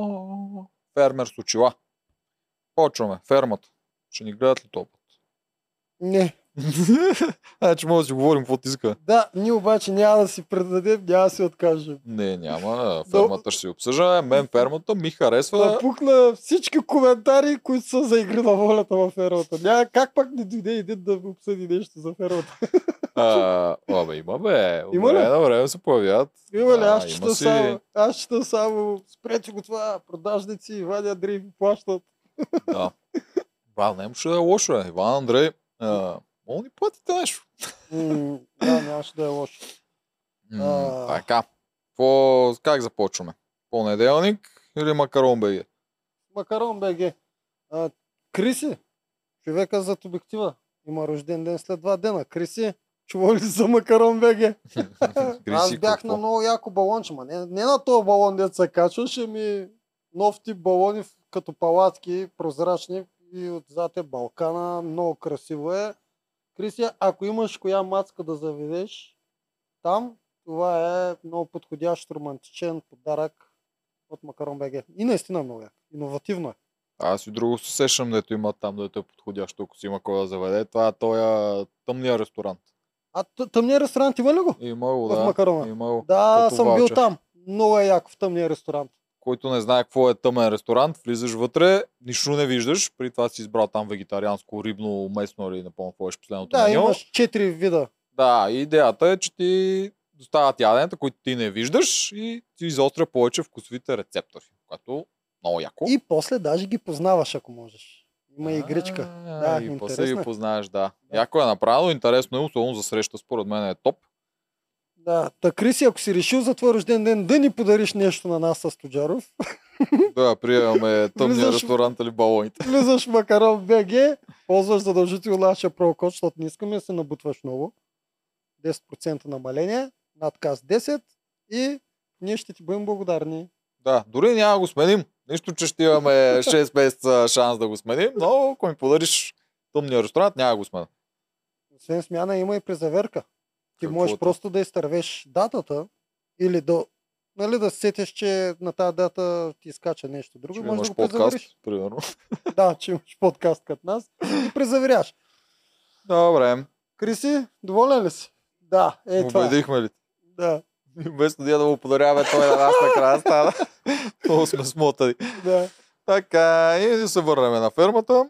О, Фермер с очила. Почваме. Фермата. Ще ни гледат ли този път? Не. значи може да си говорим какво ти иска. Да, ние обаче няма да си предадем, няма да си откажем. Не, няма. Фермата ще си обсъжда. Мен фермата ми харесва. Напукна всички коментари, които са за игри на волята във фермата. Няма как пак не дойде един да обсъди нещо за фермата. А, абе, има бе. От Има ли? на време се появяват. Има ли? Да, Аз чета си. само, аз чета само, спрете го това, продажници, Иван и Андрей плащат. Да. Ба, не ще да е лошо. Иван Андрей. А, мога ни платите нещо. Да, нямаше да е лошо. М, А. Така. По... Как започваме? Понеделник или макарон БГ? Макарон БГ. А, Криси, човека зад обектива, има рожден ден след два дена. Криси, чува ли за Макарон БГ? Аз бях на много яко балонче, ма не, не на този балон, дет се качваше ми нов тип балони като палатки, прозрачни и отзад е Балкана, много красиво е. Крисия, ако имаш коя мацка да заведеш там, това е много подходящ романтичен подарък от Макарон БГ. И наистина много як. Иновативно е. Аз и друго се сещам, дето има там, дето е подходящо, ако си има кой да заведе. Това е този тъмния ресторант. А тъмния ресторант има ли го? Имало, В да. Макарона? Имало. Да, съм бил ваучер. там. Много е яко в тъмния ресторант. Който не знае какво е тъмен ресторант, влизаш вътре, нищо не виждаш. При това си избрал там вегетарианско, рибно, местно или не помня какво беше последното Да, меню. имаш четири вида. Да, идеята е, че ти доставят яденета, които ти не виждаш и ти изостря повече вкусовите рецептори, което много яко. И после даже ги познаваш, ако можеш. Има и игричка. А, Да, и после ги познаеш, да. Да. Яко е направено, интересно е, особено за среща, според мен е топ. Да, та Криси, ако си решил за твой рожден ден да ни подариш нещо на нас с Тоджаров, да, приемаме тъмния ресторант или балоните. влизаш в Макарон БГ, ползваш задължително нашия промокод, защото не искаме да се набутваш много. 10% намаление, надказ 10 и ние ще ти бъдем благодарни. Да, дори няма да го сменим. Нищо, че ще имаме 6 месеца шанс да го сменим, но ако ми подариш тъмния ресторант, няма да го смена. Освен смяна има и презаверка. Ти Какво можеш е то? просто да изтървеш датата или да, нали, да се сетиш, че на тази дата ти изкача нещо друго. Че може имаш да го подкаст, презавериш. примерно. Да, че имаш подкаст като нас и презаверяш. Добре, Криси, доволен ли си? Да, е това. убедихме ли? Да, Вместо ние да му подаряваме той на нас накрая стана. Много сме смотани. да. Така, и да се върнем на фермата.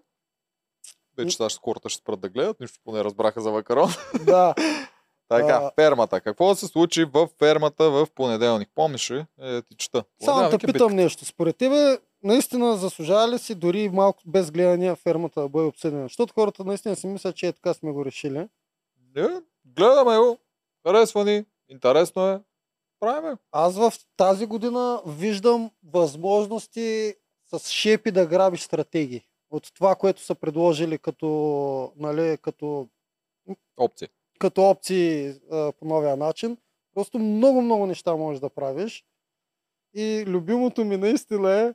Вече сега ще- хората ще спрат да гледат, нищо поне разбраха за макарон. да. Така, А. фермата. Какво се случи в фермата в понеделник? Помниш ли? Е, ти чета. Само е питам битка. нещо. Според тебе, наистина заслужава ли си дори малко без гледания фермата да бъде обсъдена? Защото хората наистина си мислят, че е така сме го решили. Не, гледаме го. Харесва ни. Интересно е. Правиме. го. Аз в тази година виждам възможности с шепи да грабиш стратегии. От това, което са предложили като, нали, като, Опция. Като опции а, по новия начин. Просто много, много неща можеш да правиш. И любимото ми наистина е,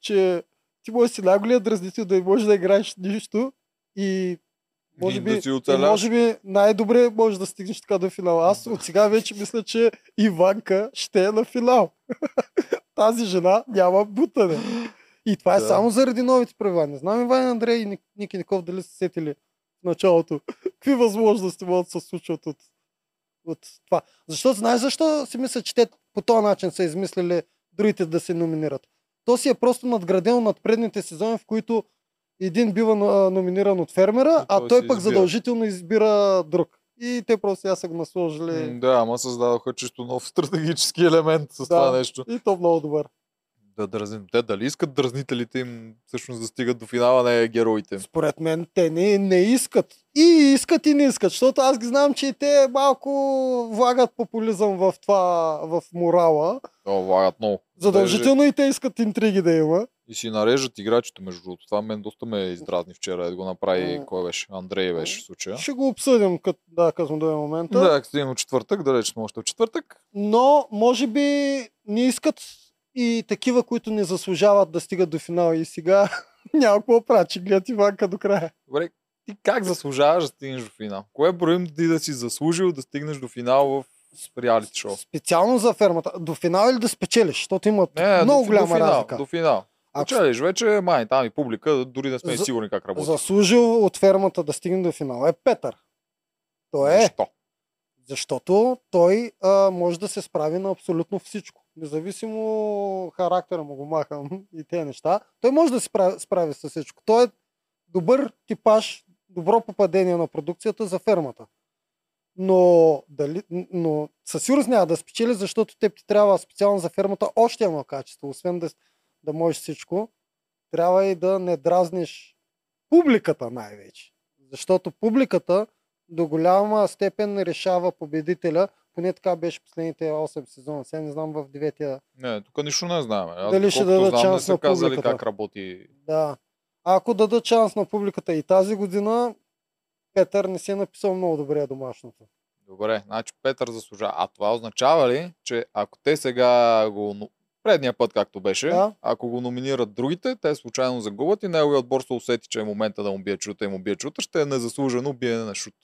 че ти можеш си най-голият дразнител да не можеш да играеш нищо и може би, да може би най-добре може да стигнеш така до финала. Аз от сега вече мисля, че Иванка ще е на финал. Тази жена няма бутане. И това е Да. само заради новите правила. Не знам Иван Андрей и Ник- Ники Ников дали са сетили в началото. Какви възможности могат да се случват от, от това. Защото знаеш защо си мисля, че те по този начин са измислили другите да се номинират. То си е просто надградено над предните сезони, в които един бива а, номиниран от фермера, И а той пък избира. задължително избира друг. И те просто сега са го насложили. М, Да, ама създадоха чисто нов стратегически елемент с това нещо. И то много добър. Да дразним. Те дали искат дразнителите им всъщност да стигат до финала, не героите. Според мен те не, не искат. И искат и не искат, защото аз ги знам, че те малко влагат популизъм в това, в морала. О, влагат много. Задължително и те искат интриги да има. И си нарежат играчите, между другото. Това мен доста ме издразни вчера. Да го направи, М. кой беше? Андрей беше в случая. Ще го обсъдим, като, да, като до момента. Да, като от четвъртък, да речем още в четвъртък. Но, може би, не искат и такива, които не заслужават да стигат до финала. И сега няма какво да правят, че гледат Иванка до края. Добре, ти как заслужаваш да стигнеш до финал? Кое броим ти да си заслужил да стигнеш до финал в реалити шоу. Специално за фермата. До финал или да спечелиш, защото имат Не, много до, голяма до финал, разлика. До финал. Ако Печелиш вече, май, там и публика, дори не сме За- сигурни как работи. заслужил от фермата да стигне до финал е Петър. Той е, Защо? защото той а, може да се справи на абсолютно всичко. Независимо характера му го махам и тези неща, той може да се справи, справи с всичко. Той е добър типаж, добро попадение на продукцията за фермата. Но, дали, но със сигурност няма да спечели, защото теб ти трябва специално за фермата още едно качество. Освен да, да можеш всичко, трябва и да не дразниш публиката най-вече. Защото публиката до голяма степен решава победителя. Поне така беше последните 8 сезона. Сега не знам в 9 Не, тук нищо не знаем. Аз, Дали ще дадат знам, не шанс са на казали публиката? как работи. Да. Ако дадат шанс на публиката и тази година, Петър не си е написал много добре домашното. Добре, значи Петър заслужава. А това означава ли, че ако те сега го... Предния път, както беше, Да. ако го номинират другите, те случайно загубят и неговият отбор се усети, че е момента да му бие чута и му бие чута, ще е незаслужено биене на шут.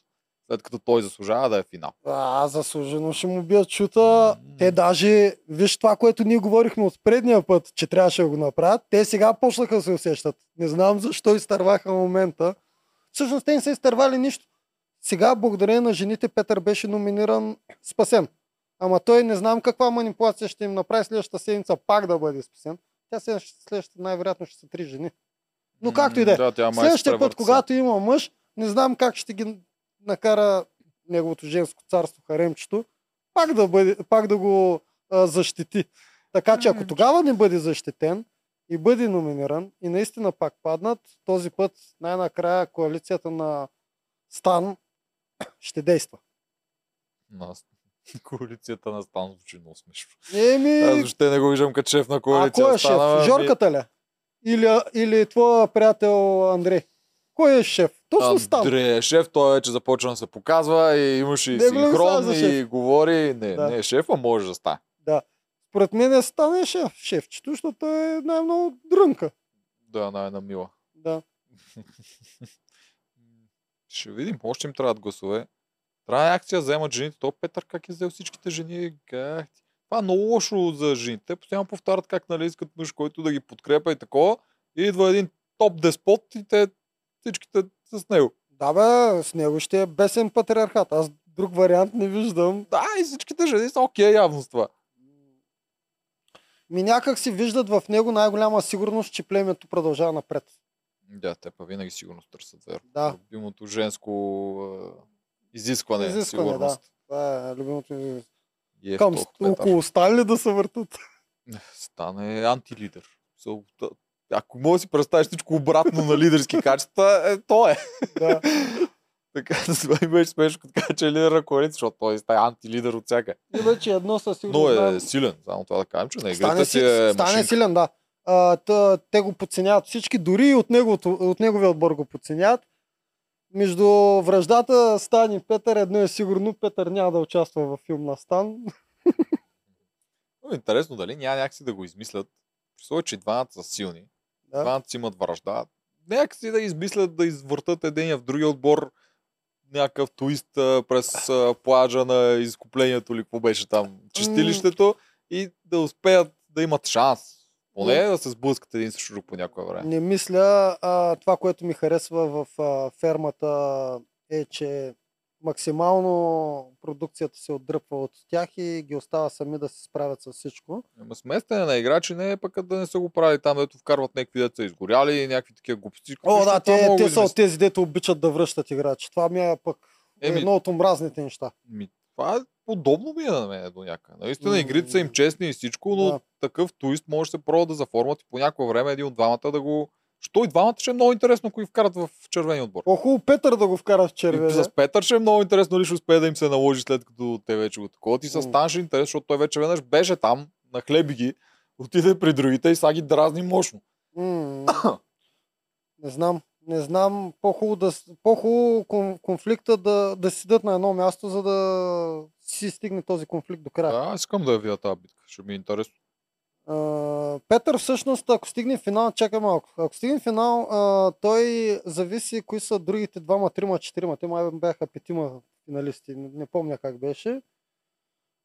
След като той заслужава да е финал. А, заслужено ще му бият чута. М. Те даже, виж това, което ние говорихме от предния път, че трябваше да го направят, те сега почнаха да се усещат. Не знам защо изтърваха момента. Всъщност те не са изтървали нищо. Сега, благодарение на жените, Петър беше номиниран спасен. Ама той не знам каква манипулация ще им направи следващата седмица пак да бъде спасен. Тя следващата, най-вероятно ще са три жени. Но както и да е. Следващия път, когато има мъж, не знам как ще ги накара неговото женско царство, харемчето, пак да, бъде, пак да го а, защити. Така че ако тогава не бъде защитен и бъде номиниран и наистина пак паднат, този път най-накрая коалицията на Стан ще действа. Коалицията на Стан звучи много смешно. Еми, Аз въобще не го виждам като шеф на а коалиция. кой е шеф? Стана, ми- Жорката ли? Или, или твоя приятел Андрей? Кой е шеф? Точно Стан. Андре шеф, той вече започва да се показва и имаше и Не синхрон и шеф? говори. Не, Да. не е шефа, може да стане. Според мен е стане шеф, шефчето, защото е най-много дрънка. Да, най-на мила. Да. Ще видим, още им трябват гласове. Трябва акция да вземат жените. То Петър как е взел всичките жени? Как? Това е много лошо за жените. Те постоянно повтарят как нали, искат мъж, който да ги подкрепа и такова. И идва един топ деспот и те всичките с него. Да бе, с него ще е бесен патриархат. Аз друг вариант не виждам. Да, и всичките жени са окей явно с това. Ми някак си виждат в него най-голяма сигурност, че племето продължава напред. Да, те па винаги сигурно търсят веро. Да. Любимото женско а, изискване, Изискване, сигурност. Това е любимото е Към около Стали да се въртат. Стане антилидер. Да- ако може да си представиш всичко обратно на лидерски качества, е, то е. да. Така, това ми беше смешно, като кажа, че е лидер на коалиция, защото той е антилидер от всяка. Иначе едно със Но сигурност. е знам. силен, само това да кажем, че на Стане, играта си, си е стане машинка. силен, да. А, тъ, те го подценяват всички, дори и от, неговото, от неговия отбор го подценяват. Между връждата Стан и Петър едно е сигурно, Петър няма да участва в филм на Стан. Но интересно дали няма някакси да го измислят. При случай, че и двамата са силни. Да. Двамата си имат връжда. Някакси да измислят да извъртат единия в другия отбор някакъв туист през а, плажа на изкуплението или какво беше там, чистилището и да успеят да имат шанс. Поне да се сблъскат един срещу друг по някое време. Не мисля. А, това, което ми харесва в а, фермата е, че максимално продукцията се отдръпва от тях и ги остава сами да се справят с всичко. Ама сместене на играчи не е пък да не са го правили там, дето вкарват някакви деца изгоряли и някакви такива глупости. О, да, те, те са от тези, дето обичат да връщат играчи. Това ми е пък Еми, едно от омразните неща. Ми, това е подобно ми е на мен до някъде. Наистина, М, игрите са им честни и всичко, но да. такъв туист може да се пробва да заформат и по някое време един от двамата да го... Що и двамата ще е много интересно, ако ги вкарат в червения отбор. По-хубаво Петър да го вкара в червения. с Петър ще е много интересно ли ще успее да им се наложи след като те вече го такова. И с. Стан ще е интересно, защото той вече веднъж беше там, на хлеби ги, отиде при другите и сега ги дразни мощно. Не знам. Не знам. По-хубаво, да, по-хубаво кон- конфликта да, да си седят на едно място, за да си стигне този конфликт до края. Да, искам да я видя тази битка. Ще ми е интересно. Петър всъщност, ако стигне финал, чакай малко. Ако стигне финал, а, той зависи кои са другите двама, трима, четирима. Те май бяха петима финалисти. Не, не помня как беше.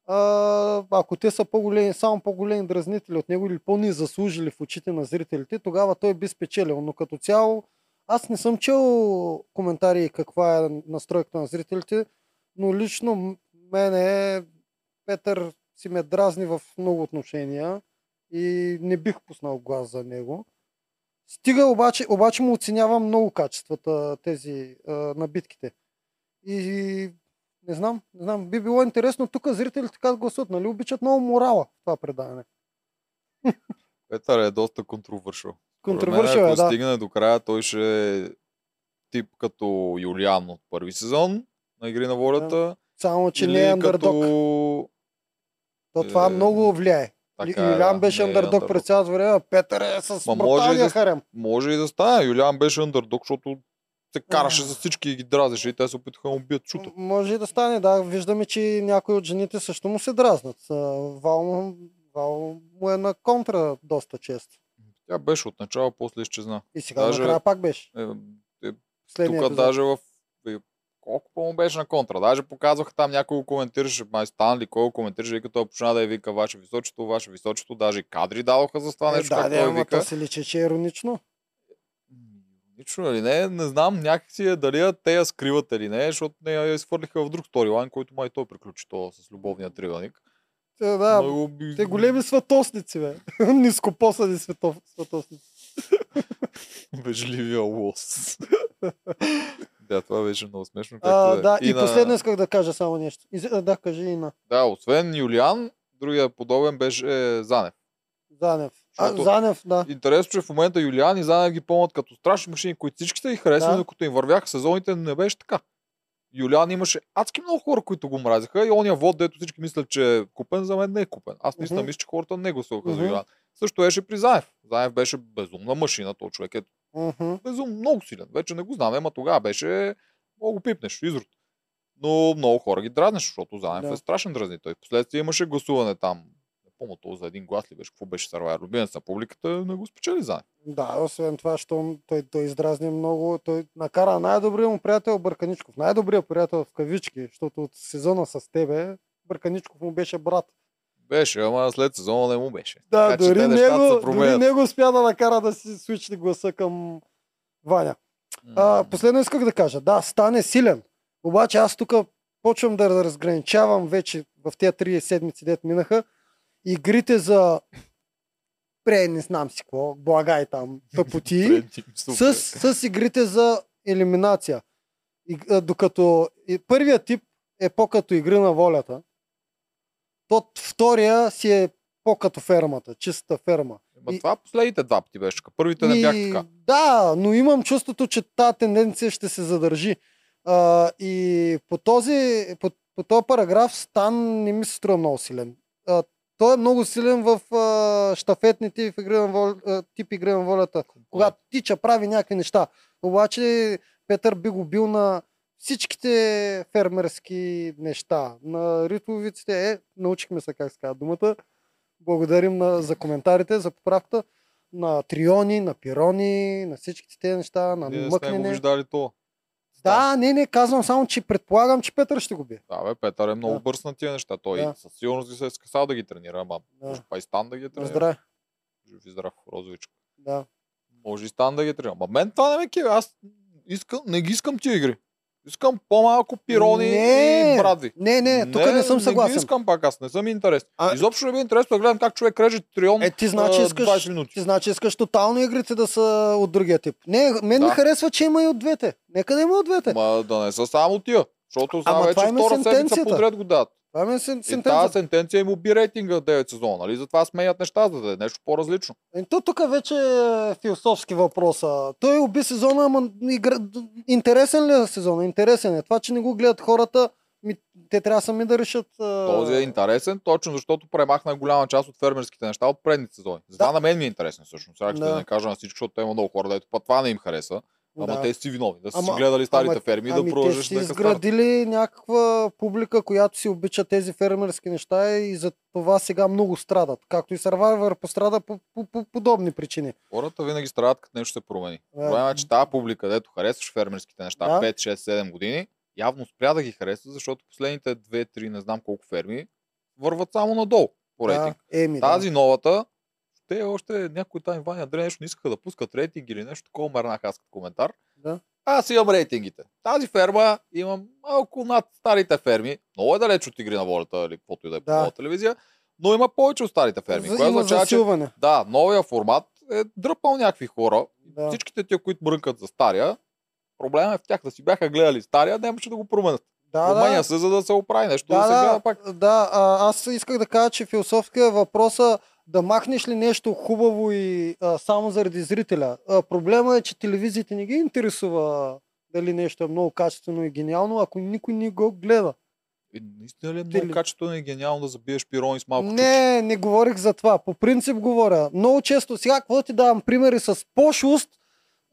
а, ако те са по-големи, само по-големи дразнители от него или по-ни заслужили в очите на зрителите, тогава той би спечелил. Но като цяло, аз не съм чел коментари каква е настройката на зрителите, но лично мене Петър си ме дразни в много отношения и не бих пуснал глас за него. Стига обаче, обаче му оценявам много качествата тези а, набитките. И не знам, не знам, би било интересно тук зрителите как гласуват, нали обичат много морала това предаване. Петър е доста. Контровършил ако е, да. стигне до края, той ще е тип като Юлиан от първи сезон на Игри на волята. Само, че не е андердог. като... То това е, много влияе. Така, е, да, беше е андердог андердог. през цялото време, Петър е с Ма може и да- харем. Може и да стане. Юлиан беше андердог, защото се караше с всички и ги дразеше и те се опитаха да му бият чуто. М- Може и да стане, да. Виждаме, че някои от жените също му се дразнат. Вал, му- Вал му е на контра доста често. Тя беше от начало, после изчезна. И сега Даже- накрая пак беше. Е, е, тук даже в... е, Колко по беше на контра? Даже показваха там някой коментираше, май Станли, кой коментираше, като той почна да я вика Ваше Височество, Ваше Височество, даже кадри дадоха за това Е, нещо, да, как да, той ама вика. то се личи, че е иронично. Лично или не, не знам някакси е дали я- те я скриват или не, защото не я изхвърлиха в друг сторилайн, който май той приключи то с любовния триъгълник. Те, да, Много те големи светосници, бе. Нископосани светов, светосници. Вежливия лос. да, това беше много смешно. А, е. да, и, на- последно исках да кажа само нещо. И, а, да, кажи и на Да, освен Юлиан, другия подобен беше Занев. Занев. А, Защото- Занев, да. Интересно, че в момента Юлиан и Занев ги помнят като страшни машини, които всички са ги харесали, Да. докато им вървяха сезоните, не беше така. Юлиан имаше адски много хора, които го мразиха и ония вод, дето всички мислят, че е купен, за мен не е купен. Аз наистина Мгм. мисля, че хората не гласуваха за Мгм. Юлиан. Също беше при Заев. Заев беше безумна машина, то човек е Мгм. безумно много силен. Вече не го знам, ама тогава беше много пипнеш, изрод. Но много хора ги дразнеш, защото Заев Да. е страшен дразнител. И впоследствие имаше гласуване там. Не помня то за един глас ли беше, какво беше Сарвайер. Любимец на публиката не го спечели Заев. Да, освен това, що той, той издразни много, той накара най-добрия му приятел Бърканичков. Най-добрият приятел в кавички, защото от сезона с тебе Бърканичков му беше брат. Беше, ама след сезона не му беше. Да, Така дори него, дори него успя да накара да си свичне гласа към Ваня. А, последно исках да кажа, да, стане силен. Обаче аз тук почвам да разграничавам вече в тези три седмици, дет минаха, игрите за пре, не знам си какво, благай там, тъпоти, с, с игрите за елиминация. И, докато и, първият тип е по-като игри на волята, то втория си е по-като фермата, чиста ферма. Ма и- това последните два пъти беше. така. Първите не бяха така. Да, но имам чувството, че тази тенденция ще се задържи. А, и по този, по, по този параграф Стан не ми се струва много силен. А, той е много силен в а, штафетните и в игри на вол, а, тип игри на волята, когато тича, прави някакви неща. Обаче Петър би го бил на всичките фермерски неща. На ритовиците, е, научихме се как се казва думата. Благодарим на, за коментарите, за поправката. На триони, на пирони, на всичките тези неща, на Ние не сме го мъкнене. виждали това. Да, не, не, казвам само, че предполагам, че Петър ще го бие. Да, бе, Петър е много Да. бърз на тия неща. Той Да. със сигурност би се е скъсал да ги тренира, ама Да. може па и Стан да ги На тренира. здраве. Жив и здрав, розовичко. Да. Може и Стан да ги тренира. Ма мен това не ме кива. Аз искам, не ги искам тия игри. Искам по-малко пирони Не, и брадви. Не, не, тук не, съм Не съгласен. ги искам пак, аз не съм интересен. А- Изобщо не ми е интересно да гледам как човек реже трион Е, ти значи а, искаш, 20 минути. ти значи искаш тотално игрите да са от другия тип. Не, мен Да. ми харесва, че има и от двете. Нека да има от двете. Ма да не са само тия. Защото сега вече втора седмица подред го дадат. Това ми е сен- И тази сентенция. сентенция им уби рейтинга 9 сезона, нали? Затова сменят неща, за да е нещо по-различно. Е, То тук вече е философски въпрос. а. Той уби сезона, ама игра... интересен ли е сезона? Интересен е. Това, че не го гледат хората, ми... те трябва сами да решат. а, Този е интересен, точно защото премахна голяма част от фермерските неща от предните сезони. Затова Да. на мен ми е интересен всъщност. Сега ще Да. не кажа на всички, защото има много хора, дето път това не им хареса. Ама да. те си виновни. Да са си Ама- гледали старите ама- ферми ами да те продължиш си да кастарат. изградили някаква публика, която си обича тези фермерски неща и за това сега много страдат. Както и Survivor пострада по, по, по подобни причини. Хората винаги страдат, като нещо се промени. Да. Проблема е, че тази публика, дето харесваш фермерските неща Да. 5, 6, 7 години, явно спря да ги харесва, защото последните 2, 3, не знам колко ферми върват само надолу по рейтинг. Да, еми, Тази новата, те още някой там Иван и Андрей нещо не искаха да пускат рейтинг или нещо такова, мърнах аз като коментар. Да. Аз имам рейтингите. Тази ферма имам малко над старите ферми. Много е далеч от игри на волята или каквото и да е по Да. нова телевизия, но има повече от старите ферми. да. Което означава, че да, новия формат е дръпал някакви хора. Да. Всичките тия, които мрънкат за стария, проблема е в тях да си бяха гледали стария, нямаше да го променят. Да, Променя да. се, за да се оправи нещо, да, Да, се гледа да, пак. да а, аз исках да кажа, че философска е въпроса да махнеш ли нещо хубаво и а, само заради зрителя. А, проблема е, че телевизиите не ги интересува дали нещо е много качествено и гениално, ако никой не го гледа. И наистина ли е много качествено и гениално да забиеш пирони с малко чуч? Не, не говорих за това. По принцип говоря. Много често, сега какво ти давам примери с пошлост,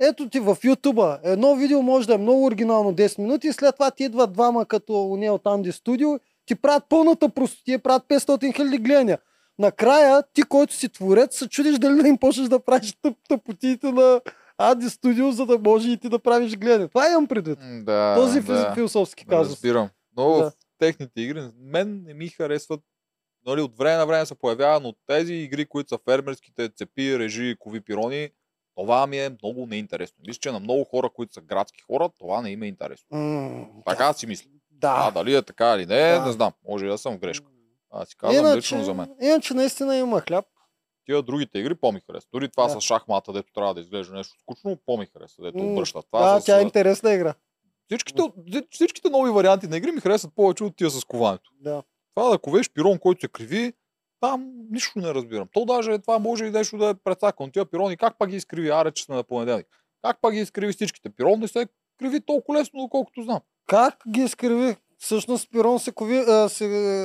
ето ти в Ютуба. Едно видео може да е много оригинално 10 минути и след това ти идват двама като уния от Анди Студио, ти правят пълната простотия, правят 500 хиляди гледания. Накрая ти, който си творец, се чудиш дали да им почнеш да правиш тъп, тъпотиите на Анди Студио, за да може и ти да правиш гледане. Това имам предвид. Да, Този да, философски да, казус. разбирам. Но Да. в техните игри, мен не ми харесват нали, от време на време се появява, но тези игри, които са фермерските, цепи, режи, кови, пирони, това ми е много неинтересно. Мисля, че на много хора, които са градски хора, това не им е интересно. М, Така си мисля. Да. А, дали е така или не, Да. не знам. Може да съм в грешка. Аз си казвам лично за мен. Иначе наистина има хляб. Тия другите игри по-ми харесват. Дори това Да. с шахмата, дето трябва да изглежда нещо скучно, по-ми харесва, дето обръща. Това Да, с, тя е интересна игра. всичките, всичките нови варианти на игри ми харесват повече от тия с коването. Да. Това да ковеш пирон, който се криви, там нищо не разбирам. То даже това може и нещо да е прецакано. Тия пирони, как пак ги изкриви? Аре, че сме на понеделник. Как пак ги изкриви всичките? Пирон не се криви толкова лесно, доколкото знам. Как ги изкриви? Всъщност пирон се, кови, а, се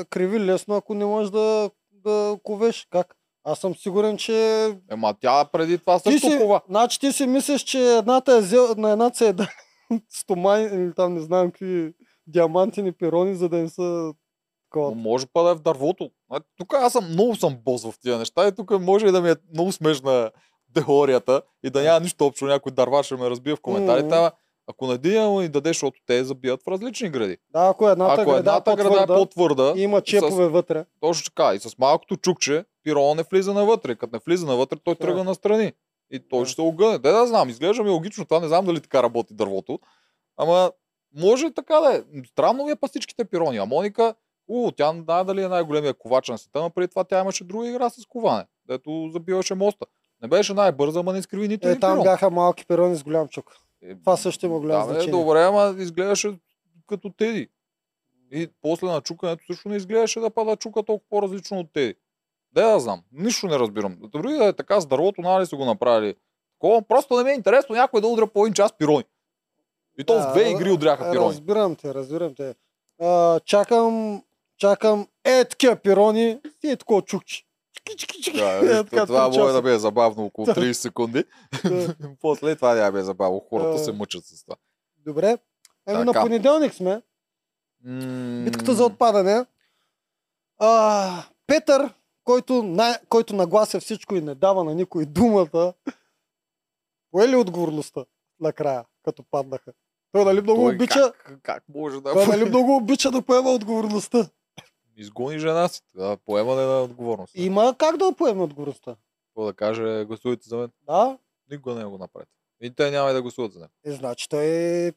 криви лесно, ако не можеш да, да ковеш. Как? Аз съм сигурен, че... Ема тя преди това Ти също си, кова. значи ти си мислиш, че едната е взел, на едната е да стомани или там не знам какви диамантини пирони, за да им са такова. може па да е в дървото. А, Тук аз съм много съм бос в тия неща и тук може и да ми е много смешна теорията и да няма нищо общо. Някой дървар ще ме разбие в коментарите. Мгм. Ако на един и дадеш, защото те забият в различни гради. Да, ако едната, Ако града, едната е града е по-твърда, и има чепове вътре. точно така, и с малкото чукче, пирона не влиза навътре. Като не влиза навътре, той Да. тръгва настрани. И той Да. ще огъне. Де да знам, изглежда ми логично, това не знам дали така работи дървото. Ама може така да е. Странно ми е па всичките пирони. А Моника, у, тя не знае дали е най-големия ковач на света, но преди това тя имаше друга игра с коване, дето забиваше моста. Не беше най-бърза, ама не изкриви нито Е, един там пирон. бяха малки пирони с голям чук. Е, Това също има голямо да, бе, значение. Добре, ама изглеждаше като Теди. И после на чукането също не изглеждаше да пада чука толкова по-различно от Теди. Да, да знам. Нищо не разбирам. Дори да е така с дървото, нали са го направили. Такова, просто не ми е интересно някой да удря по един час пирони. И то Да, две игри удряха пирони. Разбирам те, разбирам те. А, чакам, чакам е такива пирони и е такова чукче. Да, вижте, това може да бе забавно около 30 секунди. Да. После това няма бе забавно. Хората се мъчат с това. Добре. Еми на понеделник сме. Битката за отпадане. А, Петър, който, най- който наглася всичко и не дава на никой думата, пое ли отговорността накрая, като паднаха? Той нали много той обича, Как, как може да той нали много обича да поема отговорността. Изгони жена си? Да, поемане на отговорност. Има как да поеме отговорността. Какво да каже, гласувайте за мен. Да, Никога не го направите. И те няма и да гласуват за него. е, значи той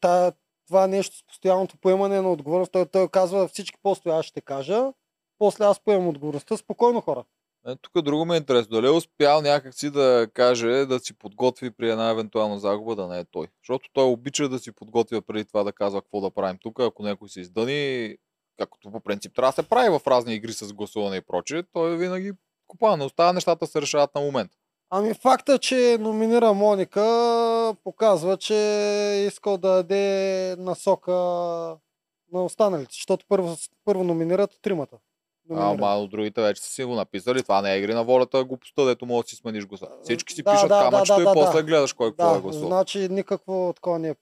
та, това нещо с постоянното поемане на отговорност, той, той казва всички постове аз ще кажа, после аз поемам отговорността, спокойно хора. Е, тук друго ми е интересно. Дали е успял някакси да каже да си подготви при една евентуална загуба, да не е той. Защото той обича да си подготвя преди това да казва какво да правим тук, ако някой се издъни, както по принцип трябва да се прави в разни игри с гласуване и прочее, той винаги купа. Не остава нещата се решават на момент. Ами факта, че номинира Моника показва, че е искал да даде насока на останалите, защото първо, първо номинират тримата. Номинират. ама от другите вече са си го написали. Това не е игри на волята, глупостта, дето може да си смениш гласа. Всички си Да, пишат да, камъчето да, и да, после да. гледаш кой какво е да, гласувал. значи никакво такова не е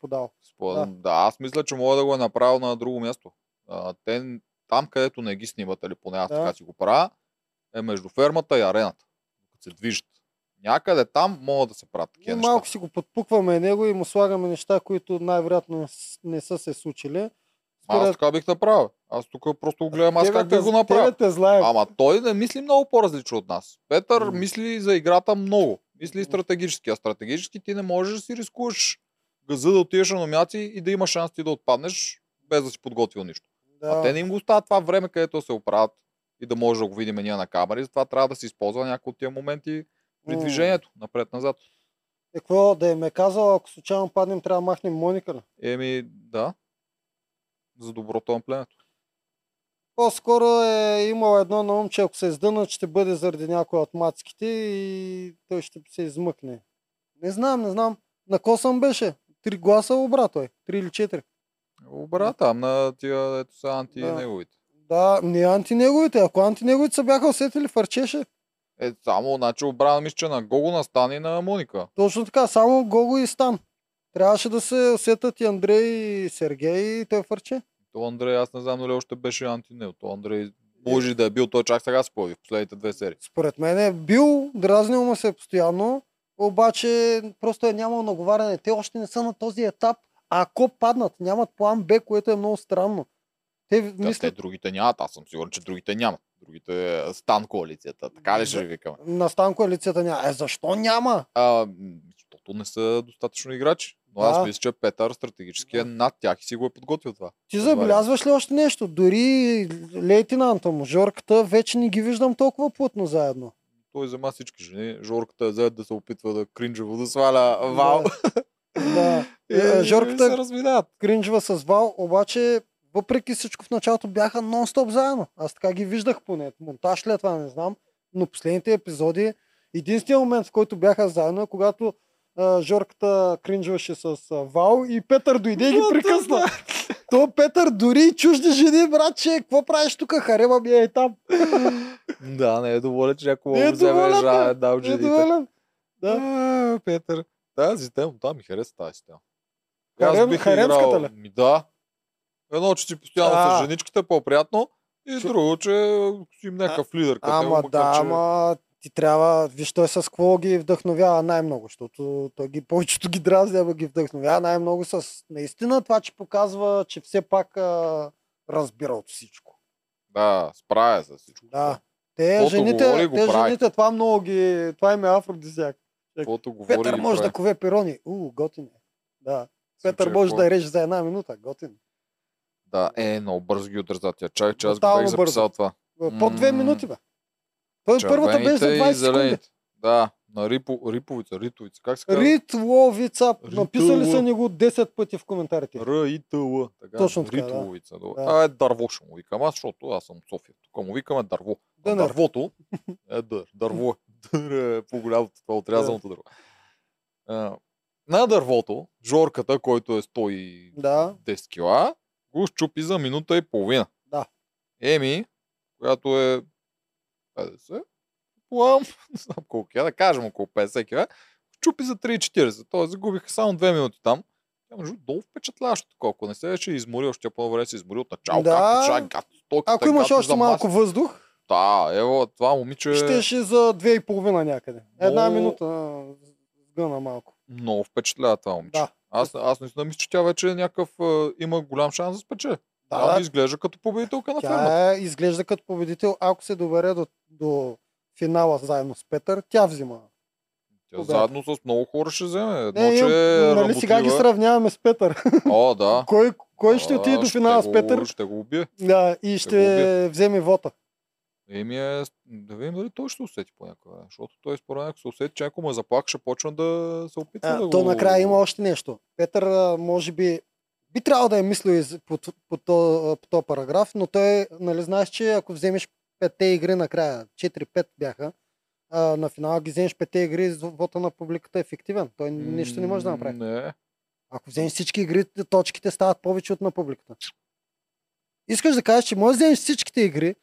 подал. Спо- Да. Да. аз мисля, че мога да го е направил на друго място. А, те, там, където не ги снимат, или поне аз Да. така си го правя, е между фермата и арената. Като се движат. Някъде там могат да се правят такива неща. малко си го подпукваме него и му слагаме неща, които най-вероятно не са се случили. Аз Според... така бих направил. Аз тук просто го гледам аз как да го направя. те знаем. Ама той не мисли много по-различно от нас. Петър М. мисли за играта много. Мисли стратегически. А стратегически ти не можеш да си рискуваш газа да отидеш на номинации и да има шанс ти да отпаднеш без да си подготвил нищо. Да. А те не им го оставят това време, където се оправят и да може да го видим ние на камери. Затова трябва да се използва някои от тия моменти при движението, напред-назад. Е, какво да им е казал, ако случайно паднем, трябва да махнем Моника. Еми, да. За доброто на племето. По-скоро е имал едно на ум, че ако се издънат, ще бъде заради някой от мацките и той ще се измъкне. Не знам, не знам. На косъм беше. Три гласа обра той. Три или четири. Обра там на тия, ето са анти Да. неговите. Да, не антинеговите. Ако антинеговите са бяха усетили, фарчеше. Е, само, значи обрана мисля, че на Гого настане и на Моника. Точно така, само Гого и Стан. Трябваше да се усетат и Андрей и Сергей и той фарче. То Андрей, аз не знам дали още беше антинел. То Андрей може да е бил, той чак сега се появи в последните две серии. Според мен е бил, дразнил му се постоянно, обаче просто е нямал наговаряне. Те още не са на този етап. Ако паднат, нямат план Б, което е много странно. Те Да, те мислят другите нямат, аз съм сигурен, че другите нямат. Другите е стан коалицията. Така ли ще ви викаме? на Стан коалицията няма. Е, защо няма? А, защото не са достатъчно играчи. Но аз Да. мисля, че Петър стратегически е над тях и си го е подготвил това. Ти ли. забелязваш ли още нещо? Дори лейтенанта му, Жорката, вече не ги виждам толкова плътно заедно. Той взема всички жени. Жорката е заед да се опитва да кринжево да сваля Вал. Да. Е, се Жорката разминават. кринжва с Вал, обаче въпреки всичко в началото бяха нон-стоп заедно. Аз така ги виждах поне. Монтаж ли е това, не знам. Но последните епизоди, единственият момент, в който бяха заедно е когато а, Жорката кринжваше с а, Вал и Петър дойде и ги прекъсна. То Петър дори и чужди жени, братче, какво правиш тук? Харева ми е там. Да, не е доволен, че някой Не е вземе жа- бе. една от Е, жените. доволен. Да. А, Петър. Тази система, да, ми хареса тази система. Аз Харем, бих играл- ли? Ми, да. Едно, че си постоянно А. с женичката е по-приятно. И Шо- друго, че си им някакъв лидер. като него, Ама макар да, че- ама ти трябва, виж той с какво ги вдъхновява най-много, защото той ги повечето ги дразни, ама ги вдъхновява най-много с наистина това, че показва, че все пак а, разбира от всичко. Да, справя с всичко. Да. Те Каквото жените, говори, го те жените, това много ги, това им е афродизиак. Говори Петър и може да кове перони. У, готин е. Да. Петър може да реже за една минута. Готин. Да, е, много бързо ги удързат тя. Чак, че аз го бях записал това. По две минути, бе. Първата беше за Червените и 20 секунди. Да, на Рипо, Риповица, Ритовица. Как се казва? Ритловица. Написали са ни го 10 пъти в коментарите. Р и Т Л. Точно така, да. Ритовица. Да. Да. А, е дърво ще му викам аз, защото аз съм София. Тук му викаме дърво. А Дънер. дървото е дър. Дърво. Дър е по-голямото, това е отрязаното дърво. На дървото, Жорката, който е 110 Да. кила, го щупи за минута и половина. Да. Еми, която е 50, плам, не знам колко е, да кажем около 50 кила, щупи за 3,40. Тоест загубиха само 2 минути там. Тя между долу впечатляващо, колко не се беше изморил, още по-добре се изморил от начало. Да. Как гад, Ако имаш още малко въздух, Да, ево, това момиче щеше за две и половина някъде. Една Много- минута сгъна малко. Много впечатлява това момиче. Да. Аз, аз наистина мисля, че тя вече е някакъв, има голям шанс да спече. Да, Тя да. изглежда като победителка на. Тя е, изглежда като победител. Ако се добере до, до финала заедно с Петър, тя взима. Тя победа. заедно с много хора ще вземе. Едно, Не, че е нали сега ги сравняваме с Петър. О, да. кой, кой ще А, отиде до финала с Петър? Ще го убие. Да, и ще убие. вземе вота. Еми е, да видим дали той ще се усети по някакъв време. Защото той според мен, ако се усети, че ако му е заплаха, ще почна да се опитва А, да то го... накрая има още нещо. Петър, може би, би трябвало да е мислил по, по, то, по този параграф, но той, нали знаеш, че ако вземеш петте игри накрая, 4-5 бяха, а, на финала ги вземеш петте игри, вота на публиката е ефективен. Той нищо не може да направи. Не. Ако вземеш всички игри, точките стават повече от на публиката. Искаш да кажеш, че можеш да вземеш всичките игри,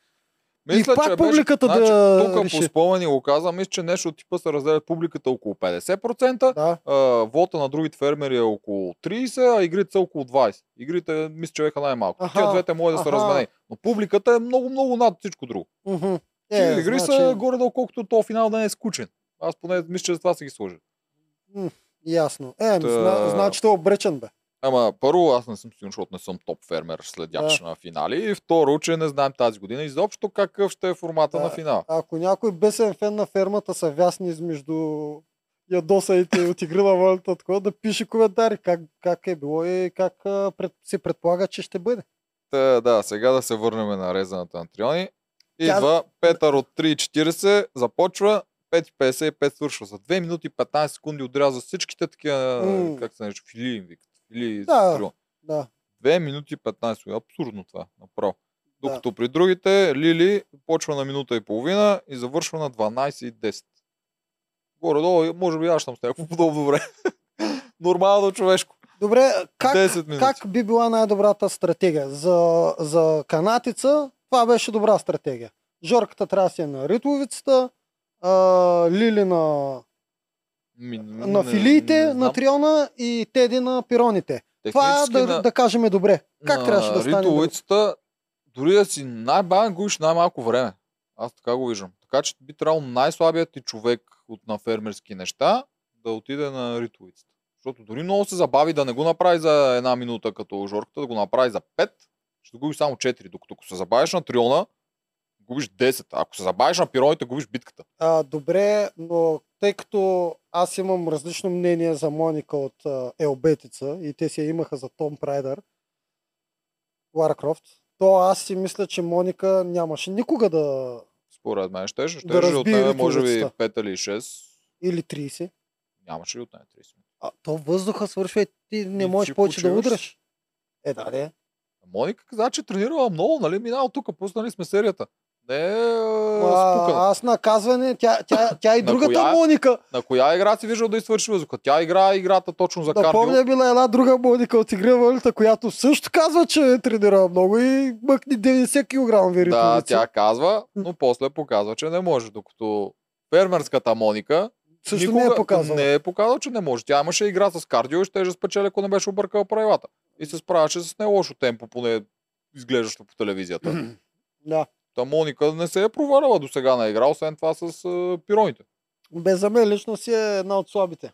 Мисля, пак че публиката беше, да значи, тук реши. по спомени го казвам, мисля, че нещо от типа се разделят публиката около 50%, да, а, вота на другите фермери е около 30, а игрите са около 20. Игрите, мисля, че бяха най-малко. Аха, Тия двете може да се размени. Но публиката е много-много над всичко друго. Мгм. Е, игри значи, са горе-долу, колкото то финал да не е скучен. Аз поне мисля, че за това са ги сложили. Ясно. Е, Та- зна, значи той е обречен, бе. Ама първо аз не съм сигурен, защото не съм топ фермер следяч на финали. И второ, че не знаем тази година изобщо какъв ще е формата Да. на финал. Ако някой бесен фен на фермата са вясни измежду ядосаите от игри на волята, такова, да пише коментари как, как е било и как пред, се предполага, че ще бъде. Та, да, сега да се върнем на резаната на Триони. Тя- Идва Петър от 3.40, започва, 5.55 свършва. За 2 минути и 15 секунди отряза всичките такива, М. как се нарича, филии им Филии Да. Да. 2 минути и 15 секунди. Абсурдно това, направо. Докато при другите Лили почва на минута и половина и завършва на 12 и 10. Горе-долу, може би аз съм с някакво подобно време. Нормално човешко. Добре, как, 10 минути. как би била най-добрата стратегия? За, за канатица това беше добра стратегия. Жорката трябва да си е на ритовицата, а, Лили на, Ми, на не- филиите, не на триона и теди на пироните. Това да, на- да кажем е добре. Как на трябваше да стане? Ритулицата, дори да си най-бавен, губиш най-малко време. Аз така го виждам. Така че би трябвало най-слабият ти човек от на фермерски неща да отиде на ритулицата. Защото дори много се забави да не го направи за една минута като жорката, да го направи за 5, ще губиш само 4. Докато ако се забавиш на триона, губиш 10. Ако се забавиш на пироните, губиш битката. А, добре, но тъй като аз имам различно мнение за Моника от а, Елбетица и те си я имаха за Том Прайдър, Лара Крофт, то аз си мисля, че Моника нямаше никога да... Според мен ще, ще, Да ще отнеме може би ритулицата. 5 или 6. Или 30. Нямаше ли отнеме 30 минути. А, то въздуха свършва и ти не И можеш си повече да почиваш. удреш. Е, да, де. Моника каза, че тренирала много, нали? Минал тук, пуснали сме серията. Не е А, аз наказване, тя, тя, тя и другата коя? Моника. На коя игра си виждал да изсвърши въздуха? Тя игра играта точно за Да кардио. помня била една друга Моника от игра валюта, която също казва, че е тренирала много и мъкни 90 кг Да, веритовица. тя казва, но после показва, че не може. Докато фермерската Моника също не е показала. не е показала, че не може. Тя имаше игра с кардио и ще да спечели, ако не беше объркала правилата. И се справяше с не лошо темпо, поне изглеждащо по телевизията. Да. Та Моника не се е проваляла до сега на игра, освен това с а, пироните. Без за мен лично си е една от слабите.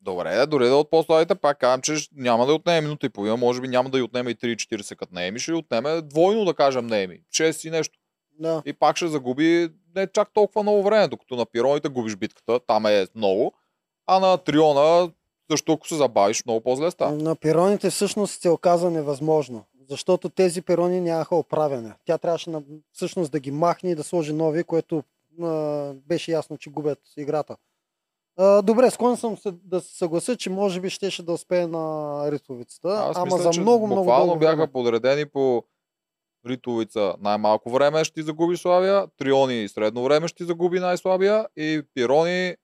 Добре, дори да от по-слабите, пак казвам, че ще- няма да отнеме минута и половина, може би няма да й отнеме и 3-40 като Нееми, ще й отнеме двойно, да кажем, Нееми. 6 и нещо. Да. И пак ще загуби не чак толкова много време, докато на пироните губиш битката, там е много, а на Триона, защо ако се забавиш, много по-зле става. На пироните всъщност се оказа невъзможно. Защото тези пирони нямаха оправяне. Тя трябваше на, всъщност да ги махне и да сложи нови, което а, беше ясно, че губят играта. А, добре, склонен съм се, да се съглася, че може би щеше да успее на ритовицата, Аз ама мисля, за много, много буквално дълго бяха време. подредени по Ритовица най-малко време ще ти загуби Славия, Триони средно време ще ти загуби най-слабия и Пирони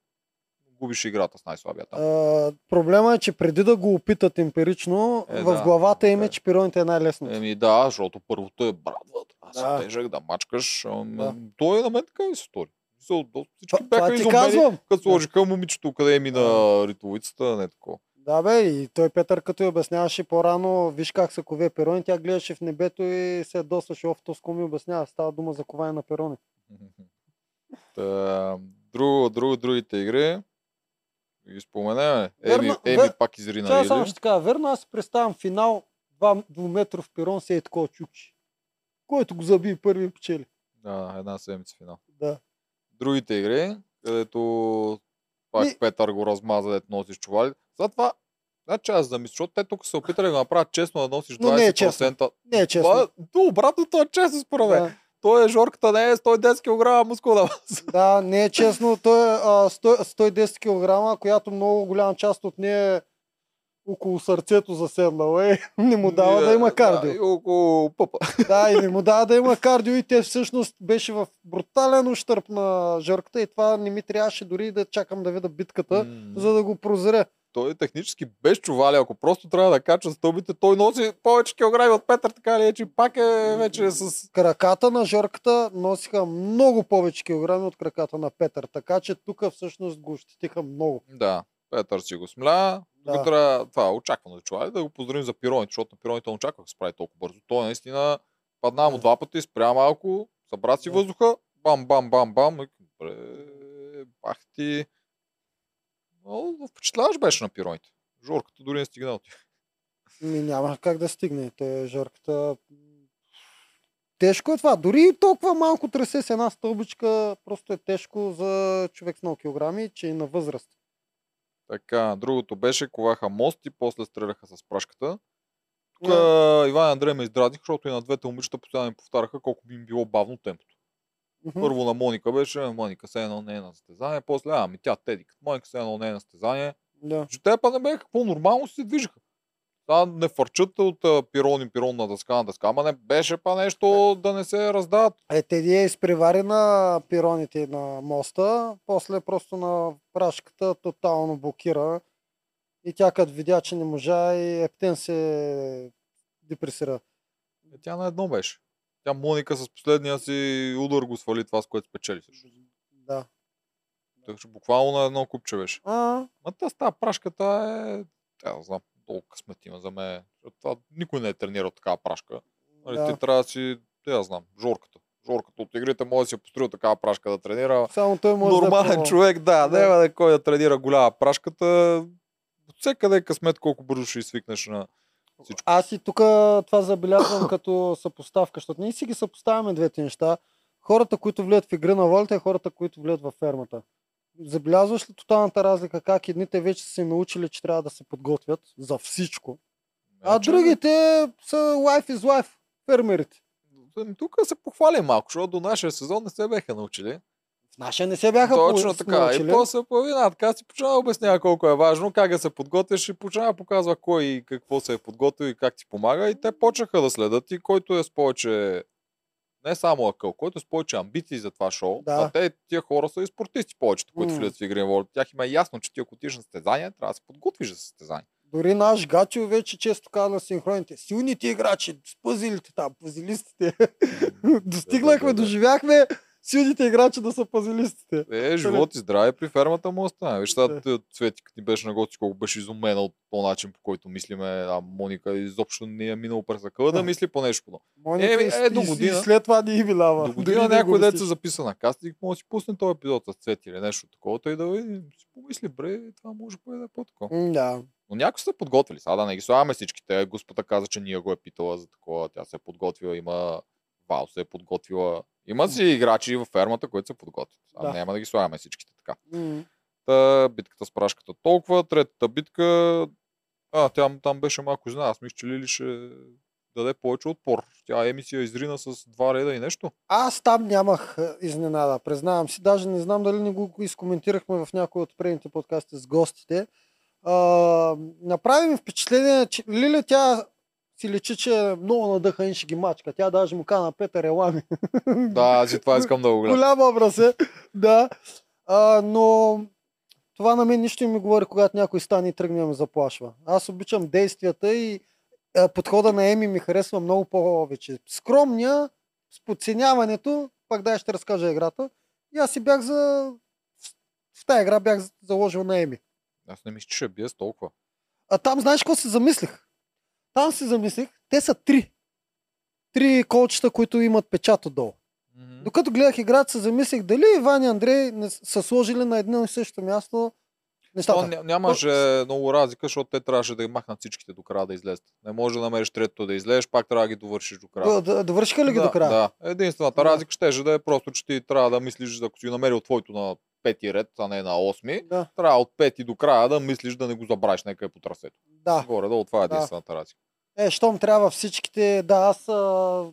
губиш играта с най-слабия там. А, проблема е, че преди да го опитат емпирично, Е, в да, главата им е, да. че пироните е най-лесното. Еми да, защото първото е брадва, трябва да тежък, да мачкаш. Да. Той е на мен така и се стори. Всички бяха изумени, като сложиха момичето, къде ми на ритовицата, не такова. Да бе, и той Петър като й обясняваше по-рано, виж как са кове перони, тя гледаше в небето и се досваше, оф, то с какво ми обяснява, става дума за коване на перони. Та, друго, друго, другите игри. Ги споменеме. Еми, Верно, Еми пак изри Сега на само ще кажа, верно, аз представям финал, два двуметров перон, се е такова чукче. Който го заби първи печели. Да, една седмица финал. Да. Другите игри, където пак Ми- Петър го размаза, дето носиш чували. Затова, значи аз да мисля, защото те тук са опитали да направят честно да носиш 20%. Но не е честно. Не е честно. Това, то обратното е честно според мен. Да, Той е жорката, не е 110 кг мускулна маса. да, не е честно. Той е а, 100 110 кг, която много голяма част от нея е около сърцето заседнала. Е, не му дава да има Да, кардио. и около пъпа. Да, и не му дава да има кардио и те всъщност беше в брутален ущърп на жърката и това не ми трябваше дори да чакам да видя битката, М, за да го прозря. Той е технически без чували, ако просто трябва да кача стълбите, той носи повече килограми от Петър, така ли е, че пак е вече с... Краката на жорката носиха много повече килограми от краката на Петър, така че тук всъщност го ощетиха много. Да, Петър си го смля. Да. Да. Трябва, това очаквано да чува, да го поздравим за пироните, защото на пироните не очаквах да се прави толкова бързо. Той наистина падна му два пъти, спря малко, събра си въздуха, бам, бам, бам, бам. бах ти. Но впечатляваш беше на пироните. Жорката дори не стигна от тях. Ми няма как да стигне. Те жърката... Тежко е това. Дори толкова малко тресе с една стълбичка, просто е тежко за човек с много килограми, че и на възраст. Така, другото беше, коваха мост и после стреляха с прашката. Тук Да. Иван и Андрей ме издразних, защото и на двете момичета постоянно ми повтаряха колко би им било бавно темпото. Мгм. Първо на Моника беше, Моника се едно не е на състезание, после, ами тя Теди, като Моника се едно не е на състезание. Да. Че те па не беха какво нормално си се движиха. Та не фърчат от а, пирон и пирон на дъска на дъска, ама не беше па нещо да не се раздават. Е, Теди е изпревари на пироните на моста, после просто на прашката тотално блокира и тя като видя, че не можа и Ептен се депресира. Е, тя на едно беше. Тя Моника с последния си удар го свали това, с което спечели също. Да. Така че буквално на едно купче беше. А, Ма тази прашката е... Тя не знам, толкова късмет има за мен. Това, никой не е тренирал такава прашка. Нали, да. Ти трябва да си, те я знам, Жорката. Жорката от игрите може да си е построил такава прашка да тренира. Само той може да Нормален пробва. човек, да, Да. няма да е кой да тренира голяма прашката. От всекъде е късмет колко бързо ще свикнеш на всичко. Аз и тук това забелязвам като съпоставка, защото ние си ги съпоставяме двете неща. Хората, които влият в игра на волята и хората, които влият във фермата. Забелязваш ли тоталната разлика, как едните вече са се научили, че трябва да се подготвят за всичко, а Значи, другите са life is life, фермерите. ами, Тук се похвали малко, защото до нашия сезон не се беха научили. В нашия не се бяха Точно така. научили. И после една така си почва да обяснява колко е важно, как да се подготвиш и почва да показва кой и какво се е подготвил и как ти помага. И те почнаха да следят и който е с повече не само акъл, който е с повече амбиции за това шоу, Да. а те тия хора са и спортисти повечето, които М. влизат в игри на волята. Тях има ясно, че ти ако отидеш на състезание, трябва да се подготвиш за състезание. Дори наш Гачо вече често казва на синхроните. Силните играчи, с пъзилите там, пъзилистите. Достигнахме, доживяхме силните играчи да са пъзилистите. Е, живот и здраве при фермата му остане. Виж, сега да. Цвети, като ни беше на гости, колко беше изумена от този начин, по който мислиме, а Моника изобщо не е минал през акъла да Да. мисли по нещо подобно. Моника Е, и, е, до година. и след това ни и минава. До Дори година да някой го дет мислиш. се записа на кастинг, може да си пусне този епизод с Цвети или нещо такова, и да види, си помисли, бре, това може да бъде по-такова. Да. Но някои са подготвили. Сега да не ги слагаме всичките. Господа каза, че ние го е питала за такова. Тя се е подготвила. Има Вал се е подготвила. Има си играчи във фермата, които се подготвят. А Да. няма да ги слагаме всичките така. Та, битката с прашката толкова. Третата битка. А, тя там беше малко зна. Аз мисля, че Лили ще даде повече отпор. Тя емисия изрина с два реда и нещо. Аз там нямах е, изненада, признавам си. Даже не знам дали не го изкоментирахме в някои от предните подкасти с гостите. А, направи ми впечатление, че Лиля тя си личи, че е много надъхан и ще ги мачка. Тя даже му каза на Петър Елами. Да, аз и това искам да го гледам. Голям образ е. Да. А, но това на мен нищо не ми говори, когато някой стане и тръгне да ме заплашва. Аз обичам действията и а, подхода на Еми ми харесва много повече. Скромния, с подценяването, пак дай ще разкажа играта. И аз си бях за... В тази игра бях заложил на Еми. Аз не мисля, че ще бие с толкова. А там знаеш какво се замислих? Там се замислих, те са три. Три колчета, които имат печат отдолу. Мгм. Докато гледах играта, се замислих дали Иван и Андрей не са сложили на едно и също място То нещата. ня- нямаше много разлика, защото те трябваше да ги махнат всичките до края да излезат. Не може да намериш третото да излезеш, пак трябва да ги довършиш до края. Да, довършиха ли ги да, до края? Да. Единствената Да. разлика ще да е просто, че ти трябва да мислиш, ако си намерил твоето на пети ред, а не на осми, Да, трябва от пети до края да мислиш да не го забравиш някъде по трасето. да. Горе, да, това е Да. единствената разлика. Е, щом трябва всичките... Да, аз а,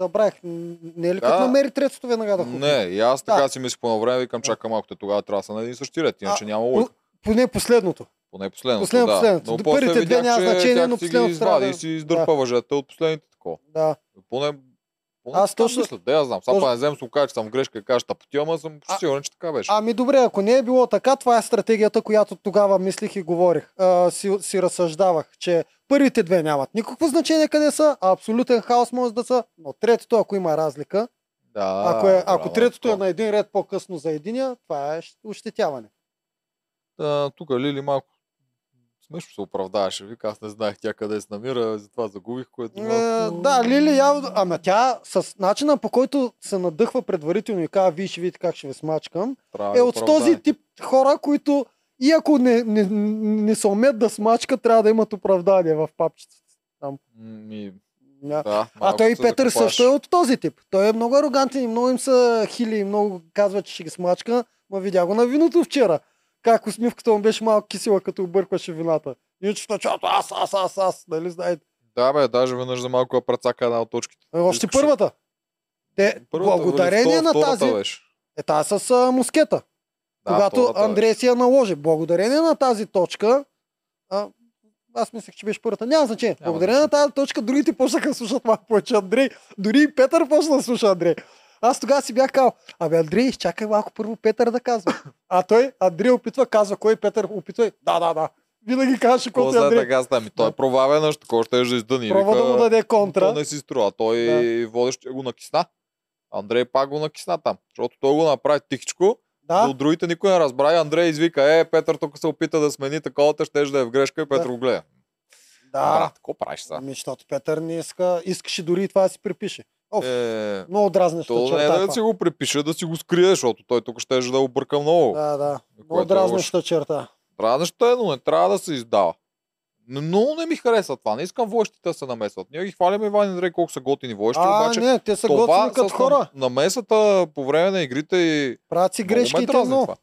забравих. Не е ли Да. като намери третото веднага да хупне? Не, и аз така Да. си мисля по време, викам, Да. чакам малко, те тогава трябва да са на един същи ред, иначе А, няма лойка. Поне последното. Поне последното, последно- да. последното. Но До после първите две видях, няма че значение, но последното трябва да- и си издърпа да. въжета от последните такова. Да. Поне Аз точно- мисля. Да, я знам. Сега точно- не се кажа, че съм грешка и кажа тъпотия, ама съм А- сигурен, че така беше. Ами добре, ако не е било така, това е стратегията, която тогава мислих и говорих. А, си, си разсъждавах, че първите две нямат никакво значение къде са, а абсолютен хаос може да са, но третото, ако има разлика, да, ако, е, ако браво, третото е на един ред по-късно за единия, това е ощетяване. Та, тук Лили малко смешно се оправдаваше. Вика, аз не знаех тя къде се намира, затова загубих, което... Е, малко- да, Лили явно, ама тя с начина по който се надъхва предварително и казва, ще видите как ще ви смачкам, Трябва е да от този тип хора, които и ако не, не, не се умеят да смачкат, трябва да имат оправдание в папчетата Ми, Да. да, А той и Петър закопаш. също е от този тип. Той е много арогантен и много им са хили и много казва, че ще ги смачка. Ма видя го на виното вчера. Как усмивката му беше малко кисела, като объркваше вината. Иначе в началото аз, аз, аз, аз, нали знаете. Да, бе, даже веднъж за малко я прецака една от точките. Е, Още Искаше- първата. Те, Първата, благодарение втора- на тази, Беше. е тази с а, мускета. Да, когато. Андрей си я наложи. Благодарение на тази точка, а, аз мислех, че беше първата. Няма значение. Няма Благодарение на тази точка, другите почнаха да слушат малко повече Андрей. Дори и Петър почна да слуша Андрей. Аз тогава си бях казал, абе Андрей, изчакай малко първо Петър да казва. А той, Андрей опитва, казва, кой Петър опитва. Да, да, да. Винаги казваше, Какво който е Андрей. така стане? Ми, Той е провавен, още такова ще да издъни. Пробва да му даде контра. То не си струва. Той Да. водещия го накисна. Андрей пак го накисна там. Защото той го направи тихичко. Да. От другите никой не разбра. И Андрей извика, е, Петър тук се опита да смени таковата, ще да е в грешка и Петър Да. го гледа. да. Брат, какво правиш сега? Ами, защото Петър не иска, искаше дори и това да си припише. Оф, Е, много дразнеща то не е черта. да си го припише, да си го скрие, защото той тук ще да обърка много. Да, да. Много е дразнеща черта. Дразнеща е, но не трябва да се издава. Но много не ми харесва това. Не искам войщите да се намесват. Ние ги хваляме Иван и Андрей колко са готини войщи, А, обаче не, те са това готини като хора. нам- намесата по време на игрите и Правят си много ме грешки и те дразни много. това.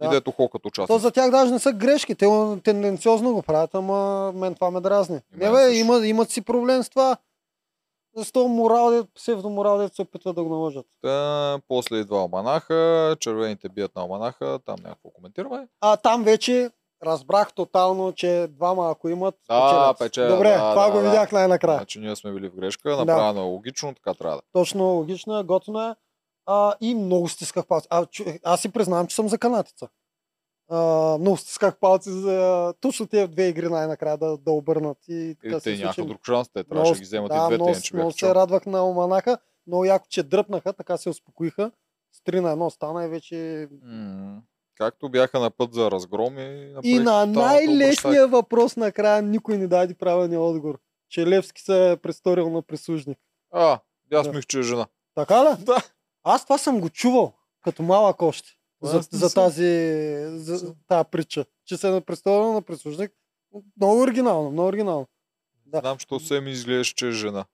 Да. И дето хокът То участва. за тях даже не са грешки, те тенденциозно го правят, ама мен това ме дразни. Не бе, също. има, имат си проблем с това. С този морал, псевдоморал, дето се опитват да го наложат. Та, после идва Оманаха, червените бият на Оманаха, там някакво коментираме. А там вече разбрах тотално, че двама ако имат, Да, печелят. печелят, Добре, да, това да, го да. видях най-накрая. Значи ние сме били в грешка, направено е логично, така трябва да. Точно логично е, готино е. А, и много стисках палци. А, аз си признавам, че съм за канатица. Много стисках палци за точно тези две игри най-накрая да, да обърнат. И И така се те нямаха друг шанс, те трябваше да ги вземат да, и двете, много, иначе бяха се радвах на Оманаха. Много яко, че дръпнаха, така се успокоиха. С 3 на 1 стана и вече... М, Както бяха на път за разгром и И на най-лесния въпрос накрая никой не даде правилния отговор. Че Левски се е престорил на прислужник. А, и аз Да. мислих, че е жена. Така ли? Да. Аз това съм го чувал като малък още. За, за тази за тази притча. Че се е престорил на прислужник. Много оригинално, много оригинално. Да. Знам, що се ми изглеждаш, че е жена.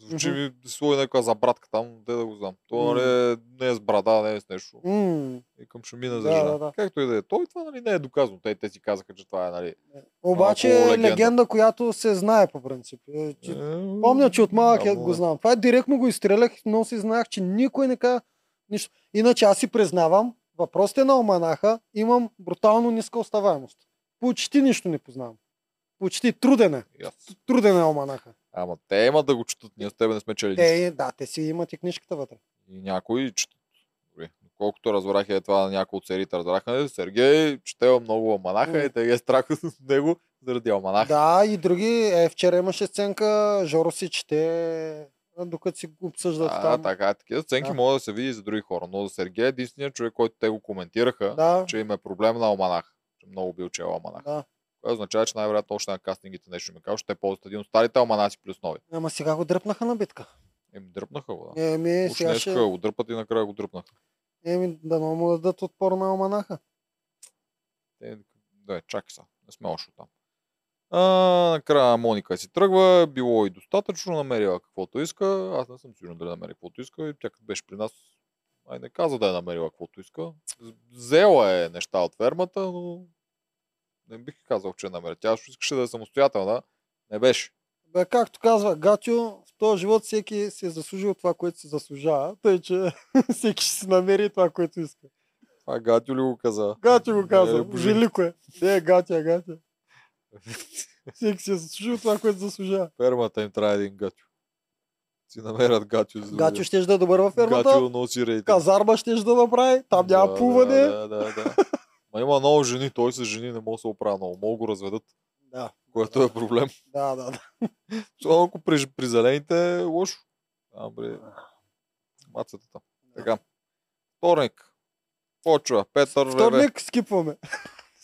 Звучи ми слой някаква за братка там, де да го знам. То нали, е- не е с брада, не е с нещо. М, И към ще мина за Да, жена. да, да. Както и да е. Той това нали, не е доказано. Те, те си казаха, че това е нали. Обаче е легенда. легенда, която се знае по принцип. Е, че- Е, Помня, че от малък няма го да. знам. Това е директно го изстрелях, но си знаех, че никой не каза нищо. Иначе аз си признавам, въпросите на оманаха имам брутално ниска оставаемост. Почти нищо не познавам. Почти труден е. Аз. Труден е оманаха. Ама те имат да го четат. Ние с тебе не сме чели. Те, да, те си имат и книжката вътре. И някои четат. Колкото разбрах е това на някои от сериите, разбраха, нали, Сергей четел много Алманаха М. и те е страх от него заради Алманаха. Да, и други. Е, вчера имаше сценка, Жоро си чете, докато си обсъждат А, там. така е. Такива сценки Да. могат да се види и за други хора. Но за Сергей е единственият човек, който те го коментираха, Да, че им е проблем на Алманах. Че много бил чел Алманах. да. Което означава, че най-вероятно още на кастингите нещо ми казва, ще те ползват един от старите Алманаци плюс нови. Ама сега го дръпнаха на битка. Еми, дръпнаха го, да. Еми, сега ще... го дърпат и накрая го дръпнаха. Еми, да но му дадат отпор на оманаха. Те, да, чакай са. Не сме още там. А, накрая Моника си тръгва, било и достатъчно, намерила каквото иска. Аз не съм сигурен дали намери каквото иска. И тя като беше при нас, ай не каза да е намерила каквото иска. Взела е неща от фермата, но не бих казал, че е намеря. Тя искаше да е самостоятелна. Не беше. Бе, както казва Гатю, в този живот всеки си е заслужил това, което си заслужава. Тъй, че всеки ще си намери това, което иска. Това Гатю ли го каза? Гатю го казва. Е, Божи. Велико е. Е Гатя, а Гатя. Всеки си е заслужил това, което заслужава. Фермата им трябва един Гатю. Си намерят Гатю. за да- Гатю ще да е добър във фермата. Гатю носи рейтинг. Казарма ще да направи. Там няма Да, плуване. Да, да, да, да. Ма има много жени, той с жени не може да се оправя много. Могат го разведат, Да, което е проблем. да, да. да. Особено ако при, при зелените е лошо. А, при мацата там. Така. Вторник. Почва. Петър. Вторник скипваме.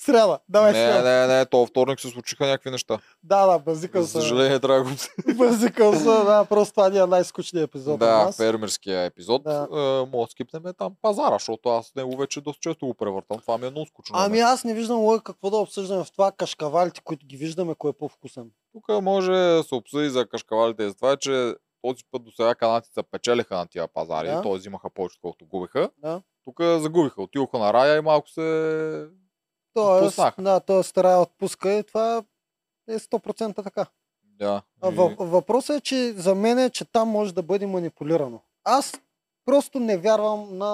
Сряда. Давай Не, сряда. не, не, то във се случиха някакви неща. Да, да, базикал За съм. съжаление, трябва да Базикал съм, да, просто това ни е най-скучният епизод. Да, фермерския епизод. Да. Да. Мога да скипнем там пазара, защото аз него вече доста често го превъртам. Това ми е много скучно. Ами мен. аз не виждам логика какво да обсъждаме в това кашкавалите, които ги виждаме, кой е по-вкусен. Тук може да се обсъди за кашкавалите и за това, че този път до сега канадците печелиха на тия пазари, Да. т.е. взимаха повече, колкото губиха. Да. Тук загубиха, отидоха на рая и малко се... Тоест, да, тоест Рая отпуска и това е 100% така. Да. И- въ- въпросът е, че за мен е, че там може да бъде манипулирано. Аз просто не вярвам на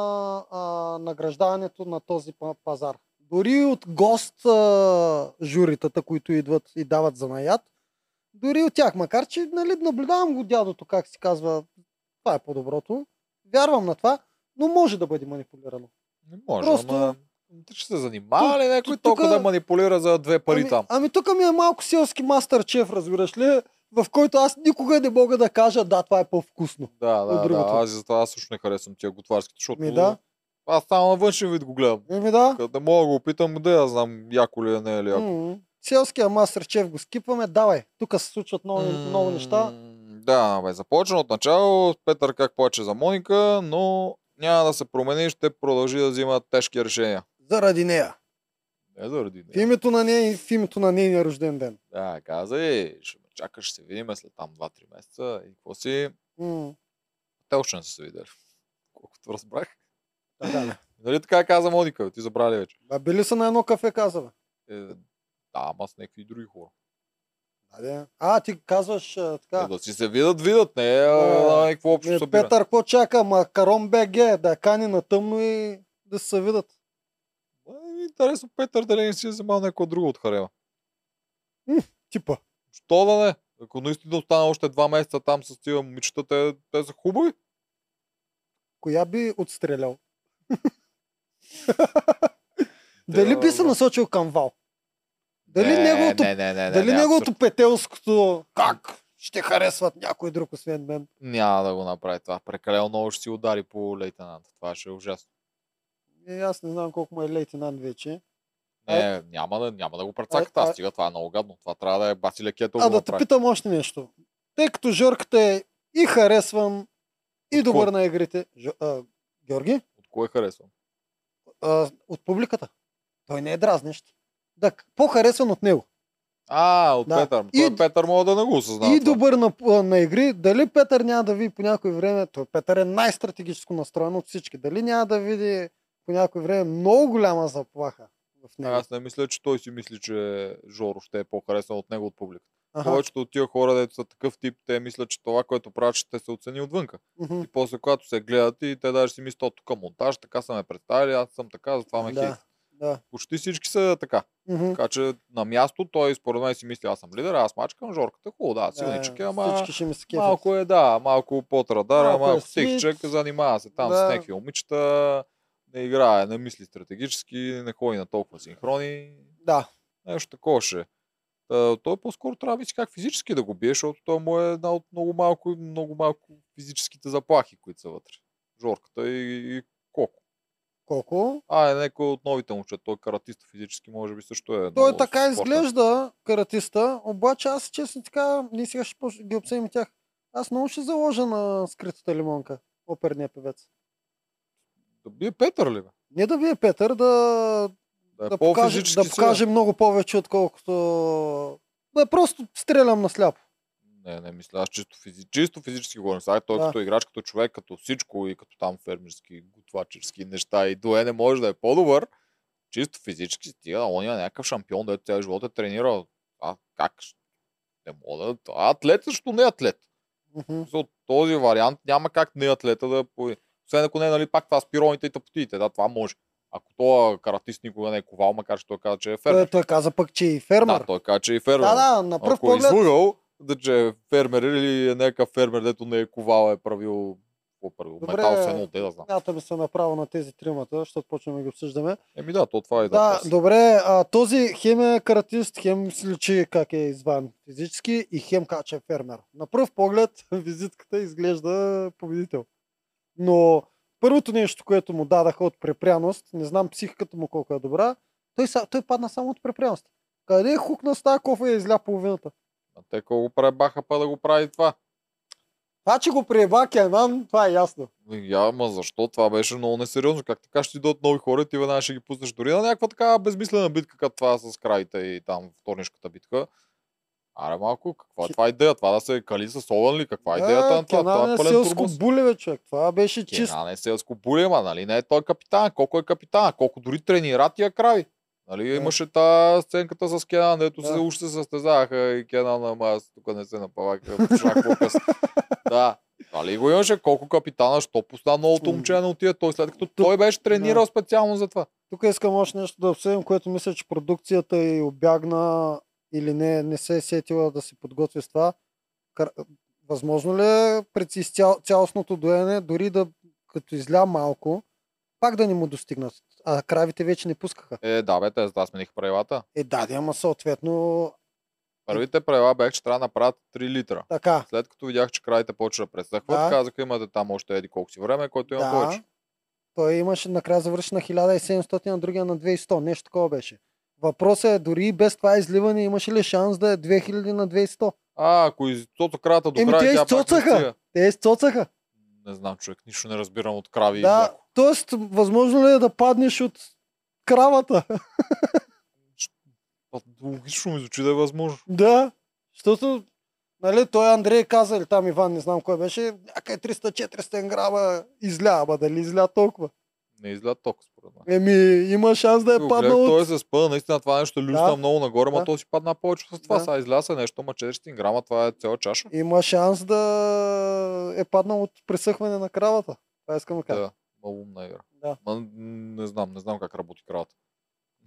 а, награждаването на този па- пазар. Дори от гост а, журитата, които идват и дават за наят, дори от тях, макар че нали, наблюдавам го дядото, как си казва, това е по-доброто. Вярвам на това, но може да бъде манипулирано. Не може, Просто- ама... Ще се занимава ли някой тук- толкова да манипулира за две пари ами, там? ами тук ми е малко селски мастер чеф, разбираш ли, в който аз никога не мога да кажа, да, това е по-вкусно. Да, да, да. другото. Аз и затова аз също не харесвам тия готварските, защото Ми да. аз само на външен вид го гледам. Еми да. Не мога да го опитам, да я знам яко ли е, не е ли яко. М, Селския мастер чеф го скипваме, давай. Тук се случват много, много неща. Да, бе, започна от начало, Петър как плаче за Моника, но няма да се промени, ще продължи да взима тежки решения. Заради нея. Не заради В нея. името на нея и в името на нейния рожден ден. Да, каза и ще ме чакаш, ще се видим след там 2-3 месеца и какво си. М, Те още не са се видели. Колкото разбрах. Да, да, да. Нали така каза Моника, ти забрали вече. А били са на едно кафе, каза. бе. Е, да, ама с някакви други хора. Да. А, ти казваш а, Е, така. да си се видят, видят, не е някакво общо Е, събиране. Петър, какво чака? Макарон БГ, да кани на тъмно и да се видят. Интересно Петър дали не си е вземал някой друго от харема. Типа. Що да не? Ако наистина остана още два месеца там с тия момичета, те, те са хубави. Коя би отстрелял? Дали би се насочил към Вал? Дали не, неговото, не, не, не, дали не, неговото петелското как ще харесват някой друг освен мен? Няма да го направи това. Прекалено много ще си удари по лейтенант. Това ще е ужасно. Е, аз не знам колко му е лейтенант вече. Не, няма да, няма да го прецакат. а- Аз стига, това е много гадно. Това трябва да е баси лекето А да те питам още нещо. Тъй като Жорката е и харесван, и От добър кой? на игрите. Жо, а, Георги? От кой харесвам? А, от публиката. Той не е дразнещ. Да, по-харесван от него. А, от Да. Петър. И- Той Петър мога да не го осъзнава. и това. добър на, на игри. Дали Петър няма да види по някое време, той Петър е най-стратегическо настроен от всички. Дали няма да види по някое време много голяма заплаха в него. Аз не мисля, че той си мисли, че Жоро ще е по-харесен от него от публиката. Повечето от тия хора, дето са такъв тип, те мислят, че това, което правят, ще се оцени отвънка. Мгм. И после, когато се гледат и те даже си мислят, «О, тук монтаж, така са ме представили, аз съм така, затова ме Да. хейт. Да. Почти всички са така. Мгм. Така че на място той според мен си мисли, аз съм лидер, аз мачкам Жорката. Хубаво, да, силничък е, ама малко е, да, малко под радара, Малко малко, е малко свит. тихчък, занимава се там Да. с някакви момичета, не играе, не мисли стратегически, не ходи на толкова синхрони. Да. Нещо такова ще. Та, той по-скоро трябва да как физически да го бие, защото той му е една от много малко, много малко физическите заплахи, които са вътре. Жорката и, и Коко. Колко? А, е някой от новите момчета. Той каратист физически може би също е. Той така спортен. изглежда, каратиста, обаче аз честно така, ние сега ще ги обсъдим тях. Аз много ще заложа на скритата лимонка, оперния певец. Да бие Петър ли? Не да вие Петър, да, Да е да, покаже, да покаже много повече, отколкото... Да, просто стрелям на сляпо. Не, не мисля. Аз чисто, физи... чисто физически говорим. Сега той Да. като играч, като човек, като всичко и като там фермерски, готвачерски неща и дое не може да е по-добър. Чисто физически стига, он е някакъв шампион, дето цял живот е тренирал. А как? Не мога да... А атлет също не е атлет. Мгм. За този вариант няма как не атлета да... Освен ако не е, нали, пак това с пироните и тъпотиите. Да, това може. Ако той каратист никога не е ковал, макар че той каза, че е Той, фермер. той каза пък, че е фермер. Да, той каза, че е фермер. да, да, на пръв Ако е поглед. излъгал, да че е фермер или е някакъв фермер, дето не е ковал, е правил, е? Добре, Метал сено, те да знам. Смятаме се направо на тези тримата, защото почваме да ги обсъждаме. Еми да, то това е Да, да. добре, а, този хем е каратист, хем си личи как е изван физически и хем как че е фермер. На пръв поглед визитката изглежда победител. Но първото нещо, което му дадаха от препряност, не знам психиката му колко е добра, той, той падна само от препряност. Къде е хукна с тази кофа и изля половината? А те какво го пребаха па да го прави това? Това, че го приеба Кенан, това е ясно. Я, ама защо? Това беше много несериозно. Как така ще ти дойдат нови хора и ти веднага ще ги пуснеш дори на някаква така безмислена битка, като това с краите и там вторнишката битка. Аре малко, каква е Ки- това идея? Това да се кали с огън ли? Каква е идеята на това? Това е е пълен селско турмоз. буле, бе, човек. Това беше чист. Кенан е селско буле, ма, нали? Не е той капитан. Колко е капитан? Колко дори тренира тия крави? Нали, Да. имаше та сценката с Кенан, дето се Да. се състезаваха и Кенан, ама аз тук не се къс. Да. Нали го имаше колко капитана, що пусна новото момче не отиде той, след като той беше тренирал специално за това. Тук искам още нещо да обсъдим, което мисля, че продукцията и обягна или не, не се е сетила да се подготви с това. Възможно ли е пред изцял, цялостното доене, дори да като изля малко, пак да не му достигнат? А кравите вече не пускаха. Е, да, бе, те това смениха правилата. Е, да, да, ама съответно Първите правила бяха, че трябва да направят 3 литра. така. След като видях, че кравите почва да пресъхват, Да. казаха, имате там още еди колко си време, който има Да. повече. Той имаше накрая завърши на 1700, на другия на 2100. Нещо такова беше. Въпросът е, дори без това изливане имаше ли шанс да е 2000 на 2100? А, ако изцоца крата до Еми, края, те тя изцоцаха. Те изцоцаха. Не знам, човек, нищо не разбирам от крави Да, т.е. възможно ли е да паднеш от кравата? Логично ми звучи да е възможно. да, защото нали, той Андрей каза, или там Иван, не знам кой беше, някъде 300-400 грама изля, ама дали изля толкова? Не изля ток, според мен. Еми, има шанс да е Го паднал той се спъна, наистина това нещо люсна Да. много нагоре, ма Да. то си падна повече с това. Да. Сега изляса нещо, ма 400 грама, това е цяла чаша. Има шанс да е паднал от пресъхване на кравата. Това искам да кажа. Да, много умна игра. Да. Ма, не знам, не знам как работи кравата.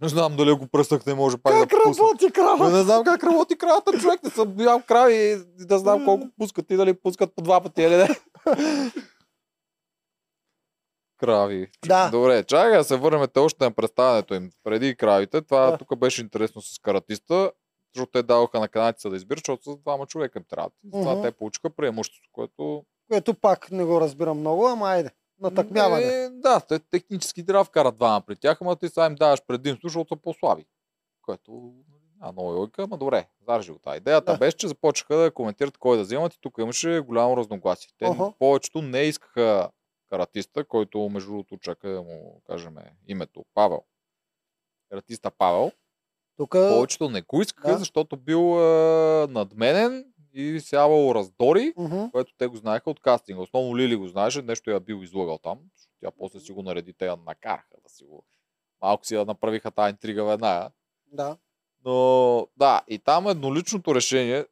Не знам дали ако пръснах не може пак Как да пусне. работи Ме крава? не знам как работи кравата, човек. Не съм бил крави и да знам колко пускат и дали пускат по два пъти или не. Крави. Да. Добре, чакай да се върнем те още на представянето им. Преди кравите, това Да. тук беше интересно с каратиста, защото те даваха на канадците да избират, защото с двама човека им трябва. Това Мгм. те получиха преимущество, което... Което пак не го разбирам много, ама айде. Натъкмяване. Е, да, те технически трябва да вкарат двама при тях, ама ти сега им даваш предимство, защото са по-слаби. Което няма много логика, ама добре, заржи го тази. Идеята Да. беше, че започнаха да коментират кой да вземат и тук имаше голямо разногласие. Те Охо. повечето не искаха каратиста, който между другото чака да му кажем името Павел. Каратиста Павел. Тук Повечето не го искаха, Да. защото бил е, надменен и сявал раздори, Мгм. което те го знаеха от кастинга. Основно Лили го знаеше, нещо я бил излагал там. Тя после си го нареди, те я накараха да си го... Малко си я направиха тази интрига веднага. Да. Но да, и там едноличното решение,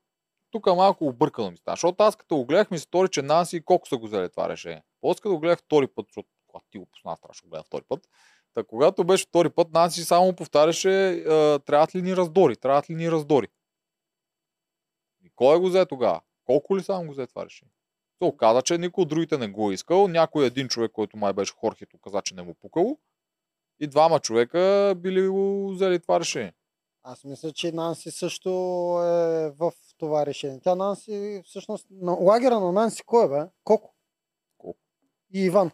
тук малко объркано ми стана, защото аз като го гледах ми се стори, че Нанси и колко са го взели това решение. После като го гледах втори път, защото когато ти го пусна, страшно го гледам втори път, Та когато беше втори път, Нанси само повтаряше, трябват ли ни раздори, трябват ли ни раздори. И кой го взе тогава? Колко ли само го взе това решение? Се оказа, че никой от другите не го е искал. Някой един човек, който май беше Хорхето, каза, че не му пукало. И двама човека били го взели това решение. Аз мисля, че Нанси също е в това решение. Тя Нанси, всъщност, на лагера на Нанси кой е, бе? Коко. И Иван.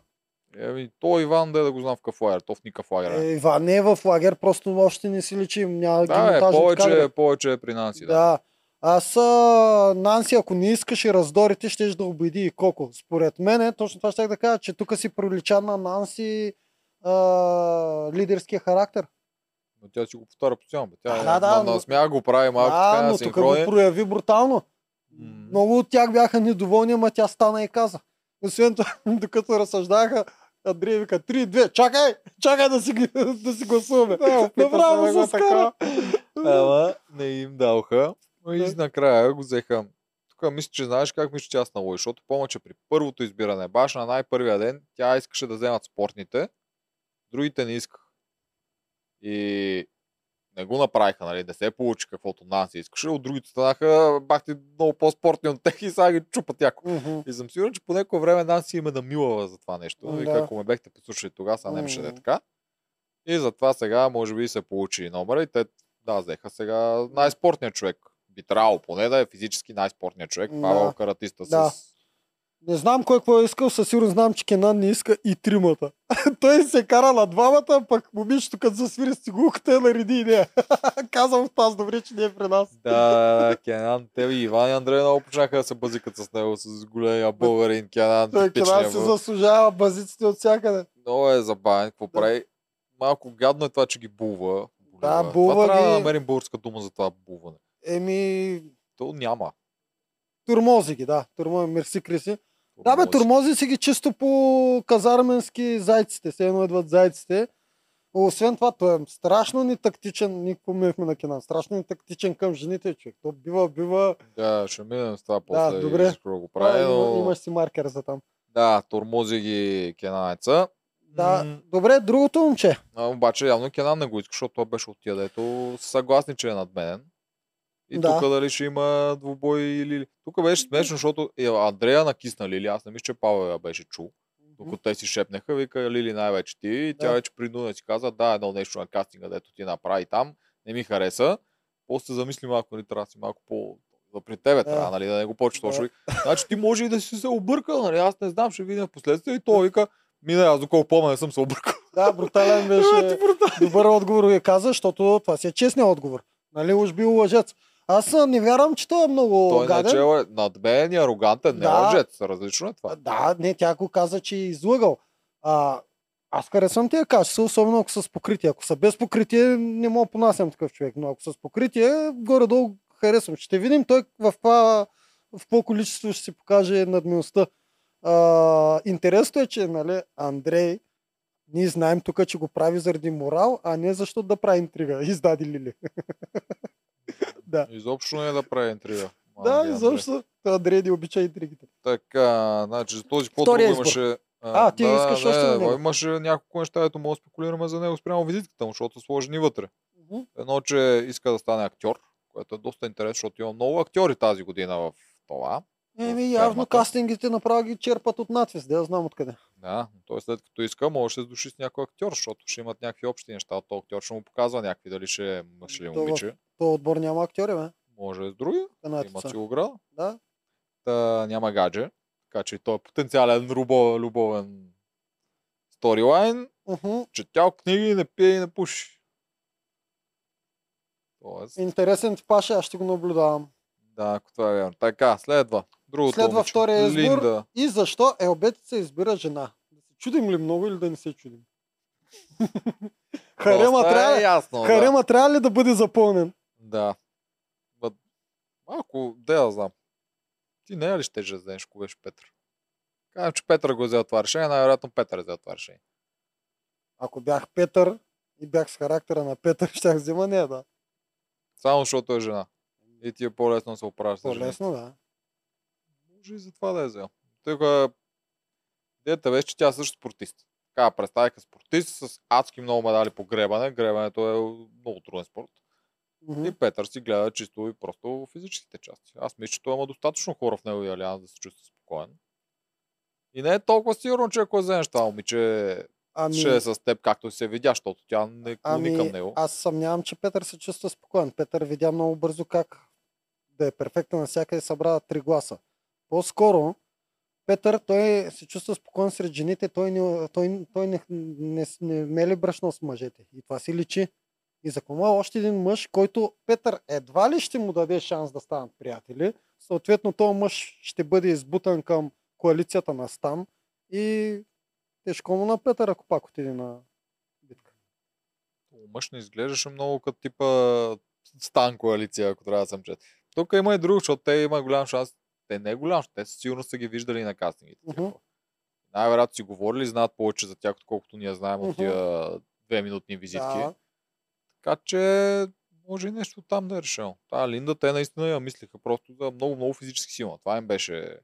Еми, то Иван да е да го знам в какъв лагер, то в никакъв лагер. Е, Е, Иван не е в лагер, просто още не си личи. Няма ги да, е, повече, кадри. повече е при Нанси. Да. Да. Аз, а, Нанси, ако не искаше раздорите, ще да убеди и Коко. Според мен, точно това ще да кажа, че тук си прилича на Нанси а, лидерския характер. Но тя си го повтаря постоянно. Тя Да, е, да, да, на, на смях го прави малко да, така но тук го прояви брутално. М. Много от тях бяха недоволни, ама тя стана и каза. Освен това, докато разсъждаха, Андрей вика, 3-2, чакай, чакай да си, да си гласуваме. Да, Направо се скара. Ама не им даваха. Но и накрая го взеха. Тук мисля, че знаеш как мисля, че аз на лой, защото помня, че при първото избиране, баш на най-първия ден, тя искаше да вземат спортните, другите не искаха. И не го направиха, нали, не се получи каквото Нанси искаше, от другите станаха бахти много по-спортни от тях и сега ги чупат яко. Мгм. И съм сигурен, че по някое време Нанси има намилава за това нещо. М, И да. ако ме бехте послушали тогава, сега не беше да е така. И затова сега може би се получи номера и те да, взеха сега най-спортният човек. Би трябвало поне да е физически най-спортният човек. Да. Павел Каратиста Да. с... Не знам кой какво е искал, със сигурност знам, че Кенан не иска и тримата. Той се кара на двамата, пък момичето като засвири с цигулката я нареди и. Казвам в тази добре, че не е при нас. Да, Кенан, те и Иван и Андрей много почнаха да се базикат с него, с големия българин Кенан. Той Кенан се заслужава базиците от всякъде. Много е забавен. Какво Да. прави? Малко гадно е това, че ги булва. Да, булва това трябва да ги. намерим българска дума за това булване. Еми, То няма. Турмози ги, да. Турмози, мерси, Криси. Да, бе, турмози си ги чисто по казарменски зайците. Се едно идват зайците. Освен това, той е страшно ни тактичен, ние помихме на Кенан, страшно ни тактичен към жените, човек. То бива, бива. Да, ще минем с това Да, после. добре. Да го прави, А, има, но... имаш си маркер за там. Да, тормози ги Кенанеца. Да, М, добре, другото момче. А, обаче явно Кенан не го иска, защото той беше от тия, дето съгласни, че е надменен. И Да. тук дали ще има двубой или... Тук беше смешно, защото е, Андрея накисна Лили. Аз не мисля, че Павел я беше чул. Докато те си шепнеха, вика Лили най-вече ти. И тя Да. вече принудена си каза, да, едно нещо на кастинга, дето ти направи там. Не ми хареса. После замисли малко, нали, трябва да си малко по... Да при тебе Да. трябва, нали, да не го почваш Да. точно. Значи ти може и да си се объркал, нали, аз не знам, ще видим в последствие. И той вика, мина, аз доколко помня, не съм се объркал. Да, брутален беше. брутален. Добър отговор ви каза, защото това си е честният отговор. Нали, уж бил лъжец. Аз не вярвам, че той е много Той гаден. че е надменен и арогантен, не Да. лъжец. Различно е това. Да, не, тя го каза, че е излъгал. А, аз харесвам тия качества, особено ако са с покритие. Ако са без покритие, не мога понасям такъв човек. Но ако са с покритие, горе-долу харесвам. Ще видим той в, това, в какво количество ще си покаже надмеността. А, интересното е, че нали, Андрей, ние знаем тук, че го прави заради морал, а не защото да прави интрига. Издади Лили. да. Изобщо не е да прави интрига. Да, Андре. изобщо. Той Андрей не обича интригите. Така, значи за този избор. имаше... А, ти искаш още на него. Имаше няколко неща, ето мога да спекулираме за него спрямо визитката му, защото са сложени вътре. Едно, че иска да стане актьор, което е доста интересно, защото има много актьори тази година в това. Еми, явно кастингите направо ги черпат от надвис, да я знам откъде. Да, той след като иска, може да се сдуши с някой актьор, защото ще имат някакви общи неща. Този актьор ще му показва някакви, дали ще е мъж или момиче. То отбор няма актьори, бе. Може с други. Имат Канадците. си го града. Да. Та, няма гадже. Така че той е потенциален любов, любовен сторилайн. Уху. Четял книги, не пие и не пуши. Тоест, Интересен типаш, е, аз ще го наблюдавам. да, ако това е вярно. Така, следва. Другото Следва момиче. втория избор. Линда. И защо елбетица избира жена? Да се чудим ли много или да не се чудим? Харема Доста трябва, е ли- ясно, да. харема трябва ли да бъде запълнен? Да. Ба, малко, да я знам. Ти не е ли ще да вземеш, ако беше Петър? Казвам, че Петър го е взел това решение, най-вероятно Петър е взел това решение. Ако бях Петър и бях с характера на Петър, щях взема не, да. Само защото е жена. И ти е по-лесно да се оправиш. По-лесно, да. Може и за това да е взел. Тук идеята беше, че тя е също спортист. Така, представя като спортист с адски много медали по гребане. Гребането е много труден спорт. Мгм. И Петър си гледа чисто и просто физическите части. Аз мисля, че той има достатъчно хора в неговия алианс да се чувства спокоен. И не е толкова сигурно, че ако вземеш това момиче, Ами, ще е с теб, както се видя, защото тя не клони към ами него. аз съмнявам, че Петър се чувства спокоен. Петър видя много бързо как да е перфектен навсякъде събра три гласа. По-скоро, Петър, той се чувства спокоен сред жените, той не, той, той не, не, не мели брашно с мъжете. И това си личи. И за кома още един мъж, който Петър едва ли ще му даде шанс да станат приятели. Съответно, този мъж ще бъде избутан към коалицията на Стан и тежко му на Петър, ако пак отиде на битка. Мъж не изглеждаше много като типа стан коалиция, ако трябва да съм чет. Тук има и друго, защото те има голям шанс. Те не е голям, те със сигурност са ги виждали на кастингите. хора. Най-вероятно си говорили, знаят повече за тях, отколкото ние знаем от Мгм. тия две минутни визитки. Да. Така че може и нещо там да е решено. Та Линда те наистина я мислиха просто за много, много физически сила. Това им беше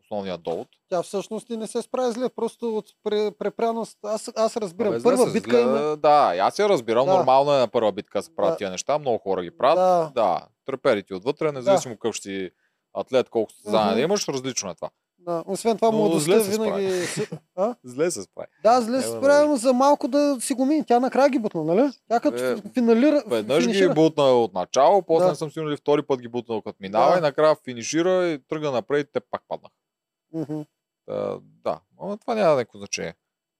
основният довод. Тя всъщност и не се справи зле, просто от пре- препряност. Аз, аз разбирам. Абе, зле Първа битка зле- има. Да, аз я разбирам. Да. Нормално е на първа битка да се правят Да. тия неща. Много хора ги правят. Да. Да, треперите отвътре, независимо какъв ще си атлет, колко състезания да имаш, различно е това. Да. Освен това, младостта зле се винаги... А? Зле се справи. Да, зле се справи, но за малко да си го мини. Тя накрая ги бутна, нали? Тя като Е, финалира, Веднъж ги бутна от начало, после Да. не съм сигурен втори път ги бутнал като минава Да. и накрая финишира и тръгна напред и те пак паднаха. Та, да, но това няма някакво значение.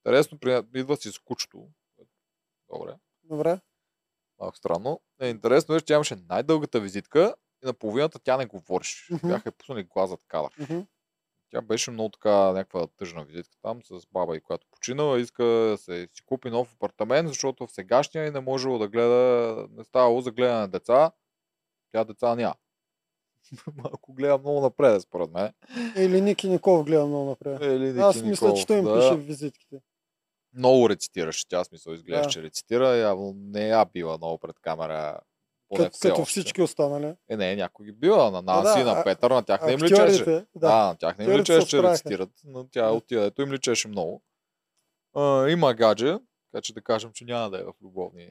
Интересно, при... идва си с кучето. Добре, Добре. малко странно. Е, интересно е, че тя имаше най-дългата визитка и на половината тя не говореше. Мгм. Бяха й пуснали глас зад кадър. Мгм. Тя беше много така някаква тъжна визитка там с баба и която починала. Иска да се си купи нов апартамент, защото в сегашния и не можело да гледа, не ставало за гледане на деца. Тя деца няма. Малко гледа много напред, според мен. Или Ники Ников гледа много напред. Или Ники Аз мисля, Николов, че той им да. пише в визитките. Много рецитираше, тя смисъл изглежда, Да. че рецитира. Явно не я била много пред камера. Поне Като, все като още. всички останали. Е, не, някой ги била. На Наси, да, на Петър, на тях не им личеше. Актьорите, Да, да. на тях не им личеше, че рецитират, но тя Да. отида, ето им личеше много. А, има гадже, така че да кажем, че няма да е в любовни.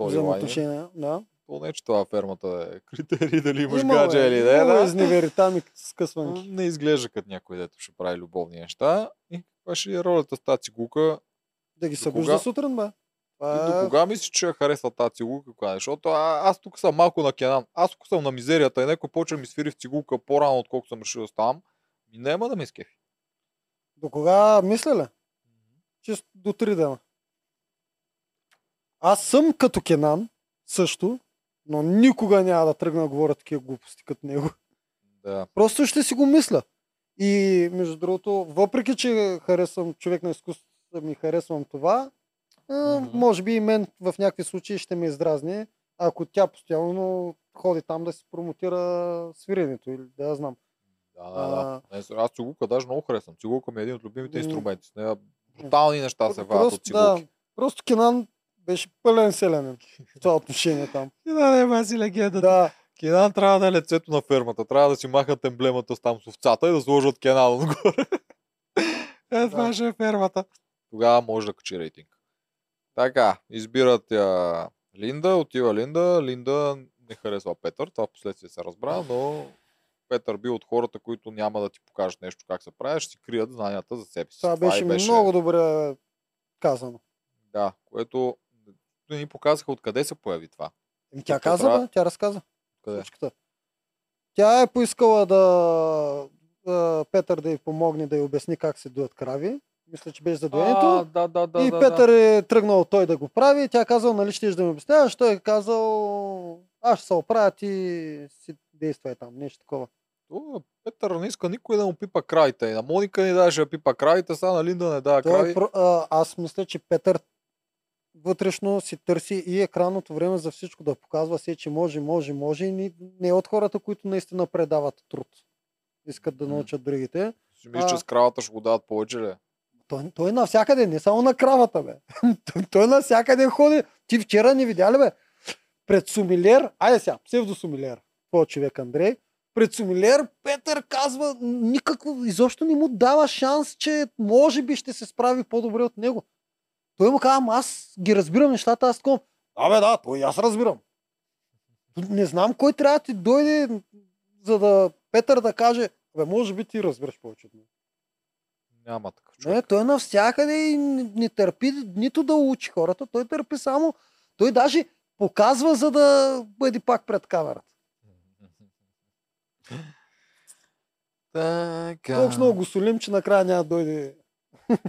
Взаимоотношения. Да. То не, че това фермата е критерий дали имаш Има, гадже бе, или не. има Да. изневери там и скъсванки. Не изглежда като някой, дето ще прави любовни неща. И каква ще е ролята с тази цигулка? Да ги събужда сутрин, бе. Ти Това до кога мислиш, че я харесва тази цигулка? Кога? Защото а, аз тук съм малко на Кенан. Аз тук съм на мизерията и някой почва ми свири в цигулка по-рано, отколкото съм решил да ставам. И няма да ме скефи. До кога мисля ли? Чисто до три дена. Аз съм като Кенан, също, но никога няма да тръгна да говоря такива глупости като него. Да. Просто ще си го мисля. И между другото, въпреки че харесвам човек на изкуството, ми харесвам това, Мгм. може би и мен в някакви случаи ще ме издразни, ако тя постоянно ходи там да си промотира свиренето или да я знам. Да, да, да. С- аз цигулка даже много харесвам. Цигулка ми е един от любимите инструменти. С нея брутални неща се вадят от Просто, да, цигулки. просто Кенан беше пълен селянин в това отношение там. Да, не, си легенда. Да, Кенан трябва да е лицето на фермата. Трябва да си махат емблемата с там с овцата и да сложат Кенан отгоре. е, това Да. ще е фермата. Тогава може да качи рейтинг. Така, избират я Линда, отива Линда. Линда не харесва Петър, това в последствие се разбра, но Петър бил от хората, които няма да ти покажат нещо как се прави, ще си крият знанията за себе си. това и беше, много добре казано. Да, което не ни показаха откъде се появи това. Еми, Тя Какво каза, трябва? тя разказа. Къде? Случката. Тя е поискала да Петър да й помогне да й обясни как се дуят крави. Мисля, че беше за доенето. да, да, да. и да, Петър да. е тръгнал той да го прави. Тя е казал, нали ще да ми обясняваш. Той е казал, аз ще се оправя, ти си действай там. Нещо такова. То, Петър не иска никой да му пипа кравите. И на Моника ни даваше да пипа кравите, сега на Линда не дава крави. е, а, аз мисля, че Петър вътрешно си търси и екранното време за всичко да показва се, че може, може, може и не е от хората, които наистина предават труд. Искат да научат другите. Си мисля, че с кравата ще го дадат повече ли? Той, той е навсякъде, не само на кравата, бе. той, той навсякъде ходи. Ти вчера не видя ли, бе? Пред Сумилер, айде сега, псевдосумилер, твой човек Андрей, пред Сумилер Петър казва никакво, изобщо не му дава шанс, че може би ще се справи по-добре от него. Той му казва, «Ама аз ги разбирам нещата, аз такова. Да, бе, да, той аз разбирам. Не знам кой трябва да ти дойде, за да Петър да каже, бе, може би ти разбираш повече от него. Няма такъв човек. Не, той навсякъде и не, не търпи нито да учи хората, той търпи само, той даже показва, за да бъде пак пред камерата. Така. Толкова много го солим, че накрая няма да дойде.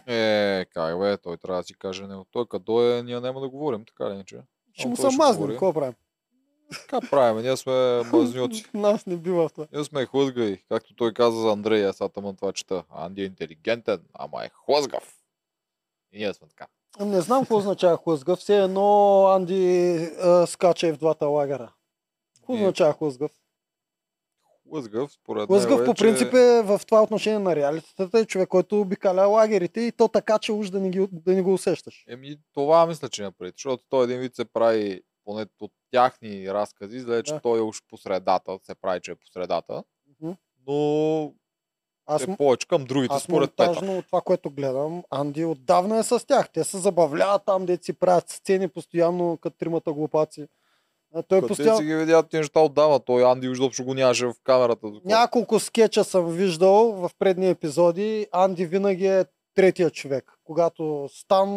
Е, как бе, той трябва да си каже него. Той като дойде, ние няма да говорим, така ли не че? Ще му се мазнем, какво правим? Така правим, ние сме мазньоци. Нас не бива в това. Ние сме хлъзгави, както той каза за Андрей, аз тъмън това чета. Анди е интелигентен, ама е хлъзгав. И ние сме така. Не знам какво означава хлъзгав. Все едно Анди а, скача и в двата лагера. Какво Е. означава хлъзгав? Хлъзгав, според Хлъзгав него по е, принцип е в това отношение на реалитетата е човек, който обикаля лагерите и то така, че уж да не, ги, да не го усещаш. Еми, това мисля, че направи. Защото той един вид се прави, поне от тяхни разкази, изглежда, че Да. той е уж по средата, се прави, че е по средата. Но Аз, е повече към другите, Аз според Петър. от това, което гледам, Анди отдавна е с тях. Те се забавляват там, де си правят сцени постоянно, като тримата глупаци. А той Къде постоянно... си ги видят тези неща отдава? Той Анди изобщо го нямаше в камерата. докато- Няколко скетча съм виждал в предни епизоди. Анди винаги е третия човек. Когато Стан,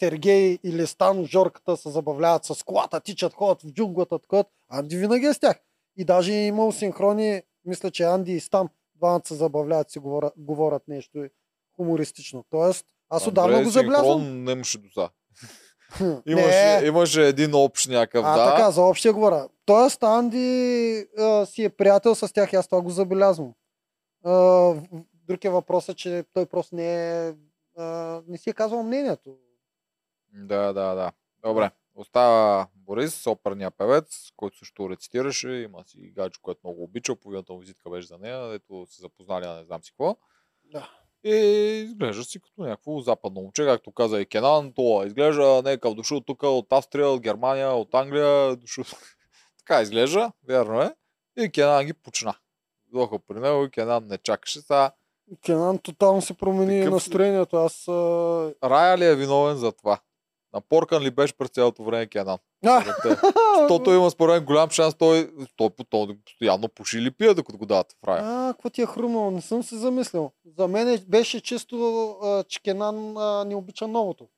Сергей или Стан, Жорката се забавляват с колата, тичат, ходят в джунглата, такова. Анди винаги е с тях. И даже е имал синхрони, мисля, че Анди и Стан двамата се забавляват, си говорят, говорят нещо хумористично. Тоест, аз отдавна го забелязвам. синхрон Нямаше до. Не. Имаше, имаше един общ някакъв, А, да. така, за общия говоря. Тоест, Анди а, си е приятел с тях и аз това го забелязвам. А, в- друг е че той просто не е, а, не си е казвал мнението. Да, да, да. Добре. Остава Борис, оперния певец, който също рецитираше. Има си гадже, което много обича. Половината му визитка беше за нея, дето се запознали, а не знам си какво. Да. И изглежда си като някакво западно момче, както каза и Кенан. Това изглежда някакъв дошъл тук от Австрия, от Германия, от Англия. Дошъл... така изглежда, вярно е. И Кенан ги почна. Дойдоха при него и Кенан не чакаше. Сега Кенан тотално се промени Такъв- настроението. Аз... Рая ли е виновен за това? Напоркан ли беше през цялото време Кенан? Защото има според мен голям шанс той, той, той постоянно пуши или пие, докато го дават в рая. А, какво ти е хрумнало? Не съм се замислил. За мен е- беше чисто, а, че Кенан а, не обича новото.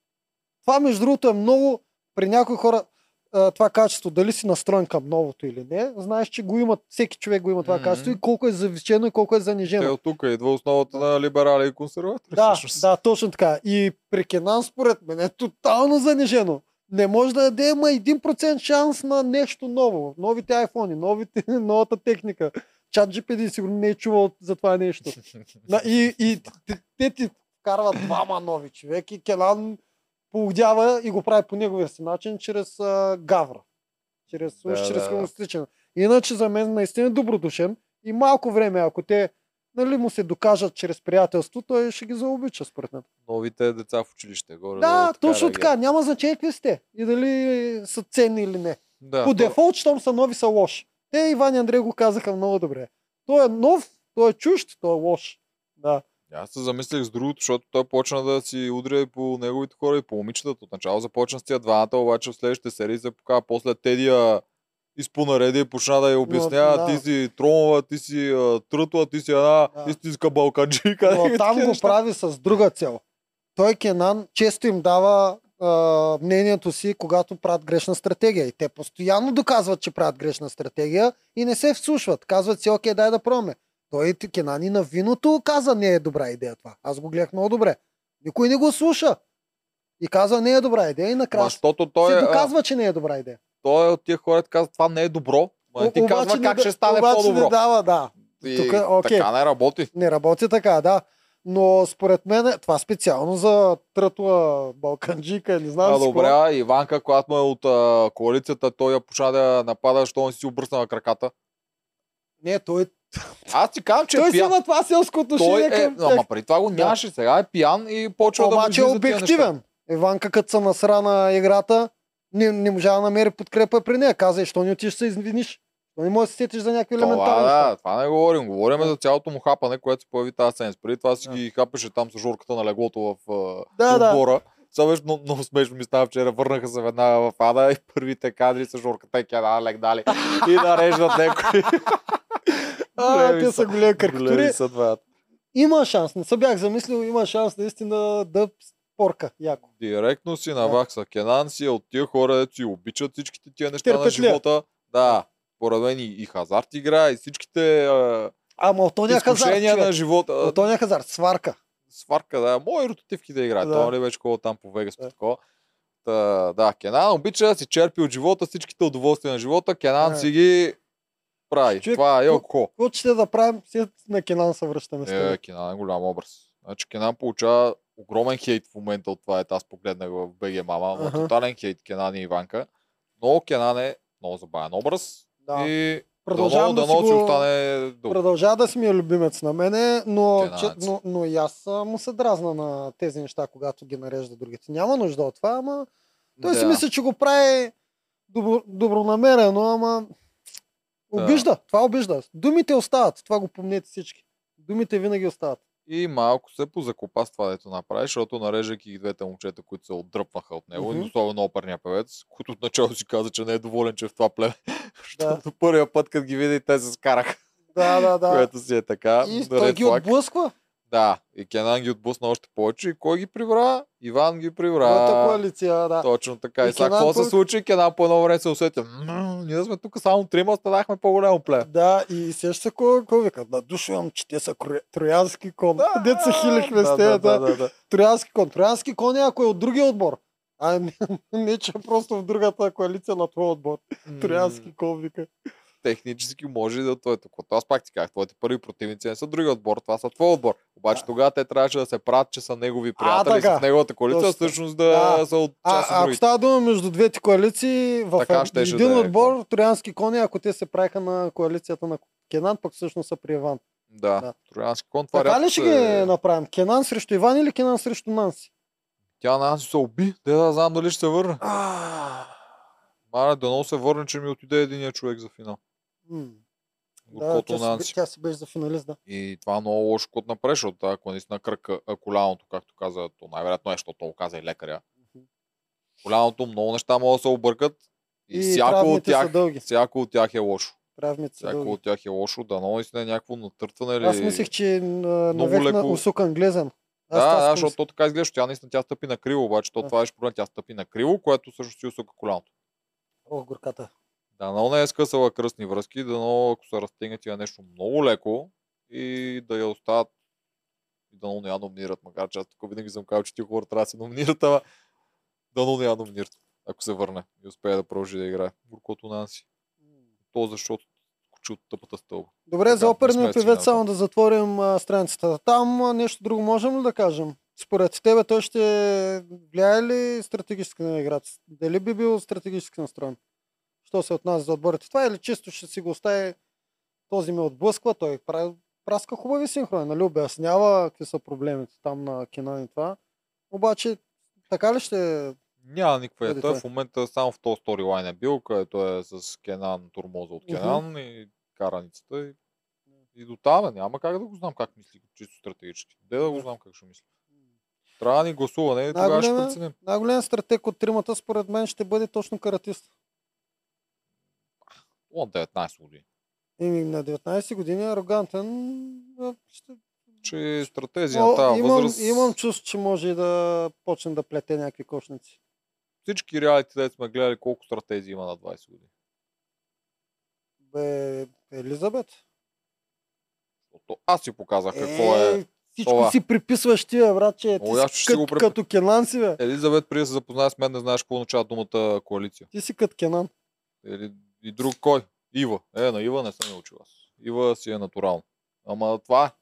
Това, между другото, е много при някои хора това качество, дали си настроен към новото или не, знаеш, че го имат, всеки човек го има това Мгм. качество и колко е завишено и колко е занижено. Те от тук идва основата на либерали и консерватори. Да, всъщност. да, точно така. И при Кенан, според мен, е тотално занижено. Не може да даде има 1% шанс на нещо ново. Новите айфони, новите, новата техника. Чат GPD сигурно не е чувал за това нещо. И, и те, те ти вкарват двама нови човеки. Келан поудява и го прави по неговия си начин, чрез а, гавра. Чрез, Да, уж чрез да. Иначе за мен наистина е добродушен и малко време, ако те нали, му се докажат чрез приятелство, той ще ги заобича, според мен. Новите деца в училище. Горе, Да, долу, точно така. Няма значение какви сте и дали са ценни или не. Да, По то- дефолт, щом са нови, са лоши. Те Иван и Андрей го казаха много добре. Той е нов, той е чужд, той е лош. Да. Аз се замислих с другото, защото той почна да си удря и по неговите хора и по момичетата. Отначало започна с тия двамата, обаче в следващите серии се показва после Тедия изпонареди и почна да я обяснява, да. ти си тромова, ти си а, трътла, ти си една Да. истинска балканджика. Но там го неща. прави с друга цел. Той Кенан често им дава а, мнението си, когато правят грешна стратегия. И те постоянно доказват, че правят грешна стратегия и не се вслушват. Казват си, окей, дай да пробваме. Той Кенан и на виното каза, не е добра идея това. Аз го гледах много добре. Никой не го слуша. И казва, не е добра идея и накрая Защото той, се е, доказва, че не е добра идея. той е от тия хора, казва, това не е добро. Не ти Обаче казва как ще стане обаче по-добро. не дава, да. И Тук, окей. Така не работи. Не работи така, да. Но според мен това специално за трътла балканджика, не знам А, си добре, какво. а Иванка, когато му е от а, коалицията, той я почна да напада, защото не си обръсна на краката. Не, той, Аз ти казвам, че той е си пиян. има това селско Той отношение е, към ама преди това го Да. нямаше. Сега е пиян и почва да му Обаче е обективен. Иванка, като се насра на играта, не, не можа да намери подкрепа при нея. Каза, що не отиш да се извиниш? Що не можеш да се сетиш за някакви елементарни да, неща? това не говорим. Говорим Да. за цялото му хапане, което се появи тази сенс. Преди това си Да. ги хапеше там с жорката на леглото в Да, а, да. отбора. Сега беше много, много смешно ми става вчера. Върнаха се веднага в Ада и първите кадри с жорката и кена легдали и нареждат някой. А, те са големи карикатури. Има шанс, не се бях замислил, има шанс наистина да порка яко. Директно си навакса. Кенан си е от тия хора, дето си обичат всичките тия неща на Търпетлия. живота. Да, поред мен и, и хазарт играе, и всичките а, Ама от тоня хазарт, човек. на живота. От тоня хазарт, сварка. сварка, да. Мои ротативки да играят. Да. Това ли беше колко там по Вегас да. такова. Та, да, Кенан обича да си черпи от живота всичките удоволствия на живота. Кенан Да. си ги прави. Човек, Това е ко- око. Какво ще да правим? След на Кенан се връщаме с Е. Кенан е голям образ. Значи Кенан получава огромен хейт в момента от това. Ето аз погледнах в БГ Мама. Но Аха. тотален хейт Кенан и Иванка. Но Кенан е много забавен образ. Да. И Продължавам дано, да дано си си го- остане. Продължава да си ми е любимец на мене, но, че, но, но и аз му се дразна на тези неща, когато ги нарежда другите. Няма нужда от това, ама той си Да. мисли, че го прави добро, добронамерено, ама. Обижда. Това обижда. Думите остават. Това го помнете всички. Думите винаги остават. И малко се позакопа с това, дето направи, защото нареждайки ги двете момчета, които се отдръпваха от него, mm-hmm. особено оперния певец, който отначало си каза, че не е доволен, че е в това племе. Да. Защото първия път, като ги види, те се скараха, Да, да, да. което си е така. И той ги отблъсква. Да, и Кенан ги отблъсна още повече. И кой ги прибра? Иван ги прибра. коалиция, да. Точно така. И, И сега какво се пък- случи? Кенан по едно време се усети. «М, Ние сме тук само трима, станахме по-голямо племе. Да, и сеща се кой, кой вика, надушвам, че те са троянски кон. Да, се хилихме с да, тези, да, да, да, да, да. Троянски кон. Троянски кон е ако е от другия отбор. А не, не че просто в другата коалиция на твоя отбор. Троянски кон вика. Технически може да той е тук. Аз пак ти казах, твоите първи противници не са други отбор, това са твой отбор. Обаче Да. тогава те трябваше да се правят, че са негови приятели така. с неговата коалиция, а Точно. всъщност да, Да. са от А, част от ако става дума между двете коалиции, в Така щеше един да е, отбор, троянски кони, ако те се правиха на коалицията на Кенан, пък всъщност са при Иван. Да, Да. троянски кон. Това Така ли ще се- ги направим? Кенан срещу Иван или Кенан срещу Нанси? Тя на нас се уби, де да знам дали ще се върне. А, Маре, дано се върне, че ми отиде единия човек за финал. М. Да, тя, бе- тя си беше за финалист, да. И това е много лошо код напред, защото ако наистина кръка, а, коляното, както каза, то най-вероятно е, защото го каза и лекаря. Коляното много неща могат да се объркат и, И всяко от, тях, всяко от тях е лошо. Травмите са Всяко от тях е лошо, да наистина е някакво натъртване или... Аз мислех, че на- навек на леко- усукан глезен. Да, Аз да, си защото то така изглежда, тя наистина тя стъпи на криво, обаче то Да. това беше проблем, тя стъпи на криво, което също си усука коляното. Ох, горката. Да, но не е скъсала кръстни връзки, да ако се разтегне тя нещо много леко и да я оставят и да не я номинират, макар че аз тук винаги съм казал, че ти хора трябва да се номинират, ама да не я номинират, ако се върне и успее да продължи да играе. Буркото Нанси. То защото скочи от тъпата стълба. Добре, Така, за оперния певец само да затворим а, страницата. Там а, нещо друго можем ли да кажем? Според тебе той ще влияе ли стратегически на играта? Дали би бил стратегически настроен? Що се отнася за отборите? Това или чисто ще си го остави този ме отблъсква, той прави, праска хубави синхрони, нали? Обяснява какви са проблемите там на Кенан и това. Обаче, така ли ще... Няма никаква е. Той в момента само в този сторилайн е бил, където е с Кенан, турмоза от. Кенан и караницата. И, и до там, бе. няма как да го знам как мисли, чисто стратегически. Де да го знам как ще мисли. Трябва да ни гласуване и тогава ще преценим. Най-голям стратег от тримата, според мен, ще бъде точно каратист. От 19 години. И на 19 години е арогантен. Ще... Че стратезия на тази имам, възраст, имам чувство, че може да почне да плете някакви кошници. всички реалити, де сме гледали колко стратези има на 20 години. Бе, Елизабет. Защото аз си показах какво е. Всичко това. си приписваш тия, брат, че ти О, си кът, преп- като Кенан си, бе. Елизабет преди да се запознае с мен, не знаеш какво означава думата коалиция. Ти си като Кенан. Или и друг кой? Ива. Е, на Ива не съм научил аз. Ива си е натурално. Ама това.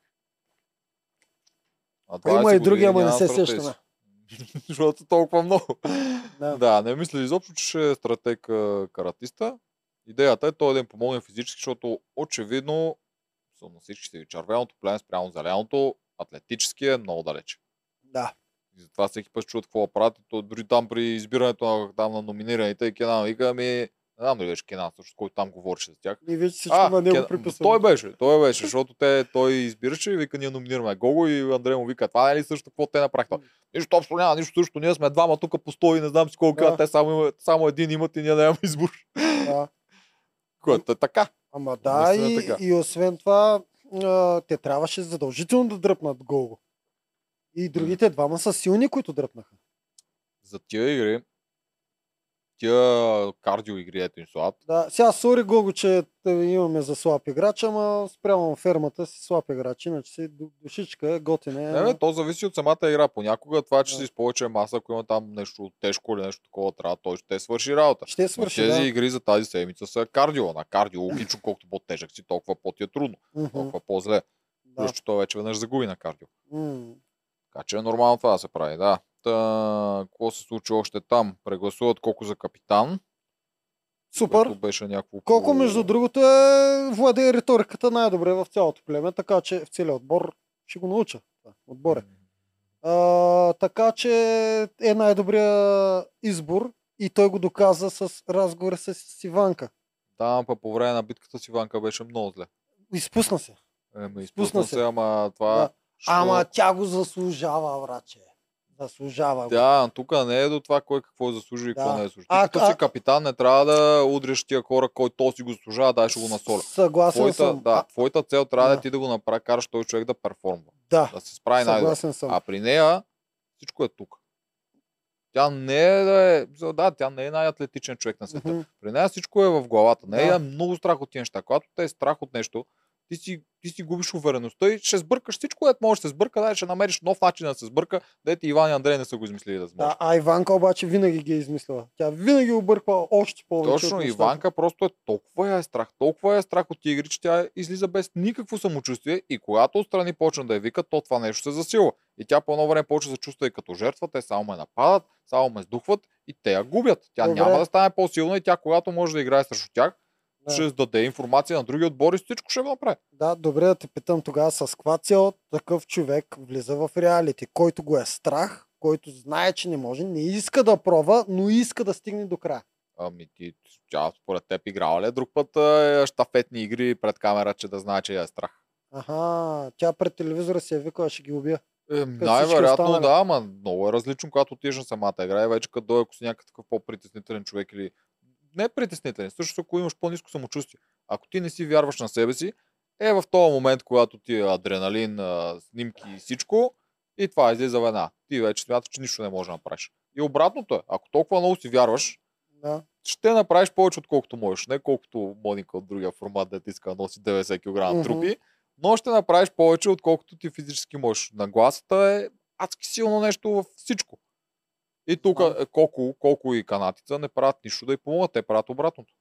А А има 20 и други, ама не се сещаме. Защото толкова много. Да. Да, не мисля изобщо, че ще е стратег каратиста. Идеята е той да им помогне физически, защото очевидно съм на всички си червеното племе спрямо зеленото, атлетически е много далече. да. И затова всеки път чуват какво правят. То дори там при избирането на, там на номинираните и Кенан вика, ами, не знам дали беше Кенан, също, който там говореше за тях. И вече всичко на него Кен- приписвам. Той беше, той беше, защото те, той избираше и вика, ние номинираме Гого и Андрей му вика, това е ли също, какво те направиха? Нищо общо няма, нищо също, ние сме двама тук по 100 и не знам си колко, Да. те само, само един имат и ние нямаме избор. Да. Което е така. Ама да, Наистина и, така. и освен това, а, те трябваше задължително да дръпнат гол. И другите двама са силни, които дръпнаха. За тия игри, тия кардио игри, ето им слаб, Да, сега, сори Гого, че те имаме за слаб играч, ама спрямо фермата си слаб играч, иначе си ду- душичка, е, готин е. Не, бе, то зависи от самата игра. Понякога това, че Да. си с повече маса, ако има там нещо тежко или нещо такова, трябва, той ще свърши работа. Ще Но свърши, тези да. игри за тази седмица са кардио. На кардио, логично, колкото по-тежък си, толкова по-ти е трудно, толкова по-зле. да. Плюс, че той вече веднъж загуби на кардио. Така че е нормално това да се прави, да. Та, какво се случи още там? Прегласуват колко за капитан. Супер. Беше някакво... Колко, между другото, е владее риториката най-добре в цялото племе, така че в целия отбор ще го науча. Това, Отбор е. А, така че е най-добрия избор и той го доказа с разговора с Иванка. Да, па по време на битката си Ванка беше много зле. Изпусна се. Еми, Спусна изпусна се. се, ама това... Да. що- Ама тя го заслужава, враче. Заслужава. Да, тук не е до това кой какво е заслужил и какво Да. не е заслужил. А, като си капитан не трябва да удриш тия хора, който то си го заслужава, дай ще го насоля. Съгласен Твоята, съм. да, А, твоята цел трябва да. да. ти да го направи, караш този човек да перформва, да, да се справи съгласен съм. А при нея всичко е тук. Тя не е да е, да, тя не е най-атлетичен човек на света. Мгм. При нея всичко е в главата. Не Да. е много страх от тия неща. Когато те е страх от нещо, ти си, ти си губиш увереността и ще сбъркаш всичко, което можеш да се сбърка, да ще намериш нов начин да се сбърка, дете Иван и Андрей не са го измислили да сбърка. Да, а Иванка обаче винаги ги е измислила. Тя винаги обърква още повече. Точно. Иванка просто е толкова я е страх, толкова я е страх от игри, че тя излиза без никакво самочувствие и когато отстрани почна да я викат, то това нещо се засилва. И тя по едно време почва да се чувства и като жертва, те само ме нападат, само ме сдухват и те я губят. Тя Добре. няма да стане по-силна и тя, когато може да играе срещу тях, Да. ще даде информация на други отбори, всичко ще го направи. Да, добре да те питам тогава с каква цел такъв човек влиза в реалити, който го е страх, който знае, че не може, не иска да пробва, но иска да стигне до края. Ами ти, тя според теб играла ли е друг път е, щафетни игри пред камера, че да знае, че я е страх? Аха, тя пред телевизора си е викала, ще ги убия. Е, най-вероятно да, ама много е различно, когато отидеш на самата игра и вече като дойде, ако си някакъв такъв по-притеснителен човек или не притеснителен, също ако имаш по-низко самочувствие. Ако ти не си вярваш на себе си, е в този момент, когато ти е адреналин, снимки и всичко, и това излиза веднага. Ти вече смяташ, че нищо не можеш да направиш. И обратното е, ако толкова много си вярваш, Да. ще направиш повече отколкото можеш. Не колкото Моника от другия формат, да ти иска да носи 90 кг Мгм. трупи, но ще направиш повече отколкото ти физически можеш. Нагласата е адски силно нещо във всичко. И тук е, колко, колко и канатица не правят нищо да й помогнат, те правят обратното.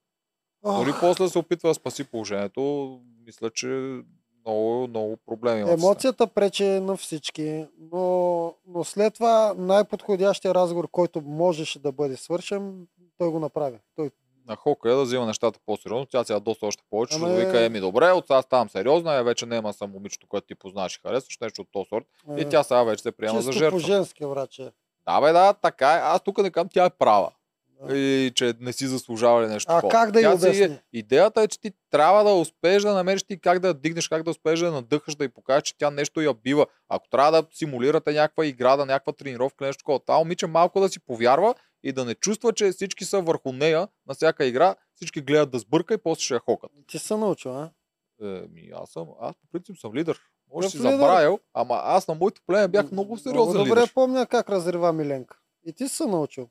Дори Ох, после се опитва да спаси положението, мисля, че много, много проблеми. Емоцията пречи на всички, но, но след това най-подходящия разговор, който можеше да бъде свършен, той го направи. Той, на хокея да взима нещата по-сериозно. Тя сега доста още повече. Ама е- Вика, еми добре, от сега ставам сериозна, я вече няма съм момичето, което ти познаваш и харесваш, нещо от този сорт. И е, тя сега вече се приема за чисто жертва. по-женски, враче. Да, бе, да, така е. Аз тук не казвам, тя е права. Да. И че не си заслужава ли нещо. А такова. как да Тя си обясни? Е, идеята е, че ти трябва да успееш да намериш ти как да я дигнеш, как да успееш да я надъхаш, да й покажеш, че тя нещо я бива. Ако трябва да симулирате някаква игра, да някаква тренировка, нещо такова, това момиче малко да си повярва и да не чувства, че всички са върху нея на всяка игра, всички гледат да сбърка и после ще я хокат. Ти се научил, а? Е, ми, аз съм, аз по принцип съм лидер. Може си забравил, ама аз на моето племе бях много сериозен Много добре лидер. помня как разрива Миленка. И ти си се научил.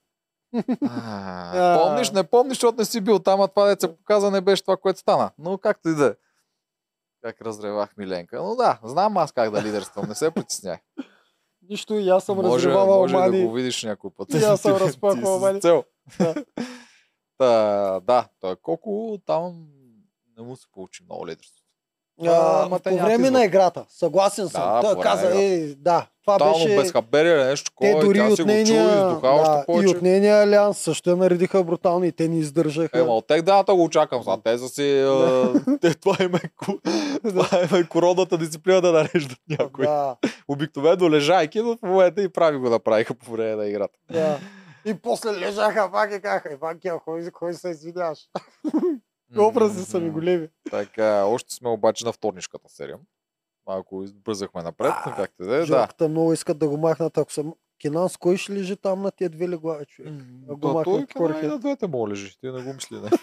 А, помниш, не помниш, защото не си бил там, а това деца показа не беше това, което стана. Но както и да е. Как разревах Миленка. Но да, знам аз как да лидерствам, не се притесняй. Нищо и аз съм може разривавал може да Мани. го видиш някой път. И аз съм разпаквал Мани. цел. Да. Та, да, той колко там не му се получи много лидерство. А, те по време избор. на играта. Съгласен съм. Да, Той каза, е, да, това Тотално беше... безхаберие нещо Те такова, и дори тя от си го чу и нейния, издуха още да, и повече. от нейния алианс също я наредиха брутално и те ни издържаха. Ема от тех дата го очаквам. Сега те са си... те, това им е, това им е коронната дисциплина да нареждат някой. да, Обикновено лежайки, но в момента и прави го направиха по време на играта. да. И после лежаха пак и казаха, Иванки, кой, кой се извиняваш? Образи са ми големи. Така, още сме обаче на вторнишката серия. Малко избързахме напред, но А, както да е. Да. Много искат да го махнат. Ако съм Кинан, с кой ще лежи там на тия две легла, човек? М, го да, махнат той къде и на двете му лежи. Ти не го мисли, не.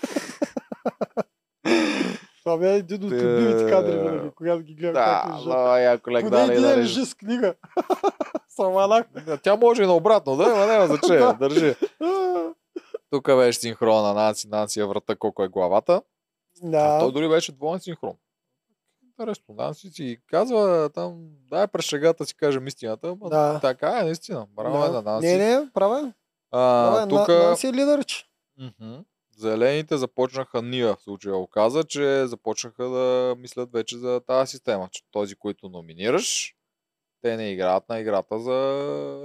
Това е един от Те- любимите кадри, винаги, когато ги гледам Да, как лежат. но яко един да е лежи. с книга. Саманах. Тя може и наобратно, да, ама няма значение. Да. Държи. Тук беше синхрона Нанси, Нанси я врата колко е главата. А Да. той дори беше двоен синхрон. Интересно, Нанси си казва там, дай през шегата си кажем истината, ама Да. така е наистина. Браво е Да. на Нанси. Не, не, права. а, Права. тук. Нанси е лидърче. Мгм. зелените започнаха, ние в случая оказа, че започнаха да мислят вече за тази система, че този, който номинираш, те не играят на играта за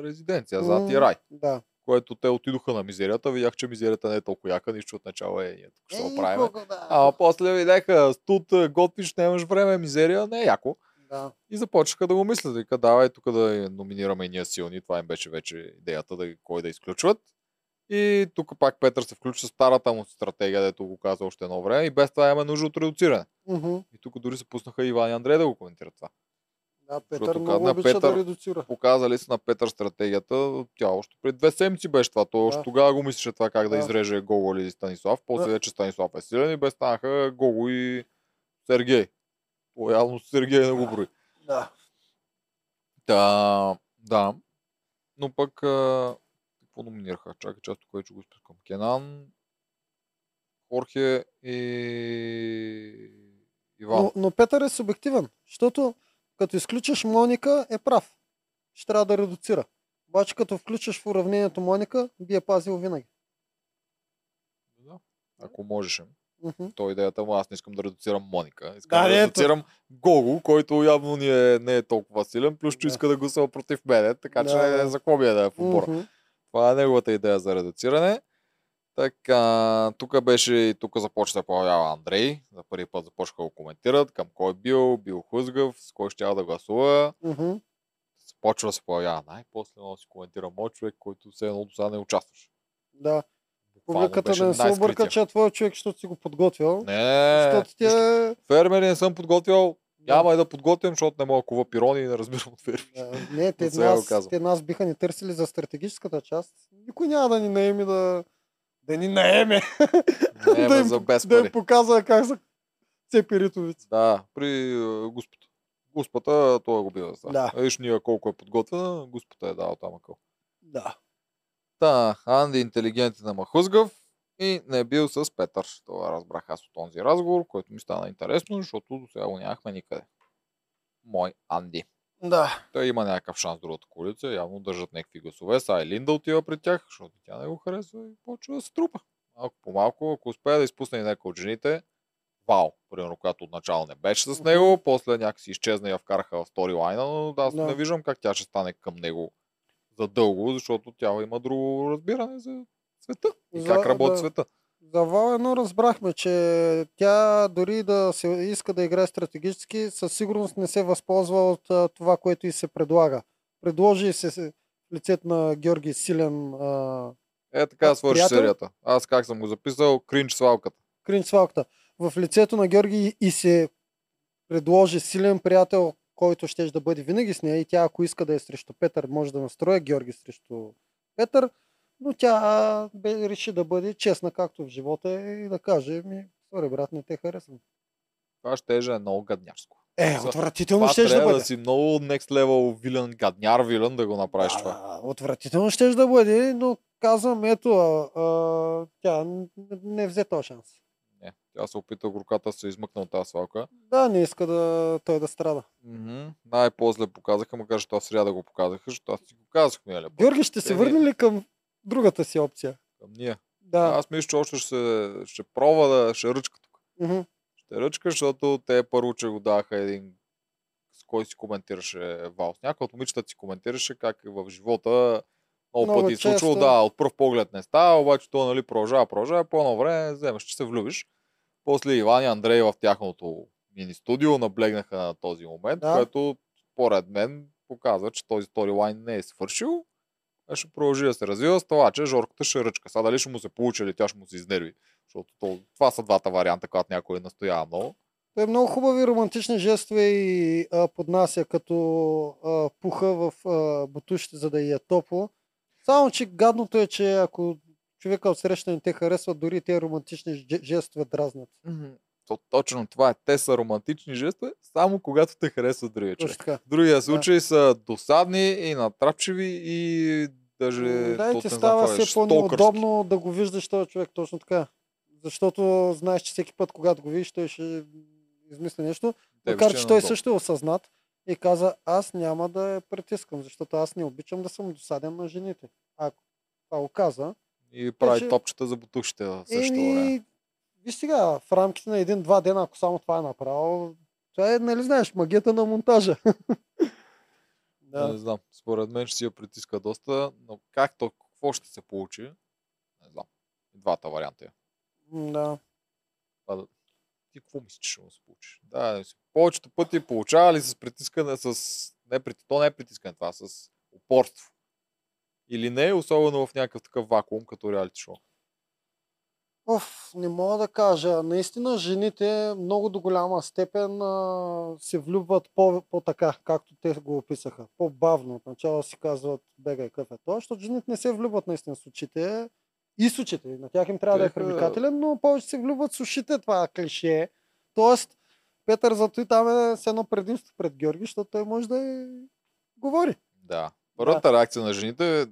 резиденция, за Тирай. Да. Което те отидоха на мизерията, видях, че мизерията не е толкова яка, нищо от начало е, ние тук ще Ей, го правим. да. Ама после видяха, студ, готвиш, нямаш време, мизерия, не е яко. Да. И започнаха да го мислят. Вика, давай тук да номинираме и ние силни. Това им беше вече идеята да кой да изключват. И тук пак Петър се включи с старата му стратегия, дето го каза още едно време. И без това имаме нужда от редуциране. Мгм. И тук дори се пуснаха Иван и Андрей да го коментират това. Да, Петър много на обича Петър- да редуцира. Показали са на Петър стратегията. Тя още пред две седмици беше това. Той още Да. тогава го мислеше това как да, Да. изреже Гого или Станислав. После Да. вече Станислав е силен и без станаха Гого и Сергей. То явно Сергей не го брои. Да. Да, да. Но пък а, какво номинираха? Чакай, аз тук вече го спускам. Кенан, Хорхе и, Иван. Но, но Петър е субективен, защото като изключиш Моника е прав. Ще трябва да редуцира. Обаче като включиш в уравнението Моника, би е пазил винаги. Да. Ако можеше. Мгм. То е идеята му, аз не искам да редуцирам Моника. Искам Да, да, ето. редуцирам Гого, който явно ни е, не е толкова силен, плюс че Да. иска да гласува против мене, така че Да, да. за какво ми е да е в отбора. Мгм. Това е неговата идея за редуциране. Така, тук беше и тук започва да появява Андрей. За първи път започнаха да го коментират. Към кой е бил, бил Хузгав, с кой ще да гласува. Мгм. Почва да се появява най-после, но си коментира мой човек, който все едно до сега не участваше. Да. Публиката да не се обърка, че е твой човек, защото си го подготвил. Не, Защото ти е... фермери не съм подготвил. Да. Няма и да подготвям, защото не мога кува пирони и не разбирам от ферми. Да, Не, те нас, те нас биха ни търсили за стратегическата част. Никой няма да ни наеми да... Да ни наеме. Не, да, им, за без да им показва как са цепи ритовици. Да, при е, Господа. Господа, той го бива. Да. Виж ние колко е подготвена, Господа е дал там акъл. Да. Та, Анди интелигентен на Махузгав и не е бил с Петър. Това разбрах аз от този разговор, който ми стана интересно, защото до сега го нямахме никъде. Мой Анди. Да. Той има някакъв шанс другата коалиция, явно държат някакви гласове. Сега и Линда отива при тях, защото тя не го харесва и почва да се трупа. Малко по малко, ако успее да изпусне и някой от жените, вау, примерно, която отначало не беше с него, после някакси изчезна и я вкараха в сторилайна, но аз Да. не виждам как тя ще стане към него за дълго, защото тя има друго разбиране за света и За- как работи да. света. За Вал едно разбрахме, че тя дори да се иска да играе стратегически, със сигурност не се възползва от това, което и се предлага. Предложи се лицето на Георги силен а, Е, така свърши серията. Аз как съм го записал, кринч свалката. кринч свалката. В лицето на Георги и се предложи силен приятел, който ще да бъде винаги с нея и тя, ако иска да е срещу Петър, може да настроя Георги срещу Петър, но тя а, бе, реши да бъде честна, както в живота е, и да каже, ми, сори брат, не те харесвам. Това ще е много гаднярско. Е, За- отвратително Това ще да трябва да, бъде. си много next level вилен, гадняр вилен да го направиш това. Да, отвратително ще да бъде, но казвам, ето, а, а, тя не взе този шанс. Не, тя се опита горката се измъкна от тази свалка. Да, не иска да той да страда. Мгм. Най-после показаха, макар че това сряда го показаха, защото аз си го казах миналия. Георги ще се Те върне ни- ли към другата си опция? Към ние. Да. Аз мисля, че още ще, ще пробва да ще ръчка тук. Мгм. Ще ръчка, защото те първо, че го даха един с кой си коментираше Вал. С някой от момичетата си коментираше как в живота много, Много пъти е случвало, често. да, от пръв поглед не става, обаче то нали, продължава, продължава, по едно време вземеш, че се влюбиш. После Иван и Андрей в тяхното мини студио наблегнаха на този момент, Да. което според мен показва, че този сторилайн не е свършил, ще продължи да се развива с това, че Жорката ще ръчка. Сега дали ще му се получи или тя ще му се изнерви. Защото то, това са двата варианта, когато някой настоява много. Той много хубави романтични жестове и а, поднася като а, пуха в а, бутушите, за да й е топло. Само, че гадното е, че ако човека от среща не те харесва, дори тези романтични же- жестове дразнат. То, точно това е. Те са романтични жестове, само когато те харесват другия човек. Другия случай са досадни и натрапчиви и даже... Да, и ти става е, все по-неудобно да го виждаш този човек точно така. Защото знаеш, че всеки път, когато го видиш, той ще измисли нещо. Тебе Макар, ще е че той също е осъзнат и каза, аз няма да я притискам, защото аз не обичам да съм досаден на жените. Ако това го каза, И прави че- топчета за бутушите в същото време. Еми, виж сега, в рамките на един-два дена, ако само това е направил, това е, нали знаеш, магията на монтажа. Да. Не знам. Според мен ще си я притиска доста, но как то, какво ще се получи? Не знам. Двата варианта. е. Да. Да... Ти какво мислиш, че ще му се получи? Да, повечето пъти получавали с притискане с... Не, то не е притискане, това с упорство. Или не, особено в някакъв такъв вакуум, като реалити шоу. Оф, не мога да кажа. Наистина жените много до голяма степен а, се влюбват по, по-така, както те го описаха. По-бавно. Отначало си казват, бегай какъв е то, защото жените не се влюбват наистина с очите. И с очите. На тях им трябва да е Теха- привлекателен, но повече се влюбват с ушите, това клише. Тоест, Петър зато и там е с едно предимство пред Георги, защото той може да е... говори. Да. Първата реакция на жените,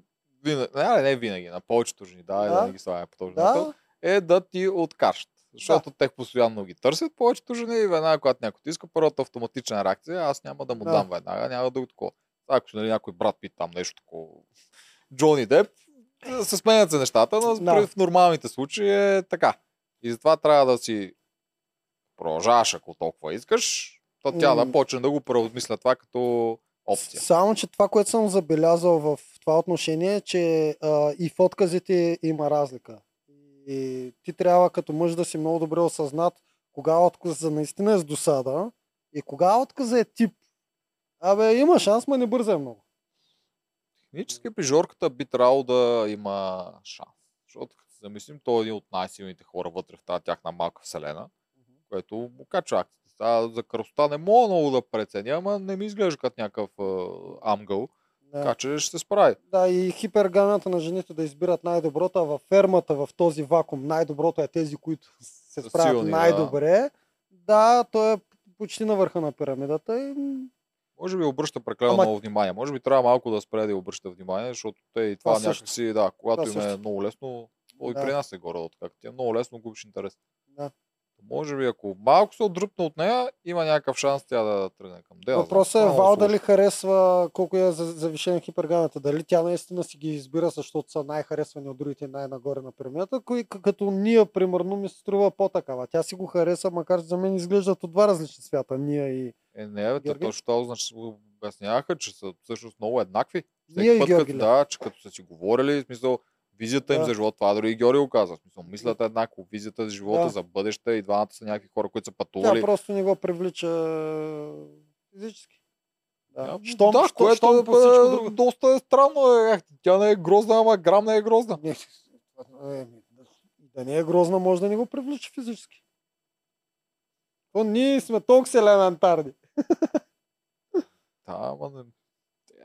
винаги, не, не винаги, на повечето жени, да, да, Да. да не ги слагаме по този Да, е да ти откажат. Защото те постоянно ги търсят повечето жени и веднага, когато някой ти иска, първата автоматична реакция, аз няма да му Да. дам веднага, няма да го такова. Ако нали, някой брат пит там нещо такова, Джони Деп, се сменят се нещата, но Да. в нормалните случаи е така. И затова трябва да си продължаваш, ако толкова искаш, то тя да почне да го преосмисля това като опция. Само, че това, което съм забелязал в това отношение, е, че а, и в отказите има разлика. И ти трябва като мъж да си много добре осъзнат кога отказа наистина е с досада и кога отказа е тип. Абе, има шанс, ма не бързай много. Технически при Жорката би трябвало да има шанс. Защото като се замислим, той е един от най-силните хора вътре в тази тяхна малка вселена, което му качва акцията. За красота не мога много да преценя, ама не ми изглежда като някакъв амгъл, Да. така че ще се справи. Да, и хипергамията на жените да избират най-доброто, а във фермата, в този вакуум, най-доброто е тези, които се справят силни, да. най-добре. Да, той е почти на върха на пирамидата и Може би обръща прекалено Ама- много внимание. Може би трябва малко да спре да обръща внимание, защото те и това, Това някакси, да, когато Това им е също. много лесно, то и Да. при нас е горе, как ти е много лесно, губиш интерес. Да. Може би, ако малко се отдръпне от нея, има някакъв шанс тя да тръгне към дела. Въпросът е Вал дали харесва колко е за- завишен хипергамата. Дали тя наистина си ги избира, защото са най-харесвани от другите най-нагоре на пирамидата, кои като ние, примерно, ми се струва по-такава. Тя си го хареса, макар че за мен изглеждат от два различни свята. Ние и, Е, не, бе, Георги? точно това значи го обясняваха, че са всъщност много еднакви. Всеки Ние и път, Георги, като, да. да, че като са си говорили, в смисъл, визията им Да. за живот, това дори и Георги го каза. Смисъл, мислят еднакво, визията за живота, Да. за бъдеще и двамата са някакви хора, които са пътували. просто не го привлича физически. Да, Да, щом, да, щом, което щом е, по всичко друго. доста е странно. Е. Ех, Тя не е грозна, ама грам не е грозна. Не, е, да, да не е грозна, може да не го привлича физически. То ние сме толкова елементарни. Да, ама не...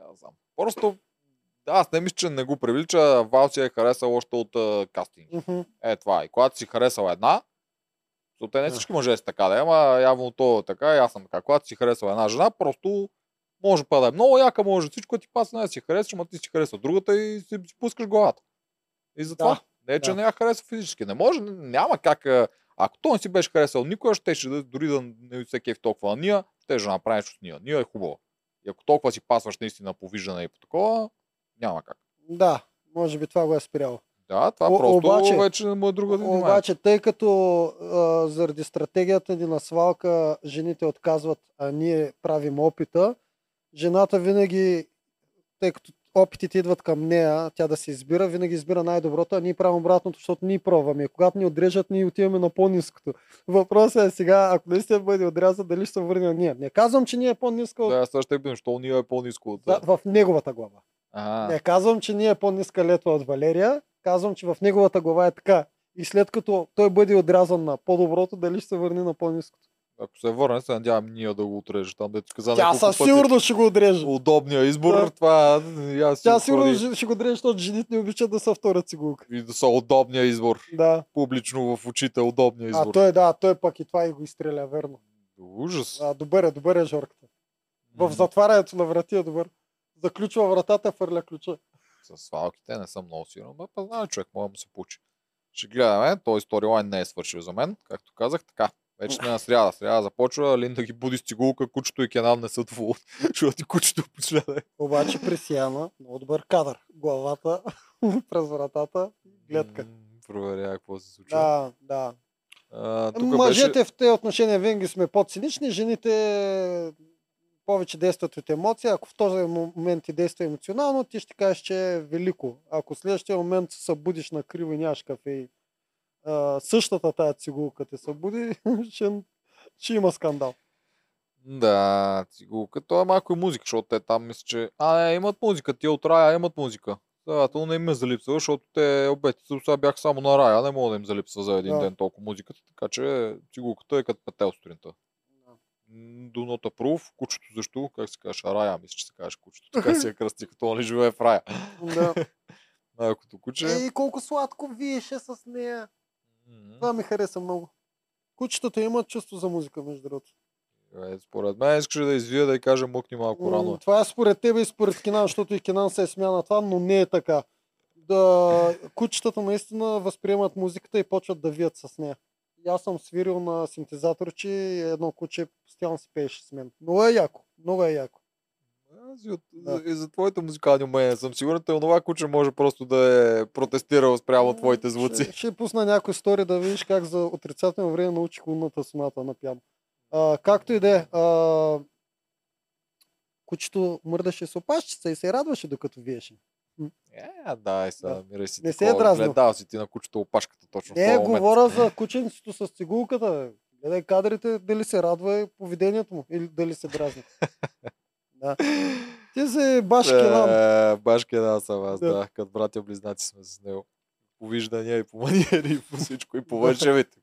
Аз знам. Просто да, аз не мисля, че не го привлича. Вал си е харесал още от uh, кастинг. Мгм. Е, това е. Когато си харесал една, защото те не Да. всички мъже са така, да е, ама явно то е така, и аз съм така. Когато си харесал една жена, просто може па да е много яка, може всичко ти паса, не си харесаш, ама ти си харесал другата и си, си пускаш главата. И затова. Не, че да. не я харесва физически. Не може, няма как. Ако той не си беше харесал никога, ще ще да, дори да не се кефи толкова на Ния, ще да направи нещо с Ния. Ния е хубава. И ако толкова си пасваш наистина по виждане и по такова, няма как. Да, може би това го е спряло. Да, това О- просто обаче- вече му е друга да Обаче, тъй като а, заради стратегията ни на свалка жените отказват, а ние правим опита, жената винаги, тъй като опитите идват към нея, тя да се избира, винаги избира най-доброто, а ние правим обратното, защото ние пробваме. Когато ни отрежат, ние отиваме на по-ниското. Въпросът е сега, ако наистина бъде отрязан, дали ще се върне на ние. Не казвам, че ние е по-ниска от... Да, сега ще питам, що ние е по-низко от... Да, в неговата глава. А, Не казвам, че ние е по-ниска летва от Валерия. Казвам, че в неговата глава е така. И след като той бъде отрязан на по-доброто, дали ще се върне на по-ниското. ако се върне, се надявам ние да го отрежем. Там, дето каза Тя със пъти. сигурност ще го отреже. Удобния избор, Да. това аз си Тя сигурно ще- ще го отреже, защото жените не обичат да са втора цигулка. И да са удобния избор. Да. Публично в очите удобния избор. А той да, той пък и това и го изстреля, верно. Ужас. А, добър е, добър е Жорката. В затварянето на врати е добър. Заключва вратата, фърля ключа. С свалките не съм много сигурен, но познава човек, може да му се получи. Ще гледаме, този сторилайн не е свършил за мен, както казах, така. Вече сме на сряда. Сряда започва, Линда ги буди с цигулка, кучето и Кенан не са доволни, защото и кучето последва. Обаче при Сиана, много добър кадър. Главата през вратата, гледка. Проверя какво се случва. Да, да. А, Мъжете беше... в тези отношения винаги сме по-цинични, жените повече действат от емоция. Ако в този момент ти действа емоционално, ти ще кажеш, че е велико. Ако в следващия момент се събудиш на криво и нямаш кафе и а, същата тая цигулка те събуди, ще, ще има скандал. Да, цигулка. То е малко и музика, защото те там мисля, че... А, не, имат музика. Тия от Рая имат музика. Следователно не им е залипсва, защото те обетите сега бях само на Рая. Не мога да им залипсва за един Да. ден толкова музиката, така че цигулката е като петел сутринта. Do not approve. Кучето защо? Как се казваш? Рая, мисля, че се казваш кучето. Така си я кръсти, като нали живее в Рая. Да. Малкото куче. Ей, колко сладко виеше с нея. М, Това ми хареса много. Кучетата имат чувство за музика, между другото. е, Според мен искаше да извия да й каже мъкни малко рано. М, Това е според тебе и според Кинан, защото и Кинан се е смя на това, но не е така. Да, кучетата наистина възприемат музиката и почват да вият с нея. И аз съм свирил на синтезаторче и едно куче постоянно си пееше с мен. Много е яко. Много е яко. Аз и, от, Да. и за твоите музикални умения съм сигурен, че онова куче може просто да е протестирал спрямо твоите звуци. Ще, ще пусна някой стори да видиш как за отрицателно време научих лунната соната на пиано. А, както и да е. а, Кучето мърдаше с опашчица и се радваше докато виеше. Е, да, и са, Да. намирай си Не се е дразнил. Гледал си ти на кучето опашката точно Не, говоря за кученцето с цигулката. Гледай кадрите, дали се радва и поведението му, или дали се дразни. да. Ти си баш Келан. Е, баш Келан съм аз, Да. да. Като братя близнаци сме с него. По виждания и по маниери, и по всичко, и по и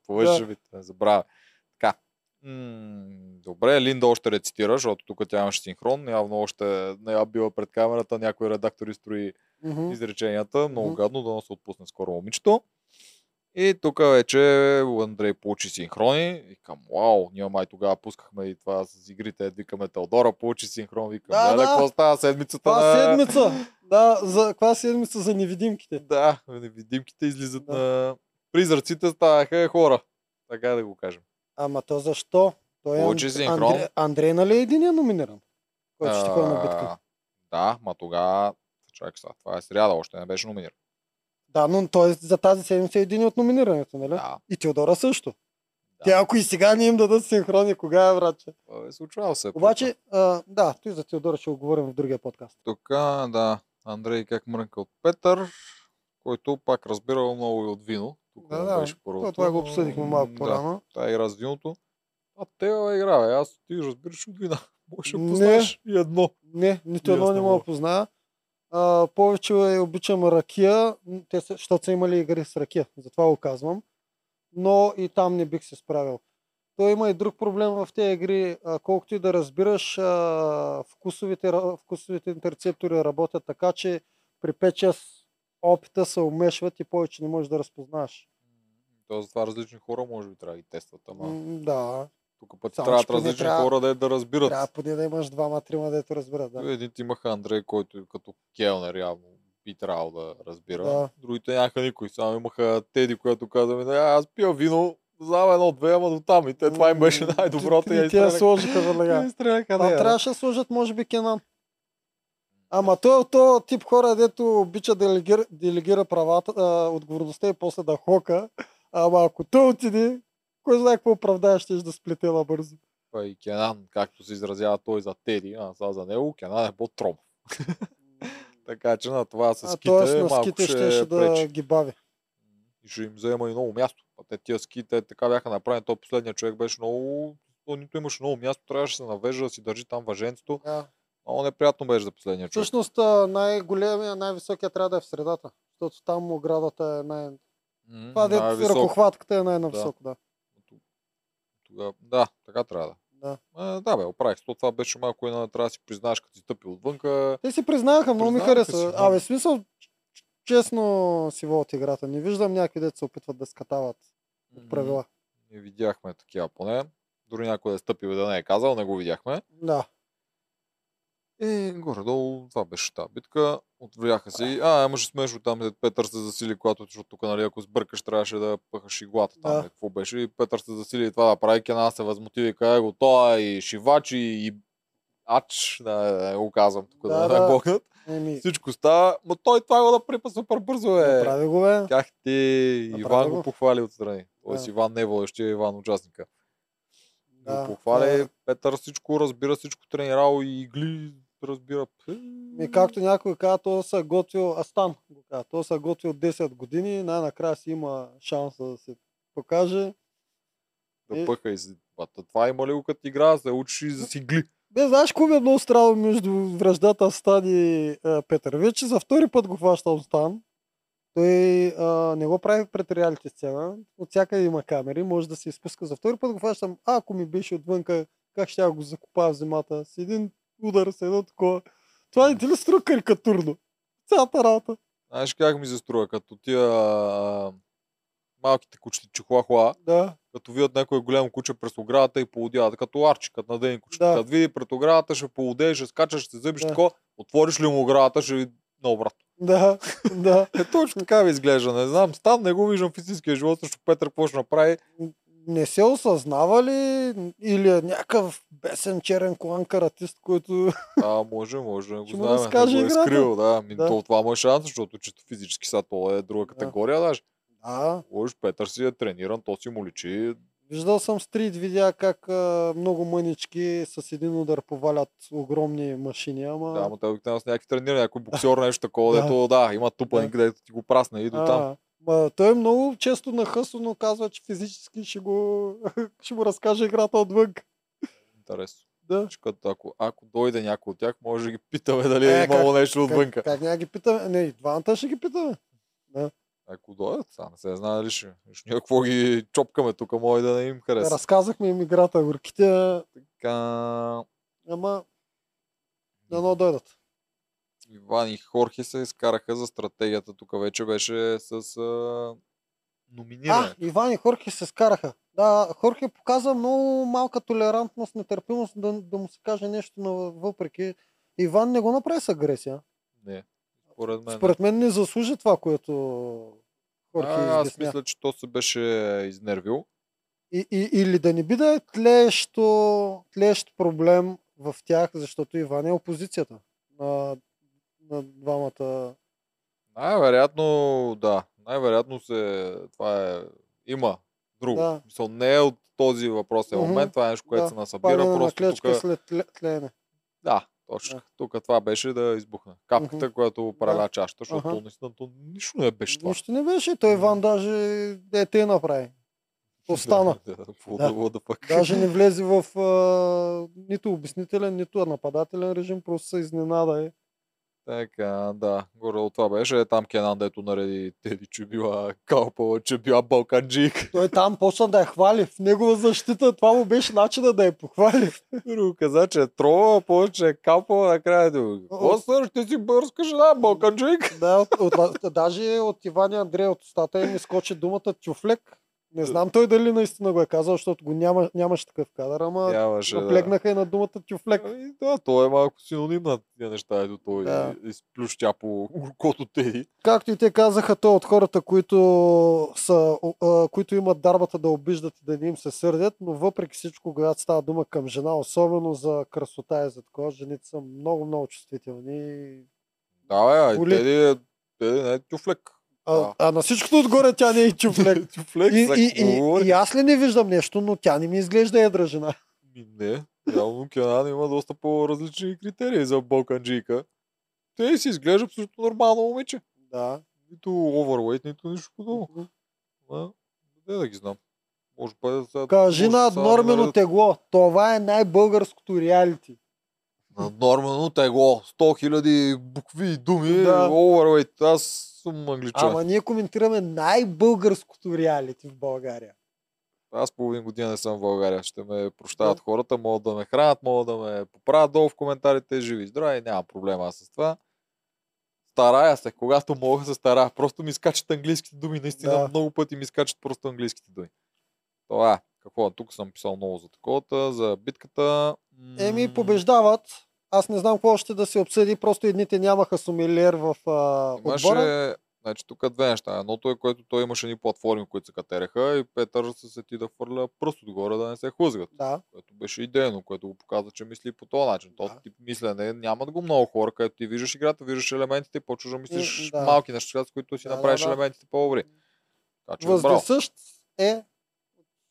По външен вид, не забравя. М, добре, Линда още рецитира, защото тук тя имаше синхрон. Явно още не я била пред камерата. Някой редактор изстрои Мгм. изреченията. Много Мгм. гадно, да се отпусне скоро момичето. И тук вече Андрей получи синхрони. Викам, вау, ние май тогава пускахме и това с игрите. Викаме Теодора, получи синхрон. Викам, Да, да, да. какво става седмицата Каква на... седмица? Да, за каква седмица за невидимките? Да, невидимките излизат Да. на... Призраците ставаха хора. Така да го кажем. Ама то защо? Той е Получи синхрон. Андре... Андрей, нали е един номиниран? Който ще ходи на битка. Да, ма тогава... Чакай сега, това е сряда, още не беше номиниран. Да, но той за тази седмица е един от номинирането, нали? Да, И Теодора също. Да. Те ако и сега не им дадат синхрони, кога е, братче? е случвало се. Обаче, а, да, той за Теодора ще го говорим в другия подкаст. Тук, да, Андрей как мрънка от Петър, който пак разбирал много и от вино. Тук Да, да. беше първото. Това, това го обсъдихме малко по-рано. Да, тая игра с виното. А те бе, игра, бе. Аз ти разбираш от вина. Може да Не. познаеш и едно. Не, нито едно не мога да позная. А, повече е, обичам ракия, те защото са имали игри с ракия, затова го казвам. Но и там не бих се справил. Той има и друг проблем в тези игри. А, колкото и да разбираш, а, вкусовите, вкусовите рецептори работят така, че при 5-6 опита се умешват и повече не можеш да разпознаш. То затова различни хора може би трябва да ги тестват. Ама М, Да, тук пък Само, трябват различни трябва- хора да, да разбират. трябва поне да имаш двама-трима, дето разберат. Да. Един имаха Андрей, който е като келнер явно би трябвало да разбира. Да. Другите нямаха никой. Само имаха Теди, която каза ми, «А, аз пия вино, знам едно-две, ама до там. И те, това им беше най-доброто. И, и изстреляха. сложиха веднага. Там да. трябваше да сложат, може би, Кенан. Ама той е то тип хора, дето обича да делегира, делегира правата, а, отговорността и после да хока. Ама ако той отиде, кой знае какво оправдае, ще да сплетела бързо. Па и Кенан, както се изразява той за Теди, а сега за него, Кенан е по-тром. Така че на това с А ските т.е. на малко ските ще, ще, да ги бави. И ще им взема и много място. А те тия ски, те така бяха направени. То последният човек беше много... То нито имаше много място, трябваше да се навежда да си държи там въженцето. Да. Много неприятно беше за последния човек. Всъщност а, най-големия, най-високия трябва да е в средата. Защото там оградата е най... Това дето най-висок. ръкохватката е най-нависоко, да. Тогава, да, така трябва да. Да. А, да, бе, оправих. То това беше малко една, трябва да си признаеш, като си стъпи отвънка. Те си признаха, много ми си, хареса. да. Абе, смисъл, честно си водят играта. Не виждам някакви деца се опитват да скатават от правила. Не видяхме такива поне. Дори някой да е стъпил да не е казал, не го видяхме. Да. И горе-долу това беше тази битка. Отвляха си. А, имаше смешно там, Петър се засили, когато, защото тук, нали, ако сбъркаш, трябваше да пъхаш иглата там. Да. Да. Какво беше? И Петър се засили и това да прави. Кена се възмути и каже го, той е и шивач, и, и ач, да, да, го казвам тук, да, Да, да, да. богнат. Еми, Всичко става, но той това го направи супер бързо, е. направи го, бе. Как ти Иван го. го похвали отстрани. Тоест Да. Иван не е водещия, Иван участника. Да, го похвали, да. Петър всичко разбира, всичко тренирал и игли разбира. И както някой каза, той се е готвил, Астан го каза, той се е готвил 10 години, най-накрая си има шанса да се покаже. Да Е. пъха и си. Бата, това има ли го като игра, се учиш и за си гли. Бе, знаеш ми е много странно между връждата Стан и а, Петър? Вече за втори път го хващам Стан. Той а, не го прави пред реалити сцена. От всякъде има камери, може да се изпуска. За втори път го хващам. А, ако ми беше отвънка, как ще го закопая в земята? С един удар, с едно такова. Това не ти ли струва карикатурно? Цялата работа. Знаеш как ми се струва, като тия а, малките кучета чихуахуа, Да, като видят някое голямо куче през оградата и поудяват, като арчи, като надени кучета. Да. Като види пред оградата, ще поудее, ще скачаш, ще зъбиш Да. да. тако, отвориш ли му оградата, ще види наобратно. да, да. Е, точно така ви изглежда. Не знам, стан не го виждам в истинския живот, защото Петър какво ще направи. Не се осъзнава ли или е някакъв бесен черен колан каратист, който... А, може, може. да Го знаем, разкаже да го е скрил, да. Ми, Да. То, това му е шанс, защото чисто физически са, то е друга категория даже. Да, Уж Петър си е трениран, то си му личи. виждал съм стрит видеа как а, много мънички с един удар повалят огромни машини, ама... Да, ама те обикновено с някакви тренирани, някой боксер, нещо такова, Да. дето да, има тупаник, където ти го прасне и до там. Ма, той е много често нахъсно казва, че физически ще го, ще му разкаже играта отвън. Интересно. Да. Като ако, ако дойде някой от тях, може да ги питаме дали Е, е, имало как- нещо отвънка. Как, как няма ги питаме? Не, двамата ще ги питаме. Ако дойдат, сега не се знае дали ще. ние какво ги чопкаме тук, може да не им хареса. Разказахме им играта, горките, Така, ама дано дойдат. Иван и Хорхе се изкараха за стратегията. Тук вече беше с а, номиниране. А, Иван и Хорхе се скараха. Да, Хорхе показа много малка толерантност, нетърпимост да, да му се каже нещо, но въпреки Иван не го направи с агресия. Не, според мен. Според мен не заслужи това, което Хорхе а, аз мисля, че то се беше изнервил. И, и, или да не биде тлеещо, тлеещ проблем в тях, защото Иван е опозицията на, на двамата. Най-вероятно, да. Най-вероятно се, това е, има друго. Да. Мисъл, не е от този въпросен Мгм. момент, това е нещо, което Да, се насъбира. Палене на Просто клечка тук, след тле- тлеене. да, точно. Да. Тук това беше да избухне. Капката, Мгм. която праля чашата, защото Аха. наистина то нищо не беше това. Нищо не беше. Той Иван даже е те направи. Остана. Да, да, Да. да, да, да пък. Даже не влезе в а, нито обяснителен, нито нападателен режим, просто се изненада. Е. Така, да, горе от това беше. Там Кенан, дето нареди Теди, че била калпала, че била балканджик. Той там почна да я хвали в негова защита. Това му беше начина да я похвали. Друго каза, че е трова, повече е калпала, накрая да сър, ще си бърска жена, балканджик? Да, от, от, даже от Иван и Андрей от устата им изкочи думата тюфлек. Не знам той дали наистина го е казал, защото го няма, нямаше такъв кадър, ама Нямаше да. наплегнаха и на думата тюфлек. Ами, да, той е малко синоним на тия неща, ето той Да. да. изплющя по горкото Теди. Както и те казаха, той от хората, които, са, а, които имат дарбата да обиждат и да не им се сърдят, но въпреки всичко, когато става дума към жена, особено за красота и за такова, жените са много, много чувствителни. Да, бе, и Теди, Теди не е тюфлек. А, Да. а на всичкото отгоре тя не е чуфлек. тюфлек, И, и, и, и аз ли не виждам нещо, но тя не ми изглежда едра жена. Не, явно Кенан има доста по-различни критерии за балканджийка. Те си изглежда абсолютно нормално момиче. Да. Нито оверлейт, нито нищо подобно. А, Де да ги знам. Може да сега... Кажи на сега да нормено наредят- тегло. Това е най-българското реалити. На нормално тегло. 100 000 букви и думи. Да. Да. Оверлейт. Аз съм англичан. Ама ние коментираме най-българското реалити в България. Аз половин година не съм в България. Ще ме прощават хората. Могат да ме хранят, могат да ме поправят долу в коментарите. Живи и здрави. Няма проблема аз с това. Старая се, когато мога се старая. Просто ми скачат английските думи. Наистина Да. много пъти ми скачат просто английските думи. Това е. Какво? Тук съм писал много за таковата, за битката. Еми, побеждават. Аз не знам какво още да се обсъди, просто едните нямаха сумилиер в а, отбора. Имаше, значи тук две неща. Едното е, което той имаше ни платформи, които се катереха и Петър се сети да фърля пръст отгоре да не се хлъзгат. Да, Което беше идейно, което го показва, че мисли по този начин. Този Да. тип мислене нямат го много хора, където ти виждаш играта, виждаш елементите и почваш да мислиш да. малки неща, с които си Да, да, направиш да. елементите по-добри. Въздесъщ е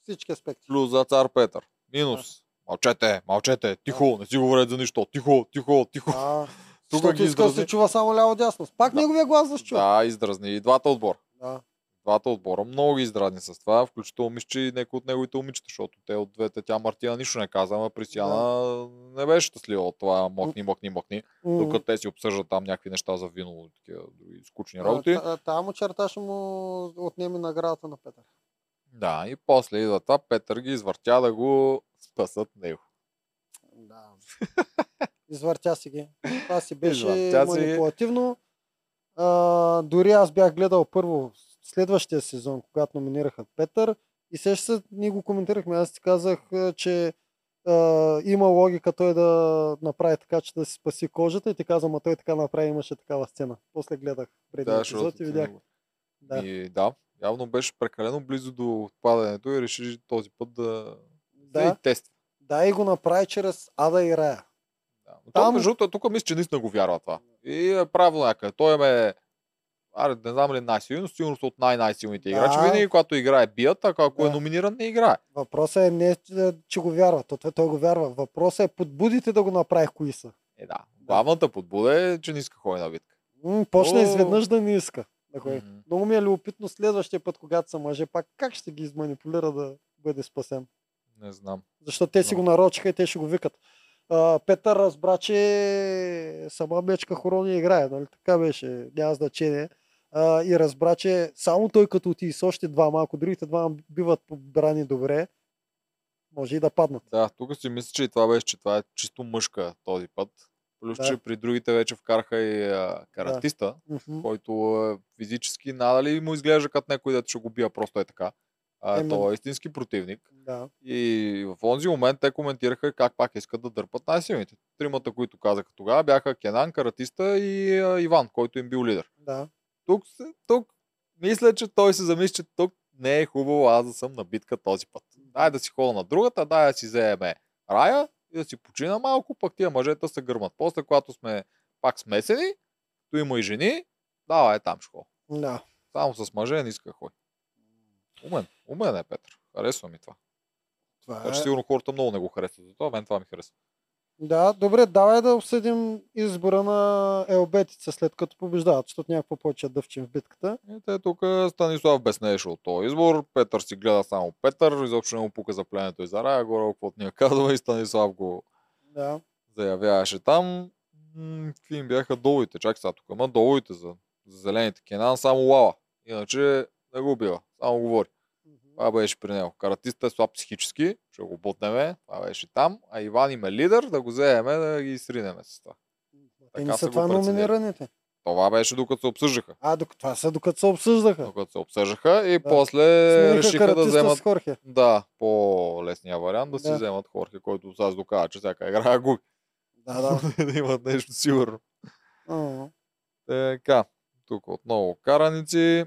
всички аспекти. Плюс за цар Петър. Минус. Мълчете, мълчете, тихо, не си говорят за нищо. Тихо, тихо, тихо. А, Тук ги иска да се чува само ляво-дясно. Пак Да. неговия глас да се чува. Да, издразни и двата отбора. Да. двата отбора много ги издразни с това, включително мисля, че и някои от неговите момичета, защото те от двете, тя Мартина нищо не каза, ама Пристияна не беше щастлива от това мокни, мокни, мокни, М. докато те си обсъждат там някакви неща за вино и такива други скучни А, работи. та- Тая му черта ще му отнеме наградата на Петър. Да, и после идва това, Петър ги извъртя да го спасат него. Да. Извъртя си ги. Това си беше Извъртя манипулативно. А, дори аз бях гледал първо следващия сезон, когато номинираха Петър и сеща се, ние го коментирахме. Аз ти казах, че а, има логика той да направи така, че да си спаси кожата и ти казвам, а той така направи, имаше такава сцена. После гледах преди Да, епизод и видях. Да. И, да, Явно беше прекалено близо до отпадането и реши този път да, да. Да, и тества. да и го направи чрез Ада и Рая. Да. Но Там- между тук мисля, че наистина го вярва това. И е правилно някъде. Той ме Аре, не знам ли най-силно, но сигурно са от най-най-силните Да. играчи. Винаги, когато играе, бият, а ако е Да. номиниран, не играе. Въпросът е не, че- че го вярва. То, той, той го вярва. Въпросът е подбудите да го направи кои са. Е, да. Главната подбуда е, че не иска ходи на битка. М, почна О. изведнъж да не иска. Да ходи. Мгм. Много ми е любопитно следващия път, когато са мъже, пак как ще ги изманипулира да бъде спасен. Не знам. Защото те си Но. го нарочиха и те ще го викат. А, Петър разбра, че сама мечка хорони играе, нали? Така беше, няма значение. А, и разбра, че само той като отиде с още двама, ако другите двама биват побрани добре, може и да паднат. Да, тук си мисля, че и това беше, че това е чисто мъжка този път. Плюс, Да. че при другите вече вкараха и а, каратиста, Мгм. който а, физически надали му изглежда като някой, дето ще го бия просто е така. А, Именно. той е истински противник. Да. И в онзи момент те коментираха как пак искат да дърпат най-силните. Тримата, които казаха тогава, бяха Кенан, Каратиста и а, Иван, който им бил лидер. Да. Тук, тук мисля, че той се замисли, че тук не е хубаво аз да съм на битка този път. Дай да си ходя на другата, дай да си вземе рая и да си почина малко, пък тия мъжета се гърмат. После, когато сме пак смесени, то има и жени, давай там ще ходя. Да. Само с мъже не иска ходи. Умен, умен е Петър. Харесва ми това. Това е. че сигурно хората много не го харесват. Затова мен това ми харесва. Да, добре, давай да обсъдим избора на Елбетица след като побеждават, защото някакво повече дъвчим в битката. И те тук Станислав безнееше от този избор. Петър си гледа само Петър. Изобщо не му пука за пленето и за рая. Горе, каквото ни е казва и Станислав го Да. заявяваше там. М, Какви им бяха доловите? Чакай сега тук. Ама доловите за, за зелените Кенан само лава. Иначе не го бива. Само говори. Това беше при него. Каратиста е слаб психически. Ще го ботнеме. Това беше там. А Иван им е лидер. Да го вземеме да ги сринеме с това. Те не са това номинираните. Това беше докато се обсъждаха. А, док... това са докато се обсъждаха. Докато се обсъждаха и Да. после Смениха решиха да вземат с Хорхе. Да, по-лесния вариант да си Да. вземат Хорхе, който аз доказва, че всяка игра губи. Да, да. да имат нещо сигурно. А, Така, тук отново караници.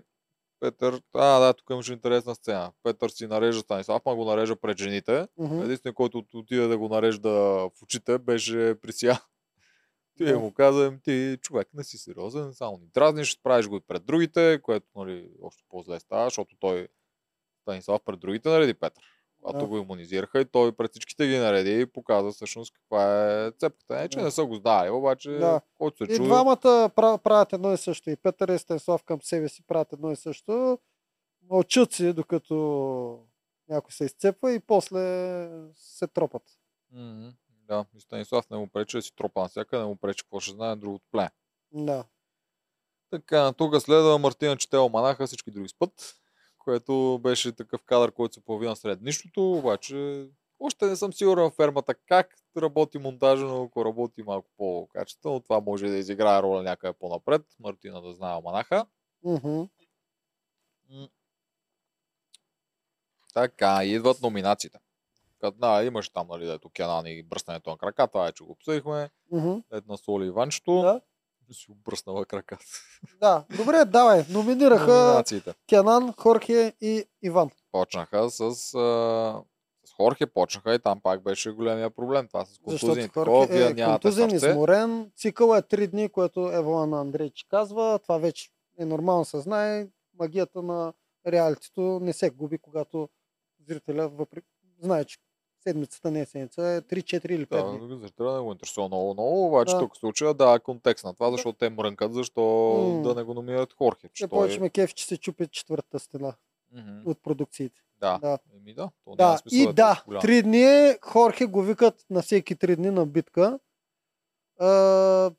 Петър, а да, тук имаше интересна сцена. Петър си нарежда Станислав, ма го нарежда пред жените. мгм. Единственият, който от- отиде да го нарежда в очите, беше Присия. Ти Да. му каза, ти човек не си сериозен, само ни дразниш, правиш го и пред другите, което нали, още по-зле става, защото той Станислав пред другите нареди Петър. Когато Да. го иммунизираха и той пред всичките ги нареди и показа всъщност каква е цепката. Не, че Да. не са го знали, обаче Да. който се И чуди. двамата пра- правят едно и също. И Петър и Станислав към себе си правят едно и също. Мълчат си, докато някой се изцепва и после се тропат. Мгм. Да, и Станислав не му пречи да си тропа навсякъде, не му пречи какво ще знае другото племе. Да. Така, тук следва Мартина чете Оманаха, всички други спът, което беше такъв кадър, който се появи на сред нищото, обаче още не съм сигурен в фермата как работи монтажа, но ако работи малко по-качествено, това може да изиграе роля някъде по-напред. Мартина да знае Оманаха. Мгм. М. Така, идват номинациите. Като, да, имаш там, нали, дето Кенан и бръснането на крака, това е, че го обсъдихме. Ето на Соли Иванчето. Да. Си обръснала краката. Да, добре, давай. Номинираха. Кенан, Хорхе и Иван. почнаха с, а, с Хорхе, почнаха и там пак беше големия проблем. Това с контузиите. Хорхе е контузен, изморен. Цикъл е 3 дни, което Евала на Андрейч казва. Това вече е нормално се знае. Магията на реалитето не се губи, когато зрителя въпреки... знае, че седмицата не е седмица, е 3, 4 или 5 Да, дни. зрителя не го интересува много, много, обаче Да. тук случая да, контекст на това, защото те мрънкат, защо М. да не го номинират Хорхе. Че той... повече ме кеф, че се чупи четвъртата стена Мгм. от продукциите. Да. Да. Еми да, то Да, смисъл и е да, голям. три дни Хорхе го викат на всеки три дни на битка. А,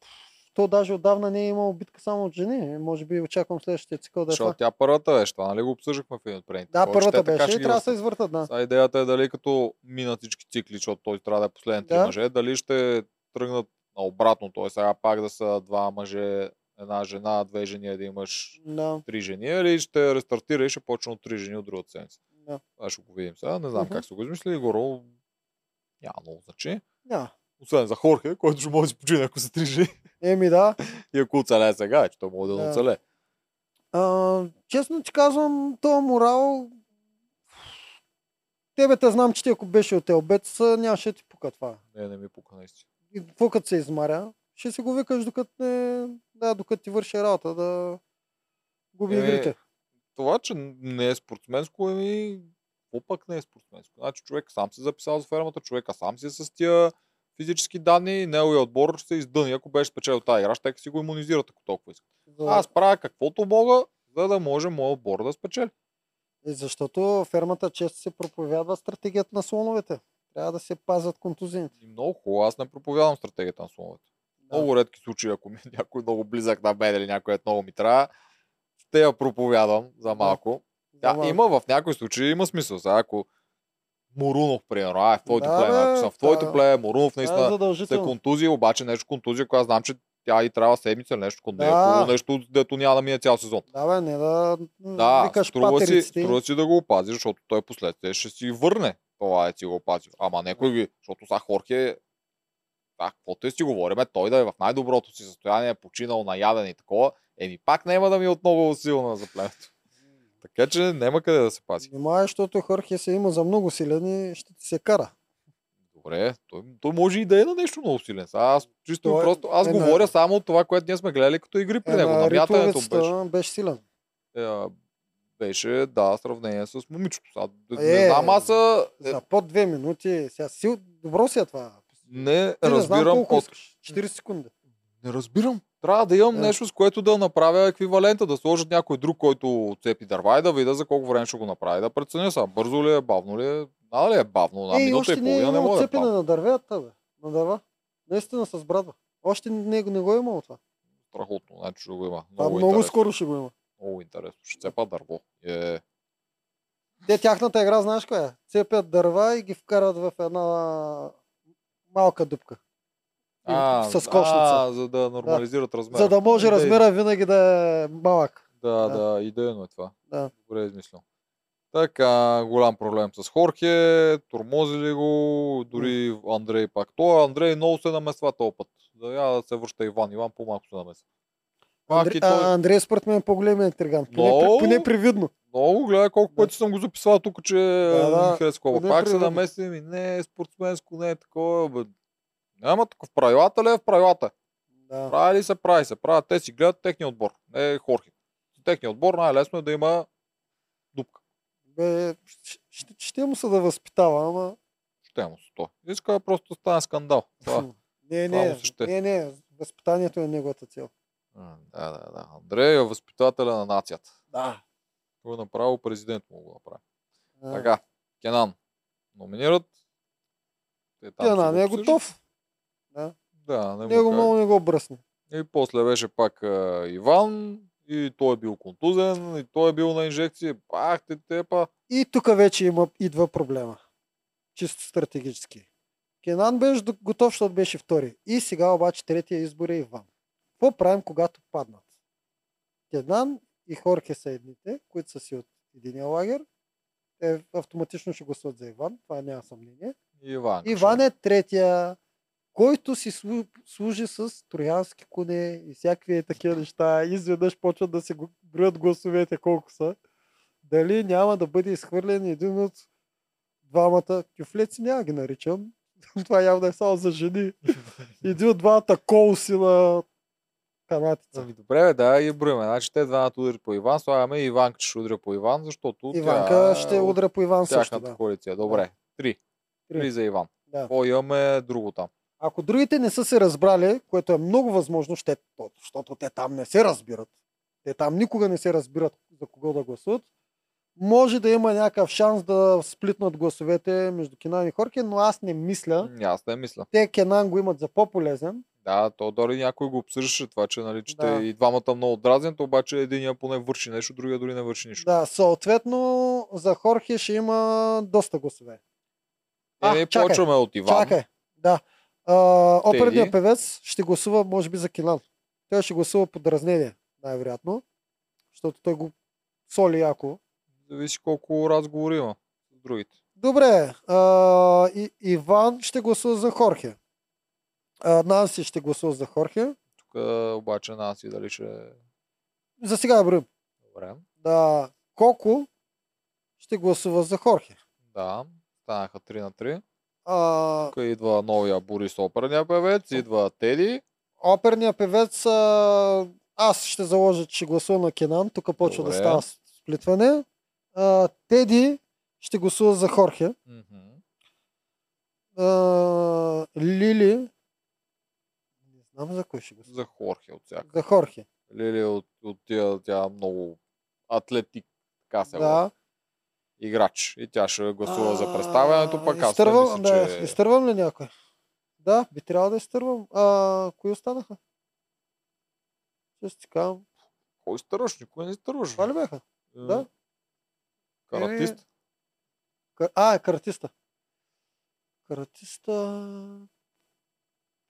то даже отдавна не е имало битка само от жени. Може би очаквам следващия цикъл да е това. Защото тя първата беше, това нали го обсъждахме в един от предните. Да, Повече първата беше и трябва да се извъртат, да. Сега идеята е дали като минат всички цикли, защото той трябва да е последен три Да. мъже, дали ще тръгнат на обратно, т.е. сега пак да са два мъже, една жена, две жени, един мъж, Да, три жени, или ще рестартира и ще почне от три жени от другата седмица. да. Това ще го видим сега. Не знам Мгм. как са го измислили. Горо няма много значение. да. Освен за Хорхе, който ще може да си почине, ако са три жени. Еми да. И ако оцелее сега, че той може да, Да. А, честно ти казвам, този морал... Тебе те знам, че ти ако беше от Елбец, нямаше да ти пука това. Не, не ми пука наистина. И какво като се измаря? Ще си го викаш докато не... Да, докато ти върши работа, да губи Е, игрите. Това, че не е спортсменско, еми, какво пък не е спортсменско? Значи човек сам се записал за фермата, човека сам си е с тия физически данни, неговия отбор ще се издъни, ако беше спечелил тази игра, ще си го иммунизират, ако толкова искат. За... Аз правя каквото мога, за да може моят отбор да спечели. Е, Защото фермата често се проповядва стратегията на слоновете. Трябва да се пазят контузините. И много хубаво, аз не проповядвам стратегията на слоновете. Да. Много редки случаи, ако ми някой много близък на мен или някой много ми трябва, ще я проповядам за малко. Да, Ама- има в някои случаи има смисъл. Сега, ако Морунов, примерно, а, в твоето Да, племе, ако съм в твоето да. племе, Морунов наистина се задължително. контузия, обаче нещо контузия, която знам, че тя и трябва седмица нещо, е Да. нещо, дето няма да мине цял сезон. Да, бе, не да, Да, викаш струва си, струва си да го опази, защото той последствие ще си върне това е си го опази. Ама някой ги, защото са Хорхе, да, каквото и си говорим, той да е в най-доброто си състояние, е починал наяден и такова, еми пак няма да ми е отново силна за племето. Така че няма къде да се пази. Внимавай, защото Хорхе се има за много силен и ще ти се кара. Добре, той, той може и да е на нещо много силен. Аз чисто Той и просто, аз е говоря само от това, което ние сме гледали като игри при Е, него. на Намятането беше. беше силен. Е, беше, да, сравнение с момичето. Сега, Е, не знам, аз а, е, За под две минути. Сега, сил... Добро си е това. не Ти не знам разбирам колко от искаш. 40 секунди. Не разбирам. Трябва да имам Да. нещо, с което да направя еквивалента, да сложат някой друг, който цепи дърва и да видя за колко време ще го направи. Да преценя сега, бързо ли е, бавно ли е. Надо ли е бавно? На Ей, минута и не е половина не имал може да е цепене на дървета, бе. На дърва. Наистина с брадва. Още не, не го е имало това. Страхотно, значи ще го има. Много, много интересно. скоро ще го има. Много интересно. Ще цепа дърво. Е, Те тяхната игра, знаеш коя е? Цепят дърва и ги вкарат в една малка дупка. А, с кошница. А, за да нормализират размера. За да може Идея. размера винаги да е малък. Да, Да. да, идейно е това. Да. Добре измислено. Така, голям проблем с Хорхе, тормозили го, дори Андрей пак. Той Андрей много се намесва този път. Да, я да се връща Иван. Иван по-малко се намесва. Пак Андре... и той... А, Андрей според мен е по-големият интриган. Поне, Много. поне привидно. Много, гледай колко Да. пъти съм го записал тук, че да, да. харесва. Пак се примерно. намеси ми, не е спортсменско, не е такова. Бе. Няма такова. В правилата ли е в правилата? Да. Прави ли се, прави се. Правят, те си гледат техния отбор. Не Хорхе. За техния отбор най-лесно е да има дупка. Бе, ще, ще, му се да възпитава, ама... Ще му се той. Иска просто да стане скандал. Това. Не, това не, ще. не, не, възпитанието е неговата цел. Да, да, да. Андрей е възпитателя на нацията. Да. Той е направил президент му го направи. А, Така, Кенан. Номинират. Те там не е готов. Да, не Него много не го бръсне. И после беше пак а, Иван. И той е бил контузен. И той е бил на инжекции. Пах те тепа. И тук вече има, идва проблема. Чисто стратегически. Кенан беше готов, защото беше втори. И сега обаче третия избор е Иван. Какво правим, когато паднат? Кенан и Хорхе са едните, които са си от единия лагер. Те автоматично ще гласуват за Иван, това няма съмнение. Иван. Иван е третия, който си слу- служи с троянски коне и всякакви такива неща. Изведнъж почват да се броят гласовете колко са. Дали няма да бъде изхвърлен един от двамата, кюфлеци няма ги наричам, това явно е само за жени. Един от двамата колси на канатица. Ами добре, бе, да, и броиме. Значи те двамата удари по Иван, слагаме Иванка ще удря по Иван, защото Иванка тя ще от удря по Иван също. Да. коалиция. Добре, три. Три. Три за Иван. Да. Какво имаме друго там? Ако другите не са се разбрали, което е много възможно, ще, защото те там не се разбират, те там никога не се разбират за кого да гласуват, може да има някакъв шанс да сплитнат гласовете между Кенан и Хорке, но аз не мисля. Аз не мисля. Те Кенан го имат за по-полезен. Да, то дори някой го обсъждаше това, че нали, че Да. и двамата много дразнят, обаче единия поне върши нещо, другия дори не върши нищо. Да, съответно за Хорхе ще има доста гласове. А, Еми, чакай, почваме от Иван. Чакай, да. А, Теди. певец ще гласува, може би, за Кинан. Той ще гласува по дразнение, най-вероятно. Защото той го соли яко. Зависи колко разговори има с другите. Добре, а, и, Иван ще гласува за Хорхе. А, Нанси ще гласува за Хорхе. Тук обаче Наси дали ще... За сега да броим. Добре. Да, Коко ще гласува за Хорхе. Да. Станаха 3 на 3. А, Тук идва новия Борис оперния певец, идва Теди. оперният певец, а, аз ще заложа, че ще гласува на Кенан. Тук почва Добре. да става сплитване. А, Теди ще гласува за Хорхе. Мгм. А, Лили. Не знам за кой ще гласува. За Хорхе от всяка. За Хорхе. Лили от, от тия, тя много атлетик, така се Да. да. Играч. И тя ще гласува за представянето, пък аз изтървам, мисля, да, че... изтървам ли някой? Да, би трябвало да изтървам. А, кои останаха? Ще си казвам. Кой стърваш? Никой не стърваш. Това ли бяха? Е, да. Каратист. Кар- А, е каратиста. Каратиста...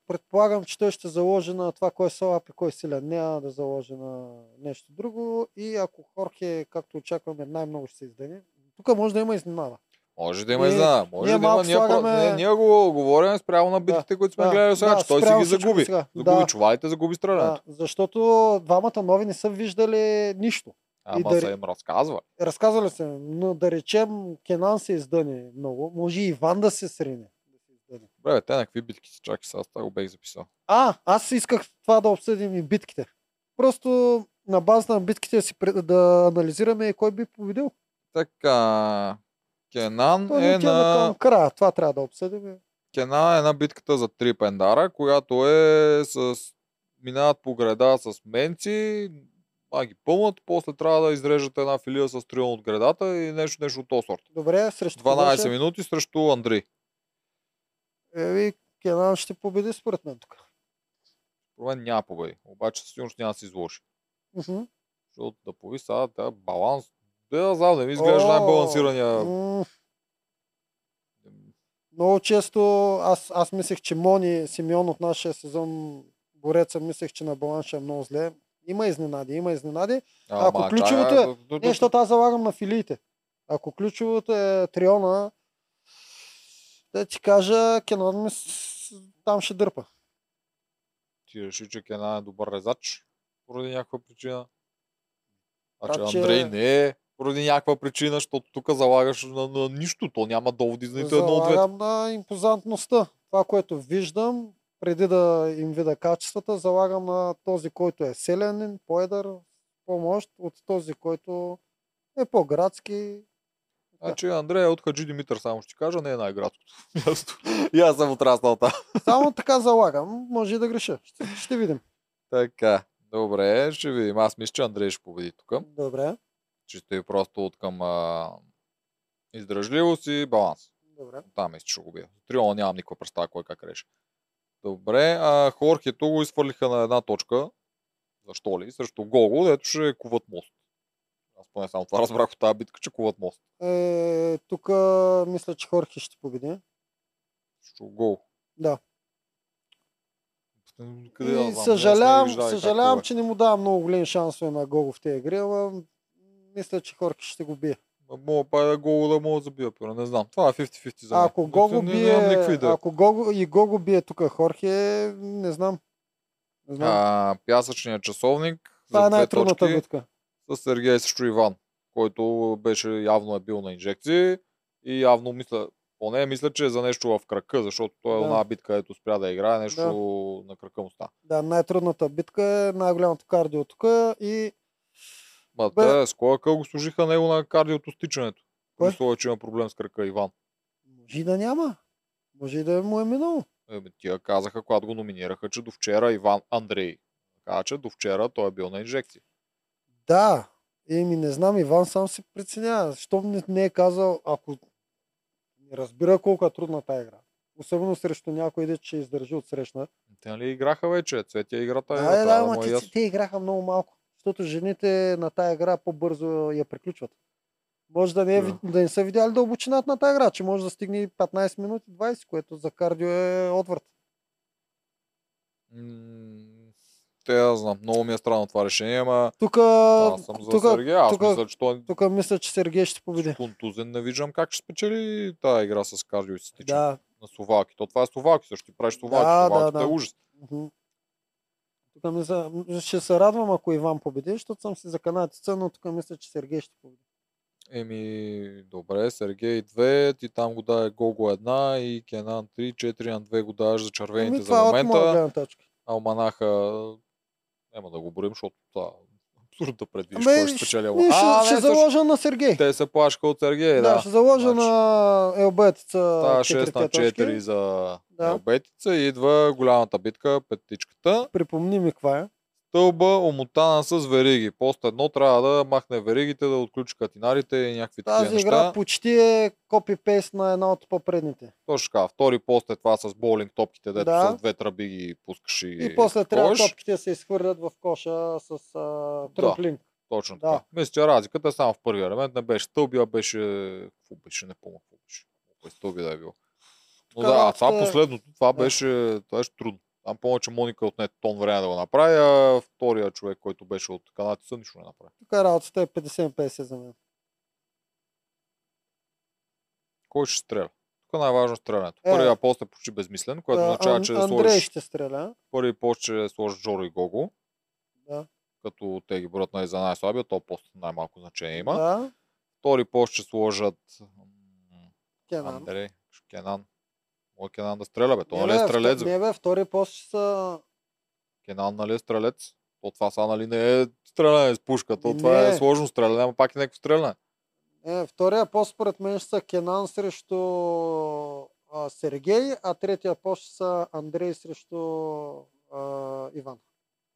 Предполагам, че той ще заложи на това кой е слаб и кой е силен. Няма да заложи на нещо друго. И ако Хорхе, както очакваме, най-много ще се издъни. Тук може да има изненада. Може да има Ние- изненада. Може ние да има. Ние, слагаме... ние, ние го говорим спрямо на битките, които сме да, гледали сега, да, че той си ги загуби. сега. Загуби Да. чувалите, загуби странето. Да, защото двамата нови не са виждали нищо. Ама да- са им разказва. Разказали се, но да речем Кенан се издъни много. Може и Иван да се срине. Да се издъни. Бре, те на какви битки са? Чакай сега, това го бех записал. А, аз исках това да обсъдим и битките. Просто на база на битките да, си, да анализираме кой би победил. Така, Кенан То не е на... към края. Това трябва да обсъдим. Кена е на битката за три пендара, която е с... Минават по града с менци, а ги пълнат, после трябва да изрежат една филия с трион от градата и нещо, нещо от този сорт. Добре, срещу кого 12 ще? минути срещу Андрей. Еми, Кенан ще победи според мен тук. Според мен няма победи, обаче със сигурност няма да се изложи. Мгм. Защото да пови сега, тя баланс. Да, да знам, не ми изглежда най-балансирания. Много често аз, аз мислех, че Мони Симеон от нашия сезон Бореца, мислех, че на баланс ще е много зле. Има изненади, има изненади. ако Ама, ключовото е- Не, защото аз залагам на филиите. Ако ключовото е Триона, да ти кажа, Кенан ми там ще дърпа. Ти реши, че Кена е добър резач поради някаква причина. А че Значи- Андрей не е поради някаква причина, защото тук залагаш на, на нищо. То няма доводи за нито едно от двете. Залагам на импозантността. Това, което виждам, преди да им видя качествата, залагам на този, който е селянин, по-едър, по-мощ, от този, който е по-градски. Значи Андрей е от Хаджи Димитър, само ще кажа, не е най-градското място. И аз съм отраснал там. Само така залагам. Може и да греша. Ще, ще видим. Така, добре, ще видим. Аз мисля, че Андрей ще победи тук. Добре. Чисто и просто от към а, издръжливост и баланс. Добре. Там ще го бия. Триона нямам никаква представа кой как реши. Добре, а Хорхето го изфърлиха на една точка. Защо ли? Срещу Гого, дето ще куват мост. Аз поне само това разбрах от тази битка, че куват мост. Е, тук мисля, че Хорхе ще победи. Срещу Гого. Да. Къде да И знам, съжалявам, съжалявам, кува. че не му давам много големи шансове на Гого в тези игри, ама мисля, че Хорхе ще го бие. Мога па да Гого да мога да забия, пира. не знам. Това е 50-50 за мен. Ако нямам никаква бие, ако Гого, и Гого бие тук Хорхе, не знам. Не знам. А, пясъчният часовник Това за е най-трудната битка. с Сергей срещу Иван, който беше явно е бил на инжекции и явно мисля, поне мисля, че е за нещо в крака, защото той е Да. една битка, където спря да играе, нещо Да. на крака му стана. Да, най-трудната битка е най-голямото кардио тук и Ма Бе. те с кой къл го служиха него на кардиото стичането? Условие, че има проблем с крака Иван. може и да няма. Може и да му е минало. Еми, тия казаха, когато го номинираха, че до вчера Иван Андрей. Каза, че до вчера той е бил на инжекции. Да, еми не знам, Иван сам си преценява. Щом не, не е казал, ако не разбира колко е трудна тази игра. Особено срещу някой, дет ще издържи от срещна. Те нали играха вече? Цветя играта е. Да, да, му е те, те играха много малко. Защото жените на тая игра по-бързо я приключват. Може да не, е, Да. ви- да не са видяли дълбочината на тази игра, че може да стигне и 15 минути 20, което за кардио е отвърт. М, Те да знам. Много ми е странно това решение, ама Тук, аз съм за тук, Сергей. Аз тук- мисля, че той тук мисля, че Сергей ще победи. контузен не виждам как ще спечели тази игра с кардио и стича Да. на Словаки. То това е Словаки, също ти правиш Словаки. Да, да, Словаките да. е ужас. Мгм. Тук мисля, ще се радвам, ако Иван победи, защото съм си за канатица, но тук мисля, че Сергей ще победи. Еми, добре, Сергей 2, ти там го даде Гого една и Кенан 3, 4 на 2 го даваш за червените Еми, за е момента. Алманаха няма да го борим, защото това абсурд да предвидиш Ами, кой ще спечели. Ние ще, А, ще не, заложа на Сергей. Те се плашка от Сергей, да, да. ще заложа Значи, на Елбетица Става 6 четирите на 4 точки. за Да. Елбетица и идва голямата битка, петичката. Припомни ми каква е. Стълба омотана с вериги. Пост едно трябва да махне веригите, да отключи катинарите и някакви такива Тази неща. игра почти е копи-пейст на една от по-предните. Точно така. Втори пост е това с боулинг топките, дето Да. с две тръби ги пускаш и, И после трябва кош. топките да се изхвърлят в коша с а, трамплин. Точно Да. така. Мисля, че разликата е само в първия елемент. Не беше стълби, а беше... Какво беше? Не помня какво беше. Колко е стълби да е било. Но Така, да, това последното, това беше, това беше трудно. Там помня, че Моника отне тон време да го направи, а втория човек, който беше от канатица, нищо не направи. Тук работата е 50-50 за мен. Кой ще стреля? Тук най-важно е стрелянето. Е. Първия пост е почти безмислен, което Да, означава, че Андрей сложиш ще стреля. първи пост, че сложиш Джоро и Гого, Да. като те ги броят нали, за най-слабия, то пост най-малко значение има. Да. Втори пост ще сложат Кенан. Андрей, Кенан. Мой Кенан да стреля, бе. То нали е стрелец, бе. Не, бе, втори пост ще са... Кенан нали е стрелец. То това са нали не е стреляне с пушка. То това Не. е сложно стреляне, ама пак е някакво стреляне. Е, втория пост според мен ще са Кенан срещу а, Сергей, а третия пост ще са Андрей срещу а, Иван.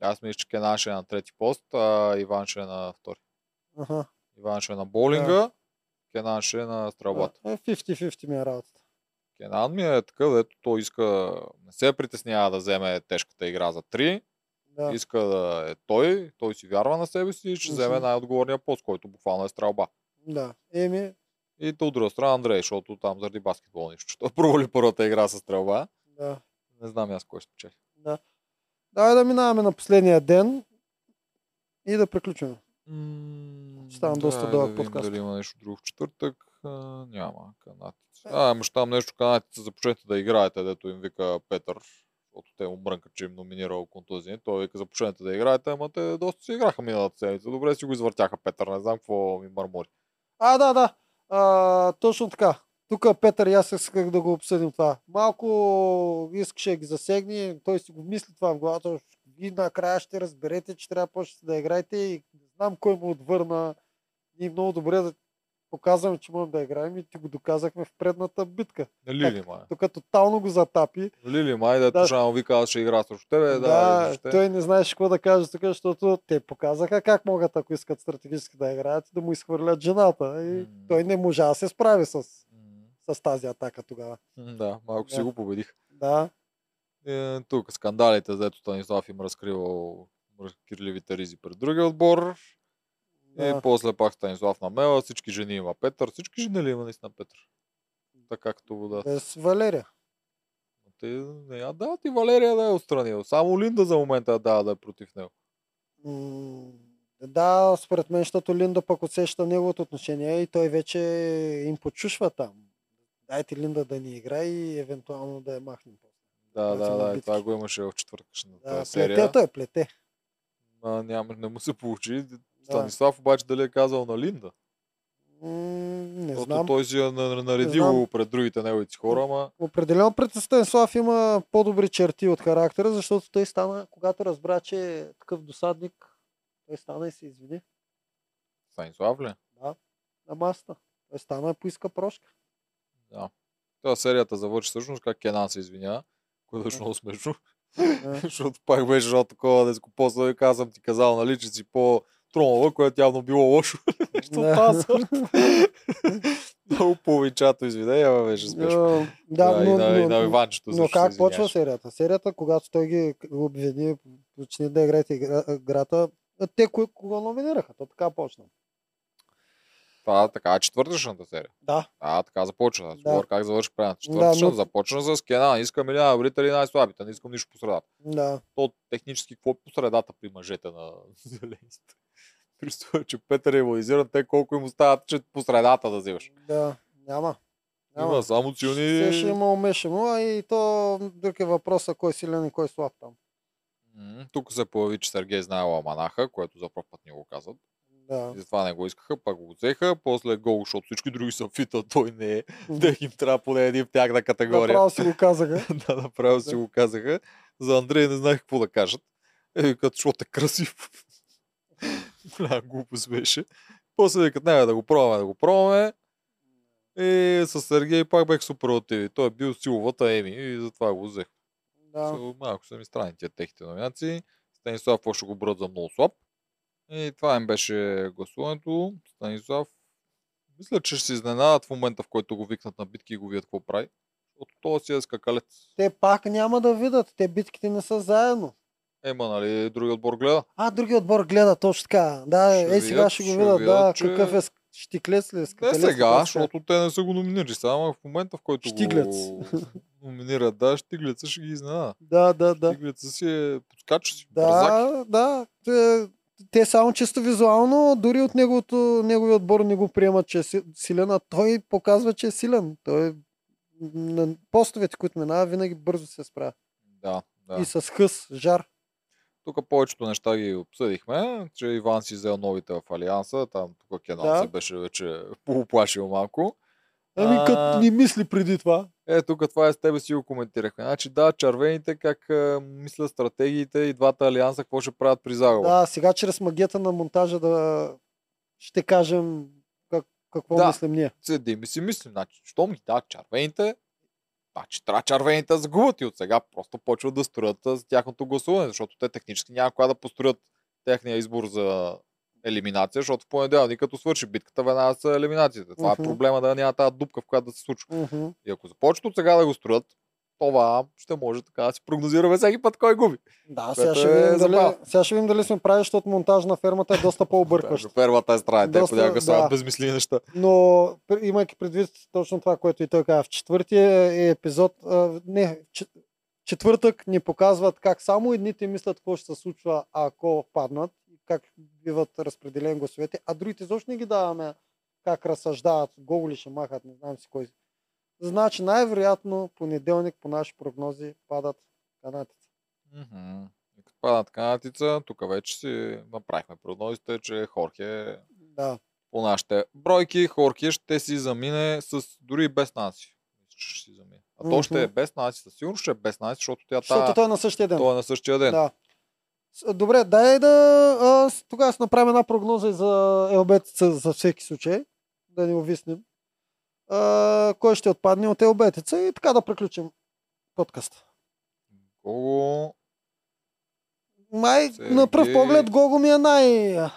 Аз мисля, че Кенан ще е на трети пост, а Иван ще е на втори. Аха. Иван ще е на боулинга, Кенан ще е на стрелбата. Е, 50-50 ми е работата. Кенан ми е такъв, дето той иска, не се притеснява да вземе тежката игра за 3, Да. иска да е той, той си вярва на себе си и ще вземе най-отговорния пост, който буквално е стрелба. да. Еми, И от друга страна Андрей, защото там заради баскетбол нищо, той провали първата игра с стрелба. да. Не знам аз кой ще спечели. да. Давай да минаваме на последния ден и да приключим. Стана доста дълъг видим подкаст. Дали има нещо друго в четвъртък? Няма. Канатица. А, ама ще там нещо канатица. Започнете да играете, дето им вика Петър. Защото те му брънкат, че им номинирал контузия. Той вика, започнете да играете, ама те доста си играха миналата седмица. Добре си го извъртяха Петър, не знам какво ми мърмори. А, да, да. А, точно така. Тук Петър и аз исках да го обсъдим това. Малко искаше да ги засегне, той си го мисли това в главата. Вие накрая ще разберете, че трябва почнете да играете и знам кой му отвърна. Ние много добре да показваме, че можем да играем и ти го доказахме в предната битка. Лили май. Тук тотално го затапи. Лили май, Да. да. му вика, аз ще игра срещу тебе. Да, да, ще. той не знаеше какво да каже тук, защото те показаха как могат, ако искат стратегически да играят, да му изхвърлят жената. И М. той не можа да се справи с, М, с тази атака тогава. Да, малко си Да. го победих. Да, Е, тук скандалите, зато Станислав им разкривал кирливите ризи пред другия отбор. И да. после пак Станислав намела, всички жени има Петър. Всички жени ли има наистина Петър? Така както го да. Без Валерия. Те не я дават и Валерия да е отстранил. Само Линда за момента я дава да е против него. М, Да, според мен, защото Линда пък усеща неговото отношение и той вече им почушва там. Дайте Линда да ни играе и евентуално да я махнем. Да, Значи да, да. Битки. това го имаше в четвъртъчната Да, серия. плетето е плете. А, няма, не му се получи. Станислав обаче дали е казал на Линда. М, Не Защото знам. той си е наредил пред другите неговите си хора, ама Определено пред Станислав има по-добри черти от характера, защото той стана, когато разбра, че е такъв досадник, той стана и се извини Станислав ли? на масата. Той стана и поиска прошка. Да. Това серията завърши всъщност как Кенан се извинява, което беше много смешно. Да. Защото пак беше едно такова, да го после казвам ти казал, нали, че си по тромава, което явно било лошо. Нещо Да. тази сорт. Много половинчато извинение, ама беше смешно. Да, и но, и на но, Иванчето но как се почва серията? Серията, когато той ги обвини, почни да играете игра- играта, те кои, кого номинираха? То така почна. Това е така е четвъртъчната серия. Да, А, така започна. Да. Да. Говоря как завърши предната. Четвъртъчната но- започна с Кенан. Искам или най-добрите или най-слабите. Не искам нищо по средата. да. То технически какво е по средата при мъжете на зелените? Представя, че Петър е имунизиран, те колко им остават, че по средата да взимаш. Да, няма. няма. Има само Все ще силни... има умешано, а и то друг е въпроса кой е силен и кой е слаб там. М, Тук се появи, че Сергей знаел Аманаха, което за първ път ни го казват. Да. И затова не го искаха, пак го взеха. После гол, защото всички други са фита, той не е. Да им трябва поне един в тяхна категория. Направо си го казаха. да, направо си го казаха. За Андрей не знаех какво да кажат. Е, като защото е красив. Голяма глупост беше. После викат, не, да го пробваме, да го пробваме. И с Сергей пак бех суперлативи. Той е бил силовата Еми и затова го взех. Да. So, малко са ми странни тия техните номинации. Станислав какво ще го брат за много слаб. И това им беше гласуването. Станислав, мисля, че ще се изненадат в момента, в който го викнат на битки и го видят какво прави. От този си е скакалец. Те пак няма да видят. Те битките не са заедно. Ема, нали, други отбор гледа. А, други отбор гледа точно така. Да, Ще е, сега ще го видят, Да, че- какъв е щиклец ли? е, Не сега, защото те не са го номинирали. Само в момента, в който Щиглец. го номинират, да, Штиглеца ще ги изненада. Да, да, да. Штиглеца си е подскача си. бързак. Да, да. Те, те само чисто визуално, дори от неговото, неговия отбор не го приемат, че е си- силен, а той показва, че е силен. Той на постовете, които минава, винаги бързо се справя. Да, да. И с хъс, жар. Тук повечето неща ги обсъдихме, че Иван си взел новите в Алианса, там тук Кенал Да. се беше вече полуплашил малко. Ами като ни мисли преди това. Е, тук това е с тебе си го коментирахме. Значи да, червените как а, мислят стратегиите и двата Алианса какво ще правят при загуба. Да, сега чрез магията на монтажа да ще кажем как, какво Да. мислим ние. Седим и си мислим, значи, щом ги дадат червените, значи трябва червените да загубят и от сега просто почват да строят а, за тяхното гласуване, защото те технически няма кога да построят техния избор за елиминация, защото в понеделник, като свърши битката, веднага са елиминациите. Това Мгм. е проблема да няма тази дупка, в която да се случва. Мгм. И ако започнат от сега да го строят, това ще може така да си прогнозираме всеки път кой губи. Да, сега ще, е видим дали, забавно. сега ще видим дали сме прави, защото монтаж на фермата е доста по-объркващ. Първата е страна, те понякога са да. безмислени неща. Но имайки предвид точно това, което и той каза, в четвъртия е епизод, а, не, четвъртък ни показват как само едните мислят какво ще се случва, ако паднат как биват разпределени гласовете, а другите изобщо не ги даваме как разсъждават, гол ли ще махат, не знам си кой. Значи най-вероятно понеделник по наши прогнози падат канатите. Мгм. И като паднат канатица, тук вече си направихме прогнозите, че Хорхе Да. по нашите бройки, Хорхе ще си замине с дори без че ще си замине. А то ще е без Наси, със сигурност ще е без Наси, защото тя Защото та, той е на същия ден. той е на същия ден. Да. Добре, дай да тогава си направим една прогноза и за ЛБТЦ за всеки случай, да ни увиснем. А, кой ще отпадне от ЛБТЦ и така да приключим подкаста. Гого, Май Сергей. на пръв поглед Гого ми е най-сигурен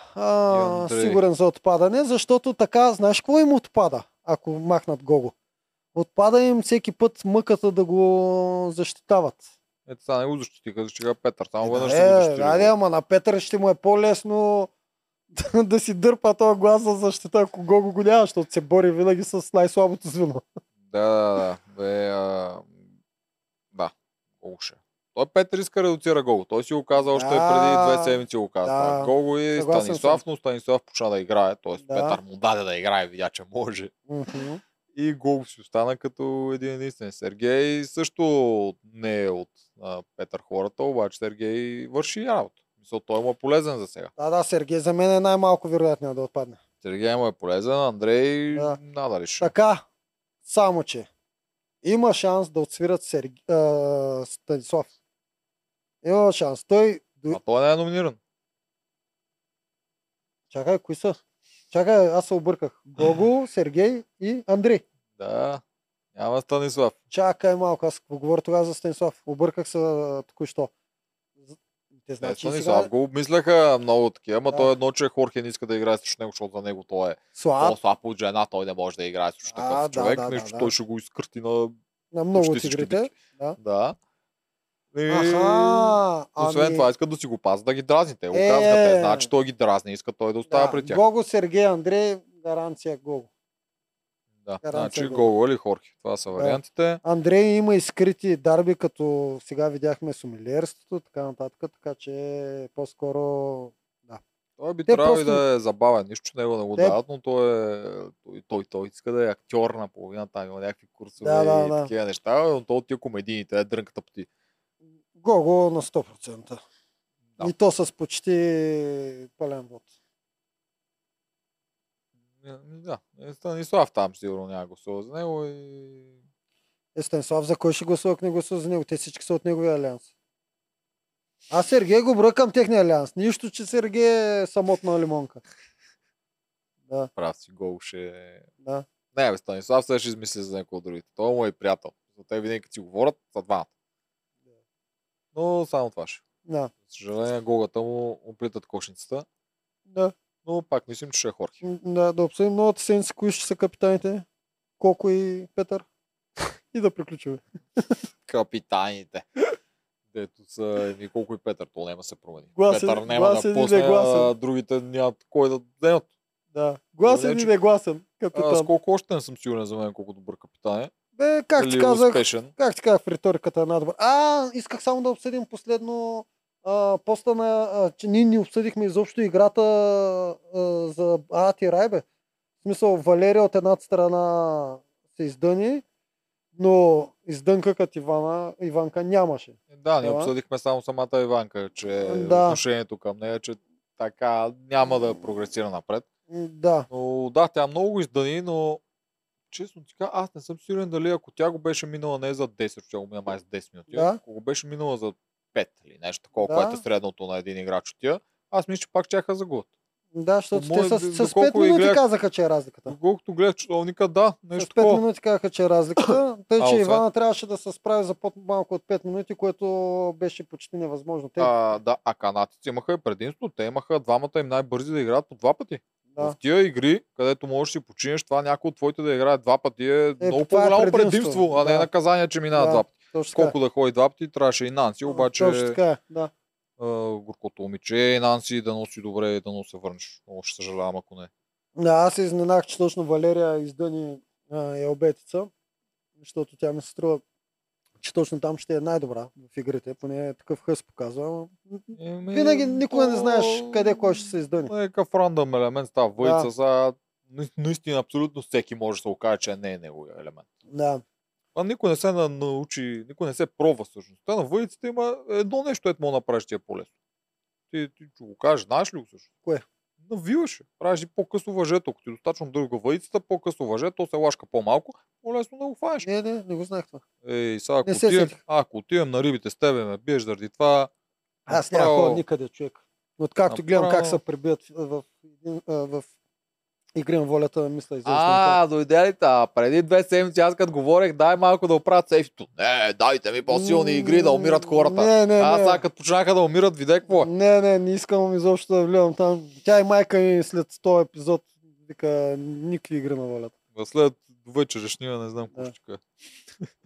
за отпадане, защото така, знаеш какво им отпада, ако махнат Гого? Отпада им всеки път мъката да го защитават. ето сега не го защитиха, защитиха Петър. Само веднъж Е, ще го да, защитили. да, ама на Петър ще му е по-лесно да си дърпа този глас за защита, ако Гого го няма, защото се бори винаги с най-слабото звено. Да, да, да. Бе, а... Да, Гого ще. е. Той Петър иска да редуцира Гого. Той си го каза още Да. преди две седмици го каза. Да. Гого и Станислав, но Станислав почна да играе. Тоест Да. Петър му даде да играе, видя, че може. И Гого си остана като един единствен. Сергей също не е от а, Петър хората, обаче Сергей върши работа. Мисля, той му е полезен за сега. Да, да, Сергей за мен е най-малко вероятният да отпадне. Сергей му е полезен, Андрей Да. надали ще. Така, само че има шанс да отсвират Серг... а, Станислав. Има шанс. Той... А той не е номиниран. Чакай, кои са? Чакай, аз се обърках. Гого, Сергей и Андрей. Да. Няма Станислав. Чакай малко, аз говоря тогава за Станислав? Обърках се току-що. Те, Значи, значи Станислав сега... го обмисляха много такива, ама Да. той едно, че Хорхе не иска да играе срещу него, защото за него той е Слаб по-слаб от жена, той не може да играе срещу А, такъв да, човек, да, да, нещо да. той ще го изкърти на на много от игрите. Да. Да. И... Аха, Освен ами... това, искат да си го пазят да ги дразни. Те го Е, знаят, че той ги дразни, иска той да остава да, при тях. Гого, Сергей, Андрей, гаранция Гого. Да. Значи Гого. Или Хорхе. Това са вариантите. Андрей има и скрити дарби, като сега видяхме сумилиерството така нататък, така че по-скоро Той би Те трябвало просто- да е забавен. Нищо, че него не го Те- дават, но той, е, той, той, той иска да е актьор на половина, там има някакви курсове Да, да, и да. такива неща, но той от тия комедийните е дрънката по ти. Гого на 100%. Да. И то с почти пълен вод. Не, не, Да, Е, Станислав там сигурно няма гласува за него и... Е, Станислав, за кой ще гласува, ако не гласува за него? Те всички са от неговия алианс. Аз Сергей го броя към техния алианс. Нищо, че Сергей е самотна лимонка. Да, Прав си гол ще... да. Не, бе, Станислав сега ще измисли за някой от другите. Той му е приятел. За те винаги като си говорят, са двамата. Но само това ще. Да, За съжаление, голата му оплитат кошницата. да. Но пак мислим, че ще е Хорхе. Да, да обсъдим новата седмица, кои ще са капитаните. Колко и Петър. и да приключваме. Капитаните. Дето са и колко и Петър, то няма се промени. Гласен- Петър няма гласен да и пусне, а другите нямат кой да вземат. Да. Гласен Значи- и негласен Аз капитан. колко още не съм сигурен за мен колко добър капитан е. Бе, как ти казах, успешен. как ти казах в риториката на добър. А, исках само да обсъдим последно а, поста на, а, че ние не обсъдихме изобщо играта а, за Ати Райбе. В смисъл, Валерия от едната страна се издъни, но издънка като Ивана, Иванка нямаше. Да, ние обсъдихме само самата Иванка, че Да. отношението към нея, че така няма да прогресира напред. Да, Но да, тя много го издани, но честно ти кажа, аз не съм сигурен дали ако тя го беше минала не за 10, ще го мина май за 10 минути, Да. ако го беше минала за 5 или нещо такова, Да. което е средното на един играч от тия, аз мисля, че пак чаха за гол. да, защото По те мое- с, с, с доколко 5 минути гледах- казаха, че е разликата. Колкото гледах часовника, да, С нещо 5 такова. минути казаха, че е разликата. Тъй, че Ивана трябваше да се справи за по-малко от 5 минути, което беше почти невъзможно. Те, А, да, а канадците имаха и предимство. Те имаха двамата им най-бързи да играят по два пъти. да. В тия игри, където можеш да си починеш, това някой от твоите да играе два пъти е, много това е по-голямо предимство. предимство, а не Да. наказание, че минава Да. два пъти. Точно така. Колко да ходи два пъти, трябваше и Нанси, обаче Точно така е, да. а, горкото момиче и Нанси да носи добре да но се върнеш. Много ще съжалявам, ако не. Да, аз се изненах, че точно Валерия издъни а, Елбетица, защото тя ми се струва, че точно там ще е най-добра в игрите, поне такъв хъс показва. Еми, Винаги никога не то- знаеш къде кой ще се издъни. Някакъв рандъм елемент става въйца. Да. За... Наистина, абсолютно всеки може да се окаже, че не е неговия елемент. Да. А никой не се на- научи, никой не се пробва всъщност. Та на въйците има едно нещо, ето мога да направиш ти е по-лесно. Ти, ти ще го кажеш, знаеш ли го също? Кое? Навиваш. Правиш и по-късо въжето. Ако ти е достатъчно дълга въйцата, по-късо въже, то се лашка по-малко, по-лесно да го фанеш. Не, не, не го знаех това. Ей, сега ако Не се а, ако отидем на рибите с тебе, ме биеш заради това. Аз няма направо- ходя никъде, човек. Откакто гледам как Направо- се прибият в, в, в игри на волята, мисля изобщо. А, дойде ли та? Преди две седмици аз като говорех, дай малко да оправят сейфито. Не, дайте ми по-силни игри да умират хората. Не, не, а не. сега като почнаха да умират, виде какво е. Не, не, не искам изобщо да влизам там. Тя и майка ми след 100 епизод вика никакви игри на волята. А След вечерешния не знам какво ще кажа.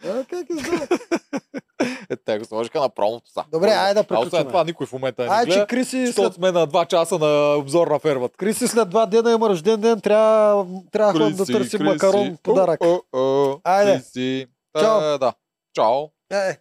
А, как е знае? Е, те го сложиха на промото са. Добре, айде да А освен приключим. това никой в момента не Ай, че Криси след, сме на 2 часа на обзор на фермата. Криси след два дена има рожден ден, трябва, трябва да търсим макарон подарък. О, о, о, Айде. Криси. Чао. Да. Чао. Е,